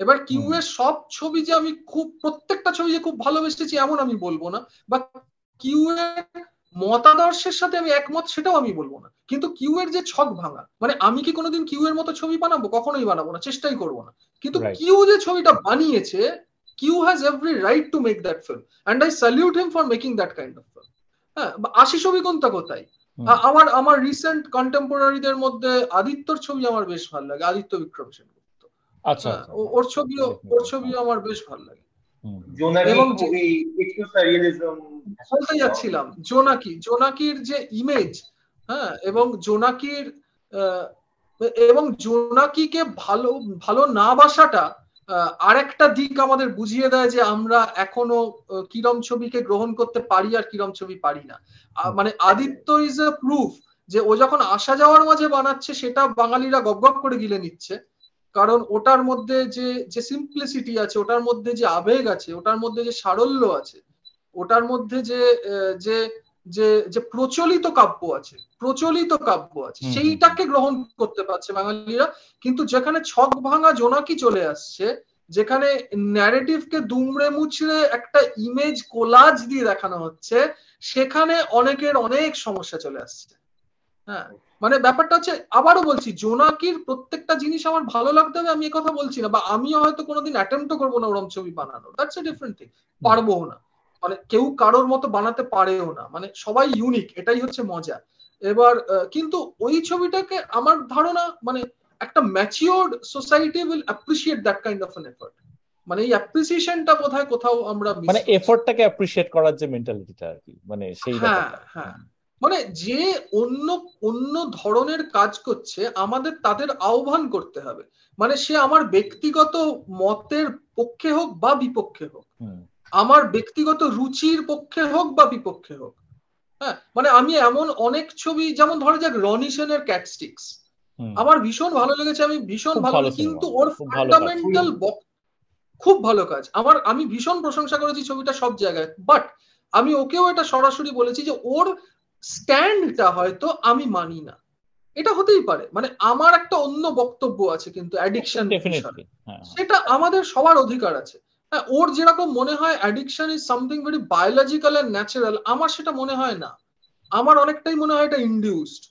এবার কিউ এর সব ছবি যে আমি খুব প্রত্যেকটা ছবি যে খুব ভালোবেসেছি এমন আমি বলব না বা কিউ এর মতাদর্শের সাথে আমি একমত সেটাও আমি বলব না। কিন্তু কিউ এর যে ছক ভাঙা মানে আমি কি কোনোদিন কিউ এর মতো ছবি বানাবো? কখনোই বানাবো না চেষ্টাই করব না। কিন্তু কিউ যে ছবিটা বানিয়েছে Q has every right to make that film and I salute him for making that kind of film হ্যাঁ আশিস অভিকন্তা কোথায়? আমার আমার রিসেন্ট কন্টেম্পোরারিদের মধ্যে আদিত্যর ছবি আমার বেশ ভালো লাগে আদিত্য বিক্রম সেনগুপ্ত। আচ্ছা ওর ছবিও ওর ছবিও আমার বেশ ভালো লাগে। এবং বলতে যাচ্ছিলাম জোনাকি জোনাকির যে ইমেজ হ্যাঁ এবং জোনাকির এবং জোনাকিকে ভালো ভালো না বাসাটা আরেকটা দিক আমাদের বুঝিয়ে দেয় যে আমরা এখনও কিরম ছবিকে গ্রহণ করতে পারি আর কিরম ছবি পারি না। মানে আদিত্য ইজ এ প্রুফ যে ও যখন আসা যাওয়ার মাঝে বানাচ্ছে, সেটা বাঙালিরা গপ করে গিলে নিচ্ছে। কারণ ওটার মধ্যে যে যে সিম্পলিসিটি আছে, ওটার মধ্যে যে আবেগ আছে, ওটার মধ্যে যে সারল্য আছে, ওটার মধ্যে যে যে যে যে প্রচলিত কাব্য আছে প্রচলিত কাব্য আছে সেইটাকে গ্রহণ করতে পারছে বাঙালিরা। কিন্তু যেখানে ছক ভাঙা জোনাকি চলে আসছে যেখানে ন্যারেটিভকে দুমড়ে মুচড়ে একটা ইমেজ কোলাজ দিয়ে দেখানো হচ্ছে সেখানে অনেকের অনেক সমস্যা চলে আসছে। হ্যাঁ মানে ব্যাপারটা হচ্ছে আবারও বলছি জোনাকির প্রত্যেকটা জিনিস আমার ভালো লাগতে হবে আমি কথা বলছি না বা আমিও হয়তো কোনোদিন অ্যাটেম্পটও করব না ওরম ছবি বানানো দ্যাটস এ ডিফারেন্ট থিং পারব না। মানে কেউ কারোর মতো বানাতে পারেও না। মানে সবাই ইউনিক এটাই হচ্ছে মজা। এবার কিন্তু ওই ছবিটাকে আমার ধারণা মানে একটা matured society will appreciate that kind of an effort মানে এই অ্যাপ্রিসিয়েশনটা বোধহয় কোথাও আমরা মানে এফর্টটাকে অ্যাপ্রিসিয়েট করার যে মেন্টালিটিটা আর কি মানে সেই হ্যাঁ হ্যাঁ। মানে যে অন্য অন্য ধরনের কাজ করছে আমাদের তাদের আহ্বান করতে হবে। মানে সে আমার ব্যক্তিগত মতের পক্ষে হোক বা বিপক্ষে হোক। আমার ব্যক্তিগত রুচির পক্ষে হোক বা বিপক্ষে হোক হ্যাঁ মানে আমি এমন অনেক ছবি যেমন ধরো যাক রনি সেনের ক্যাটস্টিক্স আমার ভীষণ ভালো লেগেছে আমি ভীষণ ভালো কিন্তু ওর ফান্ডামেন্টাল খুব ভালো কাজ। আমার আমি ভীষণ প্রশংসা করেছি ছবিটা সব জায়গায় বাট আমি ওকেও এটা সরাসরি বলেছি যে ওর স্ট্যান্ডটা হয়তো আমি মানি না। এটা হতেই পারে মানে আমার একটা অন্য বক্তব্য আছে কিন্তু অ্যাডিকশন সেটা আমাদের সবার অধিকার আছে। ওর যেরকম মনে হয় addiction is something very biological and natural আমার সেটা মনে হয় না। আমার অনেকটাই মনে হয় এটা ইন্ডিউসড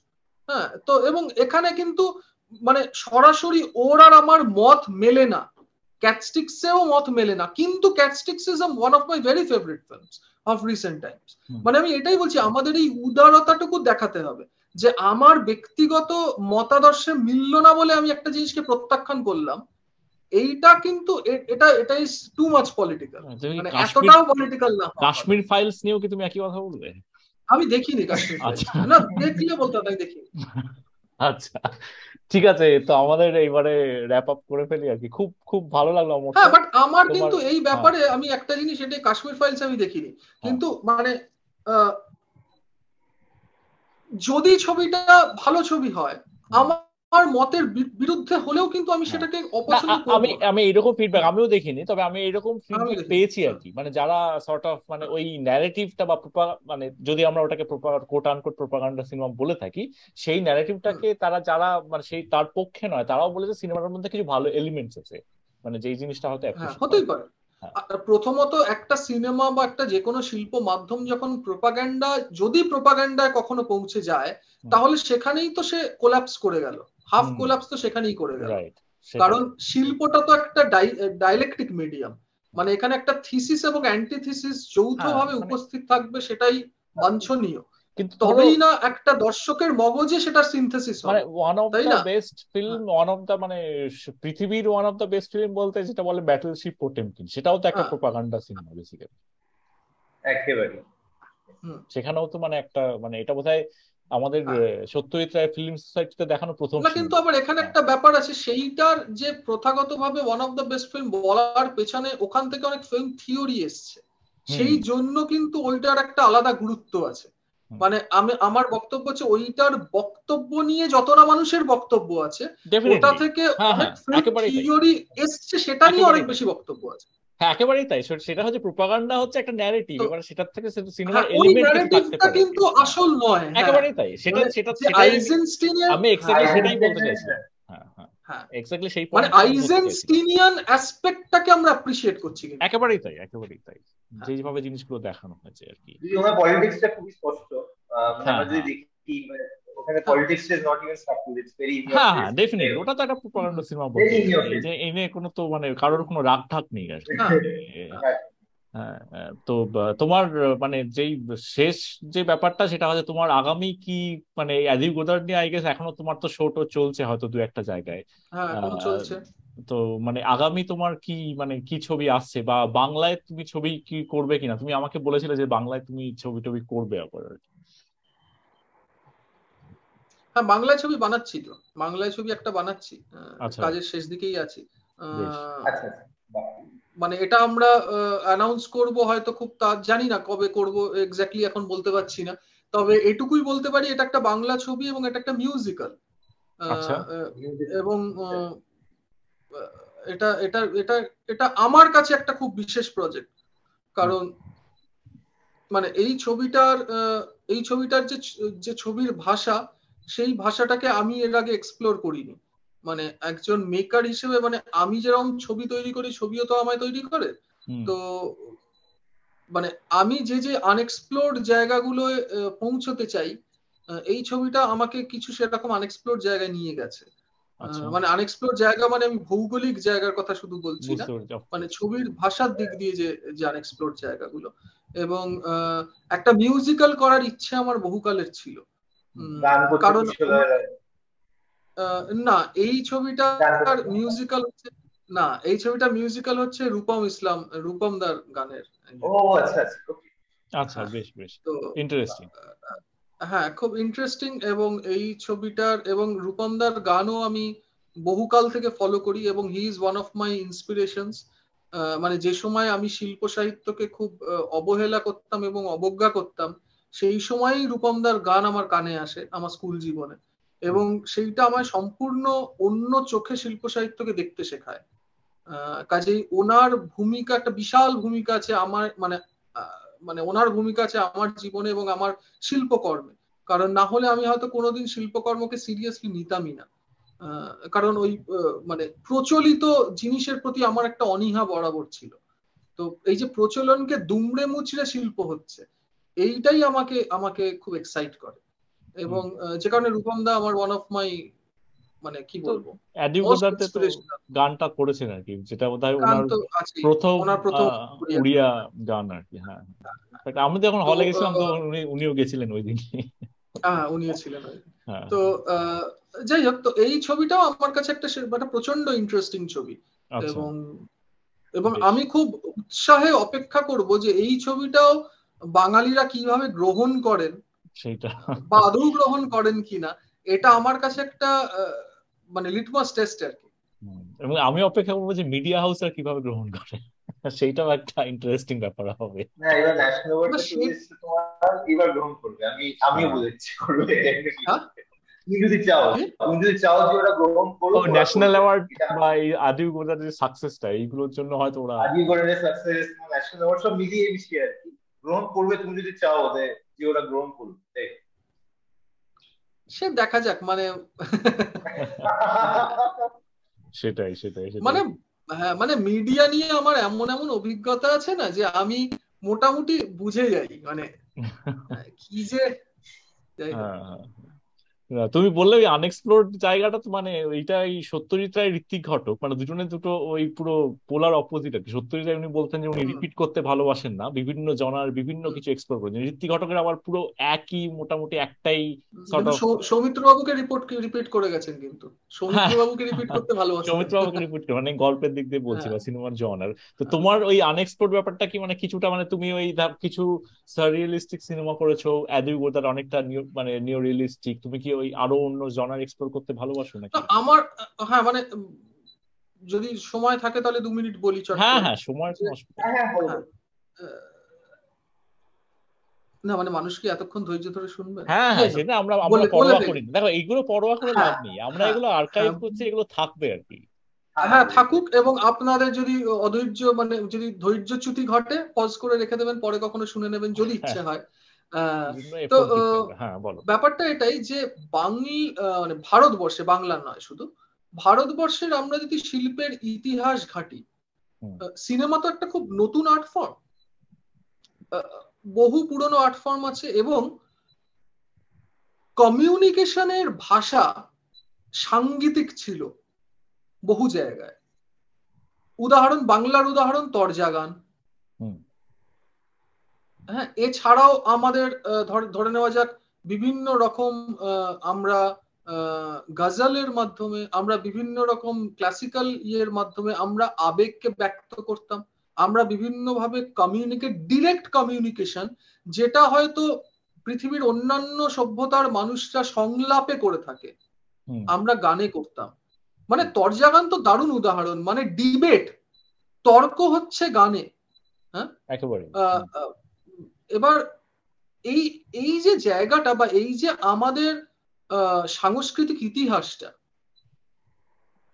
হ্যাঁ তো এবং এখানে কিন্তু মানে সরাসরি ওর আর আমার মত মেলে না। ক্যাটস্টিক্সেও মত মেলে না। কিন্তু Catsticks is one of my very favourite films of recent times মানে আমি এটাই বলছি আমাদের এই উদারতাটুকু দেখাতে হবে যে আমার ব্যক্তিগত মতাদর্শে মিলল না বলে আমি একটা জিনিসকে প্রত্যাখ্যান করলাম। এইটা কিন্তু এটা এটা ইজ টু মাচ পলিটিক্যাল মানে এতটাও পলিটিক্যাল না কাশ্মীর ফাইলস নিয়েও কি তুমি একই কথা বলবে? আমি দেখিনি কাশ্মীর আচ্ছা। না দেখলে বলতে তাই দেখিনি। আচ্ছা। ঠিক আছে তো আমাদের এইবারে র্যাপ আপ করে ফেলি আর কি। খুব খুব ভালো লাগল আমার হ্যাঁ বাট আমার কিন্তু এই হ্যাঁ। ব্যাপারে আমি একটা জিনিস এটা কাশ্মীর ফাইলস আমি দেখিনি। হ্যাঁ। কিন্তু মানে আহ, যদি ছবিটা ভালো ছবি হয় হুম। আমার মতের বিরুদ্ধে হলেও কিন্তু আমি হ্যাঁ। সেটাকে অপছন্দ করব আমি আমি এরকম ফিডব্যাক আমিও দেখিনি তবে আমি এরকম ফিডব্যাক পেয়েছি আর হ্যাঁ কি। মানে যারা সর্ট অফ মানে ওই ন্যারেটিভটা বা মানে যদি আমরা ওটাকে কোট আনকোট প্রোপাগান্ডা সিনেমা বলে থাকি সেই ন্যারেটিভটাকে তারা যারা মানে সেই তার পক্ষে নয় তারাও বলেছে সিনেমাটার মধ্যে কিছু ভালো এলিমেন্টস আছে। মানে যেই জিনিসটা হয়তো হ্যাঁ হতেই পারে। হ্যাঁ। আর প্রথমত একটা সিনেমা বা একটা যে কোনো শিল্প মাধ্যম যখন প্রোপাগান্ডা যদি প্রোপাগান্ডায় কখনো পৌঁছে যায় তাহলে সেখানেই তো সে কোলাপস করে গেল। হাফ কোলাপস তো সেখানেই করে গেল। কারণ শিল্পটা তো একটা ডাইলেকট্রিক মিডিয়াম মানে এখানে একটা থিসিস এবং অ্যান্টিথিসিস হ্যাঁ যৌথভাবে মানে উপস্থিত থাকবে সেটাই বাঞ্ছনীয়। কিন্তু তবেই না একটা দর্শকের মগজে সেটার সিনথেসিস মানে one of the best film one of the মানে পৃথিবীর one of the best film বলতে যেটা বলে ব্যাটলশিপ পোটেমকিন সেটাও তো একটা হ্যাঁ। প্রোপাগান্ডা সিনেমা বেসিক্যালি একেবারে। সেখানেও তো মানে একটা মানে এটা বোধহয় আমাদের হ্যাঁ। সত্যজিৎ রায় ফিল্ম সোসাইটিতে দেখানো প্রথম না কিন্তু আবার এখানে হ্যাঁ। একটা ব্যাপার আছে সেইটার যে প্রথাগতভাবে one of the best film বলার পেছনে ওখান থেকে অনেক ফিল্ম থিওরি এসছে। সেই জন্য কিন্তু ওইটার একটা আলাদা গুরুত্ব আছে। মানে আমি আমার বক্তব্য হচ্ছে ওইটার বক্তব্য নিয়ে যতটা মানুষের বক্তব্য আছে ওটা থেকে হ্যাঁ অনেক থিওরি এসছে সেটা নিয়ে অনেক বেশি বক্তব্য আছে। হ্যাঁ একেবারেই তাই। সেটা হচ্ছে প্রোপাগান্ডা হচ্ছে একটা ন্যারেটিভ এবার সেটার থেকে সিনেমার হ্যাঁ এলিমেন্ট থাকতে পারে। কিন্তু আসল নয় হ্যাঁ। একেবারেই তাই। সেটা মানে সেটা সেটাই আমি আইজেনস্টিনিয়ান আমি এক্স্যাক্টলি সেটাই বলতে চাইছিলাম। হ্যাঁ হ্যাঁ। হ্যাঁ। এক্স্যাক্টলি সেই মানে আইজেনস্টিনিয়ান অ্যাসপেক্টটাকে আমরা অ্যাপ্রিসিয়েট করছি কিন্তু। একেবারেই তাই একেবারেই তাই। যেইভাবে জিনিসগুলো দেখানো হয়েছে আর কি। পলিটিক্সটা খুবই স্পষ্ট মানে আমরা যদি দেখি মানে ওখানে হ্যাঁ politics is not even subtle it's very হ্যাঁ ফেস হ্যাঁ ডেফিনেটলি ওটা তো একটা প্রোপাগান্ডা সিনেমা ফেস যে এই নিয়ে কোনো তো মানে কারোর কোনো রাগ ঢাক নেই আর কি। হ্যাঁ হ্যাঁ হ্যাঁ, তো তোমার মানে যেই শেষ যে ব্যাপারটা সেটা হচ্ছে তোমার আগামী কি মানে অ্যাদিব গোদার নিয়ে আই গেস এখনও তোমার তো শো টো চলছে হয়তো দু একটা জায়গায়। হ্যাঁ চলছে। তো মানে আগামী তোমার কি মানে কি ছবি আসছে? বা বাংলায় তুমি ছবি কি করবে কিনা? তুমি আমাকে বলেছিলে যে বাংলায় তুমি ছবি টবি করবে আবার আর কি। হ্যাঁ বাংলায় ছবি বানাচ্ছি তো। বাংলায় ছবি একটা বানাচ্ছি। আহ, আচ্ছা। কাজের শেষ দিকেই আছি। আহ, আচ্ছা আচ্ছা। মানে এটা আমরা অ্যানাউন্স করব হয়তো খুব তা জানি না কবে করব এক্স্যাক্টলি এখন বলতে পারছি না। তবে এটুকুই বলতে পারি এটা একটা বাংলা ছবি এবং এটা একটা মিউজিক্যাল এবং আহ, এটা এটা এটা এটা আমার কাছে একটা খুব বিশেষ প্রজেক্ট কারণ মানে এই ছবিটার আহ, এই ছবিটার যে যে ছবির ভাষা সেই ভাষাটাকে আমি এর আগে এক্সপ্লোর করিনি। মানে একজন মেকার হিসেবে মানে আমি যেরকম ছবি তৈরি করি ছবিও তো আমায় তৈরি করে। তো মানে আমি যে যে আনএক্সপ্লোর্ড জায়গাগুলো পৌঁছতে চাই এই ছবিটা আমাকে কিছু সেরকম আনএক্সপ্লোর জায়গায় নিয়ে গেছে। আচ্ছা। মানে আনএক্সপ্লোর জায়গা মানে আমি ভৌগোলিক জায়গার কথা শুধু বলছি না। মানে ছবির ভাষার দিক দিয়ে যে যে আনএক্সপ্লোর জায়গাগুলো। এবং আহ, একটা মিউজিক্যাল করার ইচ্ছে আমার বহুকালের ছিল। কারণ আহ, না এই ছবিটার গান মিউজিক্যাল হচ্ছে না এই ছবিটা মিউজিক্যাল হচ্ছে রূপম ইসলাম রূপম দার গানের ও আচ্ছা আচ্ছা আচ্ছা বেশ বেশ। ইন্টারেস্টিং হ্যাঁ খুব ইন্টারেস্টিং এবং এই ছবিটার এবং রূপমদার গানও আমি বহুকাল থেকে ফলো করি এবং he is one of my inspirations মানে যে সময় আমি শিল্প সাহিত্যকে খুব অবহেলা করতাম এবং অবজ্ঞা করতাম সেই সময়ই রূপমদার গান আমার কানে আসে, আমার স্কুল জীবনে। এবং সেইটা আমায় সম্পূর্ণ অন্য চোখে শিল্প সাহিত্যকে দেখতে শেখায়। কাজেই ওনার ভূমিকা, একটা বিশাল ভূমিকা আছে আমার মানে মানে ওনার ভূমিকা আছে আমার জীবনে এবং আমার শিল্পকর্মে। কারণ না হলে আমি হয়তো কোনোদিন শিল্পকর্মকে সিরিয়াসলি নিতামই না। কারণ ওই মানে প্রচলিত জিনিসের প্রতি আমার একটা অনীহা বরাবর ছিল। তো এই যে প্রচলনকে দুমড়ে মুচড়ে শিল্প হচ্ছে এইটাই আমাকে আমাকে খুব এক্সাইট করে। এবং যে কারণে রূপম দা আমার ওয়ান অফ মাই মানে কি বলব। গানটা করেছেন আর কি যেটা বোধহয় ওনার প্রথম ওনার প্রথম উড়িয়া। গান। আর কি হ্যাঁ। আমি যখন হলে গেছিলাম তখন উনি উনিও গেছিলেন ওই দিন হ্যাঁ উনিও ছিলেন হ্যাঁ। তো আহ, যাই হোক তো এই ছবিটাও আমার কাছে একটা একটা প্রচণ্ড ইন্টারেস্টিং ছবি। আচ্ছা। এবং এবং আমি খুব উৎসাহে অপেক্ষা করব যে এই ছবিটাও বাঙালিরা কীভাবে গ্রহণ করেন? সেটা বা আদৌ গ্রহণ করেন কিনা? এটা আমার কাছে একটা মানে লিটমাস টেস্ট আর কি। এবং আমি অপেক্ষা করব যে মিডিয়া হাউস আর কীভাবে গ্রহণ করে। সেইটাও একটা ইন্টারেস্টিং ব্যাপার হবে। না এবার ন্যাশনাল অ্যাওয়ার্ডটা চলে এসেছে তোমার এবার গ্রহণ করবে। আমি আমিও হ্যাঁ। বলেছি করবে। হ্যাঁ? তুমি যদি চাও তুমি যদি চাও যে ওরা গ্রহণ করো ন্যাশনাল অ্যাওয়ার্ড বা এই আদিউ গোদার যে সাকসেসটা এইগুলোর জন্য হয়তো ওরা সাকসেস ন্যাশনাল অ্যাওয়ার্ড সব মিলিয়ে মিশিয়ে আর কি। গ্রহণ করবে তুমি যদি চাও যে যে ওরা গ্রহণ করবে সে দেখা যাক মানে সেটাই সেটাই সেটাই। মানে হ্যাঁ মানে মিডিয়া নিয়ে আমার এমন এমন অভিজ্ঞতা আছে না যে আমি মোটামুটি বুঝে যাই মানে কি যে হ্যাঁ, হ্যাঁ। না, তুমি বললে ওই আনএক্সপ্লোর্ড জায়গাটা তো মানে এইটা এই সত্যজিৎ রায় ঋত্বিক ঘটক মানে দুজনে দুটো ওই পুরো পোলার অপোজিট আর কি। সত্যজিৎ রায় উনি বলতেন যে উনি রিপিট করতে ভালোবাসেন না বিভিন্ন জনার বিভিন্ন কিছু এক্সপ্লোর করেছেন। ঋত্বিক ঘটকের আবার পুরো একই মোটামুটি একটাই সৌমিত্র বাবুকে রিপোর্ট রিপিট করে গেছেন কিন্তু। সৌমিত্র বাবুকে রিপিট করতে ভালোবাসেন। সৌমিত্র বাবুকে রিপিট করে মানে গল্পের দিক দিয়ে বলছি বা হ্যাঁ। সিনেমার জনার তো তোমার ওই আনএক্সপ্লোর্ড ব্যাপারটা কি মানে কিছুটা মানে তুমি ওই ধর কিছু সাররিয়ালিস্টিক সিনেমা করেছ গোদার অনেকটা নিউ মানে নিউ রিয়েলিস্টিক তুমি কি ওই আরও অন্য জনার এক্সপ্লোর করতে ভালোবাসো নাকি? না, আমার হ্যাঁ মানে যদি সময় থাকে তাহলে দু মিনিট বলি চট হ্যাঁ হ্যাঁ সময় কোনো অসুবিধা হ্যাঁ হ্যাঁ হ্যাঁ। না মানে মানুষ কি এতক্ষণ ধৈর্য ধরে শুনবে? হ্যাঁ হ্যাঁ সেটা আমরা আমরা পরোয়া করি না। দেখো এইগুলো পরোয়া করে হ্যাঁ, লাভ নেই। আমরা হ্যাঁ, এগুলো আর্কাইভ হ্যাঁ। করছি এগুলো থাকবে আর কি। হ্যাঁ থাকুক এবং আপনাদের যদি অধৈর্য মানে যদি ধৈর্যচ্যুতি ঘটে পজ করে রেখে দেবেন পরে কখনো শুনে নেবেন যদি ইচ্ছে হয়। তো। হ্যাঁ ব্যাপারটা এটাই যে বাংল মানে ভারতবর্ষে বাংলা নয় শুধু ভারতবর্ষের আমরা যদি শিল্পের ইতিহাস ঘাটি সিনেমা তো একটা খুব নতুন আর্ট ফর্ম বহু পুরনো আর্ট ফর্ম আছে এবং কমিউনিকেশনের ভাষা সাংগীতিক ছিল বহু জায়গায় উদাহরণ বাংলার উদাহরণ তরজা গান। হ্যাঁ এছাড়াও আমাদের ধর- নেওয়া যাক বিভিন্ন রকম আমরা গজলের মাধ্যমে আমরা বিভিন্ন রকম ক্লাসিক্যাল ইয়ের মাধ্যমে আমরা আবেগকে ব্যক্ত করতাম। আমরা বিভিন্নভাবে কমিউনিকেট ডিরেক্ট কমিউনিকেশন যেটা হয়তো পৃথিবীর অন্যান্য সভ্যতার মানুষরা সংলাপে করে থাকে। আমরা গানে করতাম। মানে তরজা গান তো দারুণ উদাহরণ মানে ডিবেট তর্ক হচ্ছে গানে আহ, এবার এই এই যে জায়গাটা বা এই যে আমাদের সাংস্কৃতিক ইতিহাসটা,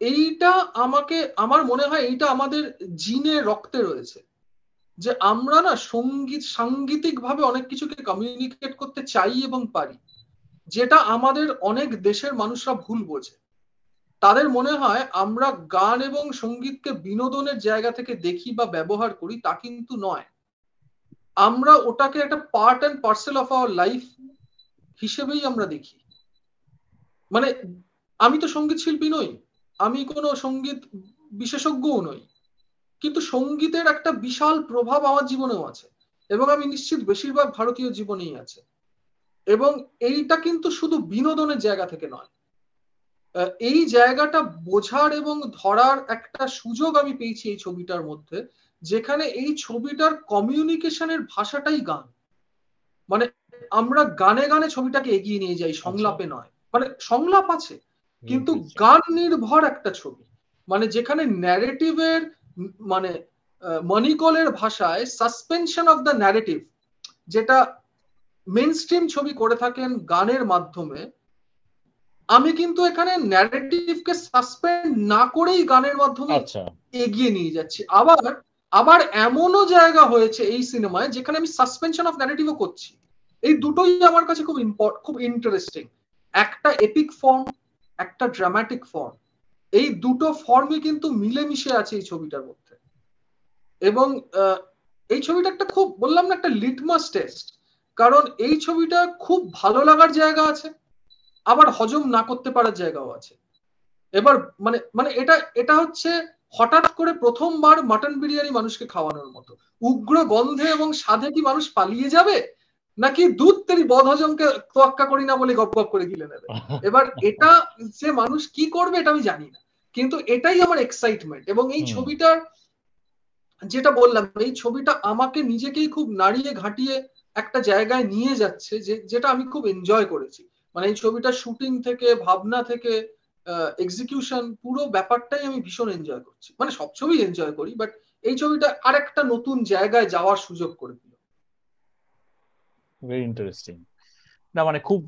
এইটা আমাকে, আমার মনে হয় এইটা আমাদের জিনে রক্তে রয়েছে। যে আমরা না সংগীত সাংগীতিক ভাবে অনেক কিছুকে কমিউনিকেট করতে চাই এবং পারি, যেটা আমাদের অনেক দেশের মানুষরা ভুল বোঝে। তাদের মনে হয় আমরা গান এবং সঙ্গীতকে বিনোদনের জায়গা থেকে দেখি বা ব্যবহার করি, তা কিন্তু নয়। আমরা ওটাকে একটা part and parcel of our life হিসেবেই আমরা দেখি। মানে আমি তো সংগীত শিল্পী নই, আমি কোনো সংগীত বিশেষজ্ঞও নই, কিন্তু সঙ্গীতের একটা বিশাল প্রভাব আমার জীবনেও আছে, এবং আমি নিশ্চিত বেশিরভাগ ভারতীয় জীবনেই আছে। এবং এইটা কিন্তু শুধু বিনোদনের জায়গা থেকে নয় এই জায়গাটা বোঝার এবং ধরার একটা সুযোগ আমি পেয়েছি এই ছবিটার মধ্যে যেখানে এই ছবিটার কমিউনিকেশনের ভাষাটাই গান। মানে আমরা গানে গানে ছবিটাকে এগিয়ে নিয়ে যাই সংলাপে নয়। মানে সংলাপ আছে কিন্তু গান নির্ভর একটা ছবি। মানে যেখানে ন্যারেটিভের মানে আহ, মণিকলের ভাষায় সাসপেনশন অফ দ্য ন্যারেটিভ যেটা মেন স্ট্রিম ছবি করে থাকেন গানের মাধ্যমে আমি কিন্তু এখানে ন্যারেটিভকে সাসপেন্ড না করেই গানের মাধ্যমে আচ্ছা। এগিয়ে নিয়ে যাচ্ছি। আবার আবার এমনও জায়গা হয়েছে এই সিনেমায় যেখানে আমি সাসপেনশন অফ ন্যারেটিভও করছি। এই দুটোই আমার কাছে খুব ইম্পর্ট খুব ইন্টারেস্টিং একটা এপিক ফর্ম একটা ড্রামাটিক ফর্ম এই দুটো ফর্মই কিন্তু মিলেমিশে আছে এই ছবিটার মধ্যে। এবং এই ছবিটা একটা খুব, বললাম না একটা লিটমাস টেস্ট কারণ এই ছবিটা খুব ভালো লাগার জায়গা আছে, আবার হজম না করতে পারার জায়গাও আছে। এবার মানে মানে এটা এটা হচ্ছে হঠাৎ করে প্রথমবার মাটন বিরিয়ানি মানুষকে খাওয়ানোর মতো। উগ্র গন্ধে এবং স্বাদে কি মানুষ পালিয়ে যাবে? নাকি দুধ তেরি বদহজমকে তোয়াক্কা করি না বলে গপ গপ করে গিলে নেবে? এবার এটা যে মানুষ কি করবে এটা আমি জানি না। কিন্তু এটাই আমার এক্সাইটমেন্ট এবং এই ছবিটার যেটা বললাম এই ছবিটা আমাকে নিজেকেই খুব নাড়িয়ে ঘাটিয়ে একটা জায়গায় নিয়ে যাচ্ছে যে যেটা আমি খুব এনজয় করেছি। মানে এই ছবিটা শুটিং থেকে ভাবনা থেকে এক্সিকিউশন পুরো ব্যাপারটাই আমি ভীষণ এনজয় করছি। মানে সব ছবি এনজয় করি বাট এই ছবিটা আরেকটা নতুন জায়গায় যাওয়ার সুযোগ করে দিল। ভেরি ইন্টারেস্টিং না মানে খুব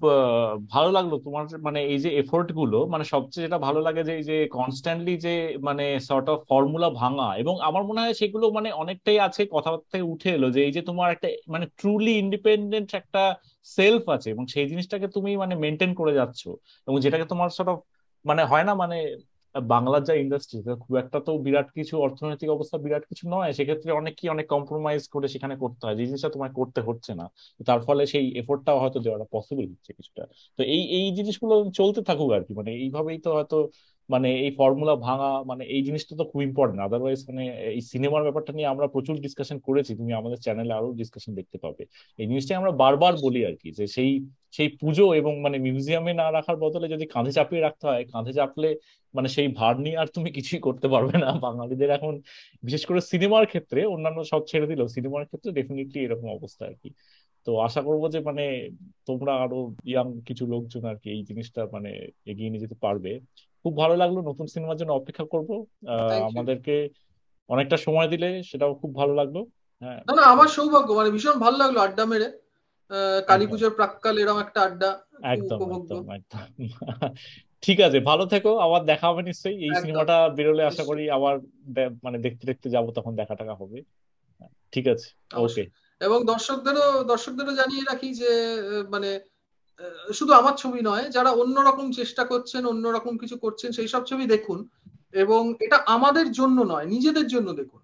ভালো লাগল তোমার মানে এই যে এফোর্টগুলো মানে সবচেয়ে যেটা ভালো লাগে যে, এই যে কনস্ট্যান্টলি যে মানে সর্ট অফ ফর্মুলা ভাঙা, এবং আমার মনে হয় সেগুলো মানে অনেকটাই আছে কথাবার্তা থেকে উঠে এলো যে, এই যে তোমার একটা মানে ট্রুলি ইন্ডিপেন্ডেন্ট একটা সেলফ আছে, এবং সেই জিনিসটাকে তুমি মানে মেনটেন করে যাচ্ছ, এবং যেটাকে তোমার সর্ট অফ মানে হয় না মানে বাংলার যা ইন্ডাস্ট্রি খুব একটা তো বিরাট কিছু অর্থনৈতিক অবস্থা বিরাট কিছু নয়। সেক্ষেত্রে অনেক কি, অনেক কম্প্রোমাইজ করে সেখানে করতে হয়। যে জিনিসটা তোমায় করতে হচ্ছে না, তার ফলে সেই এফোর্টটাও হয়তো দেওয়াটা পসিবল হচ্ছে কিছুটা। তো এই এই জিনিসগুলো চলতে থাকুক আর কি। মানে এইভাবেই তো হয়তো মানে এই ফর্মুলা ভাঙা মানে এই জিনিসটা তো খুব ইম্পর্টেন্ট আদারওয়াইজ মানে এই সিনেমার ব্যাপারটা নিয়ে আমরা প্রচুর ডিসকাশন করেছি। তুমি আমাদের চ্যানেলে আরও ডিসকাশন দেখতে পাবে। এই জিনিসটাই আমরা বারবার বলি আর কি, যে সেই সেই পুজো এবং মানে মিউজিয়ামে না রাখার বদলে যদি কাঁধে চাপিয়ে রাখতে হয়, কাঁধে চাপলে মানে সেই ভার নিয়ে আর তুমি কিছুই করতে পারবে না। বাঙালিদের এখন, বিশেষ করে সিনেমার ক্ষেত্রে অন্যান্য সব ছেড়ে দিলেও সিনেমার ক্ষেত্রে ডেফিনেটলি এরকম অবস্থা আর কি। তো আশা করব যে মানে তোমরা আরও ইয়াং কিছু লোকজন আর কি এই জিনিসটা মানে এগিয়ে নিয়ে যেতে পারবে। খুব ভালো লাগল নতুন সিনেমার জন্য অপেক্ষা করব। আমাদেরকে অনেকটা সময় দিলে সেটাও খুব ভালো লাগল। হ্যাঁ। না না আমার সৌভাগ্য মানে ভীষণ ভালো লাগল আড্ডা মেরে। কালী পুজোর প্রাককাল এরকম একটা আড্ডা একদম একদম একদম। ঠিক আছে ভালো থেকো আবার দেখা হবে নিশ্চয়ই। এই সিনেমাটা বেরোলে আশা করি আবার মানে দেখতে দেখতে যাব তখন দেখা টাকা হবে ঠিক আছে ওকে এবং দর্শকদেরও দর্শকদেরও জানিয়ে রাখি যে মানে শুধু আমার ছবি নয়, যারা অন্যরকম চেষ্টা করছেন, অন্যরকম কিছু করছেন, সেই সব ছবি দেখুন। এবং এটা আমাদের জন্য নয়, নিজেদের জন্য দেখুন।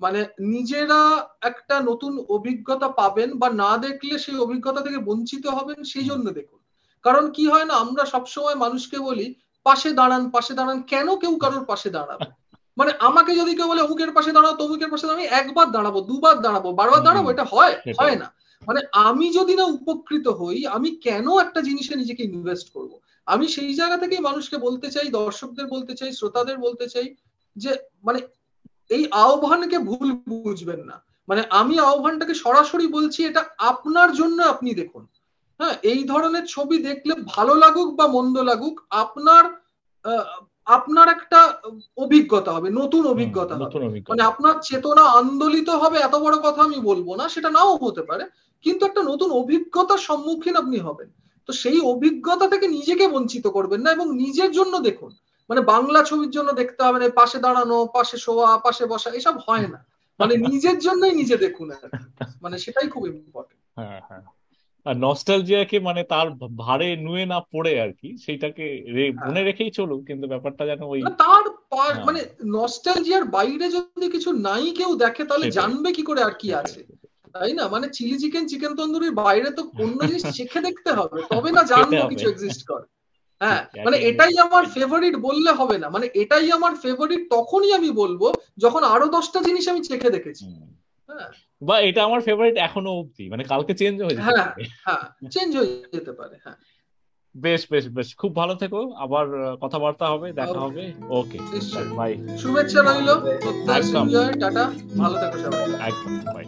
মানে নিজেরা একটা নতুন অভিজ্ঞতা পাবেন বা না দেখলে সেই অভিজ্ঞতা থেকে বঞ্চিত হবেন, সেই জন্য দেখুন। কারণ কি হয় না, আমরা সবসময় মানুষকে বলি, পাশে দাঁড়ান পাশে দাঁড়ান। কেন কেউ কারোর পাশে দাঁড়াবে? মানে আমাকে যদি কেউ বলে অমুকের পাশে দাঁড়াও তমুকের পাশে দাঁড়াবো একবার দাঁড়াবো দুবার দাঁড়াবো বারবার দাঁড়াবো এটা হয় হয় না। মানে আমি যদি না উপকৃত হই আমি কেন একটা জিনিসে নিজেকে ইনভেস্ট করব? আমি সেই জায়গা থেকেই মানুষকে বলতে চাই দর্শকদের বলতে চাই শ্রোতাদের বলতে চাই যে মানে এই আহ্বানকে ভুল বুঝবেন না। মানে আমি আহ্বানটাকে সরাসরি বলছি এটা আপনার জন্য আপনি দেখুন। হ্যাঁ এই ধরনের ছবি দেখলে ভালো লাগুক বা মন্দ লাগুক আপনার আপনার একটা অভিজ্ঞতা হবে নতুন অভিজ্ঞতা মানে আপনার চেতনা আন্দোলিত হবে এত বড় কথা আমি বলব না সেটা নাও হতে পারে কিন্তু একটা নতুন অভিজ্ঞতার সম্মুখীন আপনি হবেন। তো সেই অভিজ্ঞতা থেকে নিজেকে বঞ্চিত করবেন না এবং নিজের জন্য দেখুন মানে বাংলা ছবির জন্য দেখতে হবে না পাশে দাঁড়ানো পাশে শোয়া পাশে বসা এসব হয় না। মানে নিজের জন্যই নিজে দেখুন মানে সেটাই খুব ইম্পর্টেন্ট হ্যাঁ হ্যাঁ। আর নস্টালজিয়াকে মানে তার ভারে নুয়ে না পড়ে আর কি সেইটাকে মনে রেখেই চলুক কিন্তু ব্যাপারটা যেন ওই তার মানে নস্টালজিয়ার বাইরে যদি কিছু নাই কেউ দেখে তাহলে জানবে কি করে আর কি আছে। তাই না? মানে চিলি চিকেন চিকেন তন্দুরির বাইরে তো অন্য জিনিস শিখে দেখতে হবে তবে না জানব কিছু এক্সিস্ট করে। হ্যাঁ মানে এটাই আমার ফেভারিট বললে হবে না। মানে এটাই আমার ফেভারিট তখনই আমি বলব যখন আরও দশটা জিনিস আমি চেখে দেখেছি। হ্যাঁ বা এটা আমার ফেভারিট এখনও অবধি মানে কালকে চেঞ্জ হয়ে যেতে পারে। হ্যাঁ চেঞ্জ হয়ে যেতে পারে হ্যাঁ। বেশ বেশ বেশ খুব ভালো থেকো আবার কথাবার্তা হবে দেখা হবে। ওকে বাই শুভেচ্ছা রইল। টাটা। ভালো থেকো সবাই। একদম বাই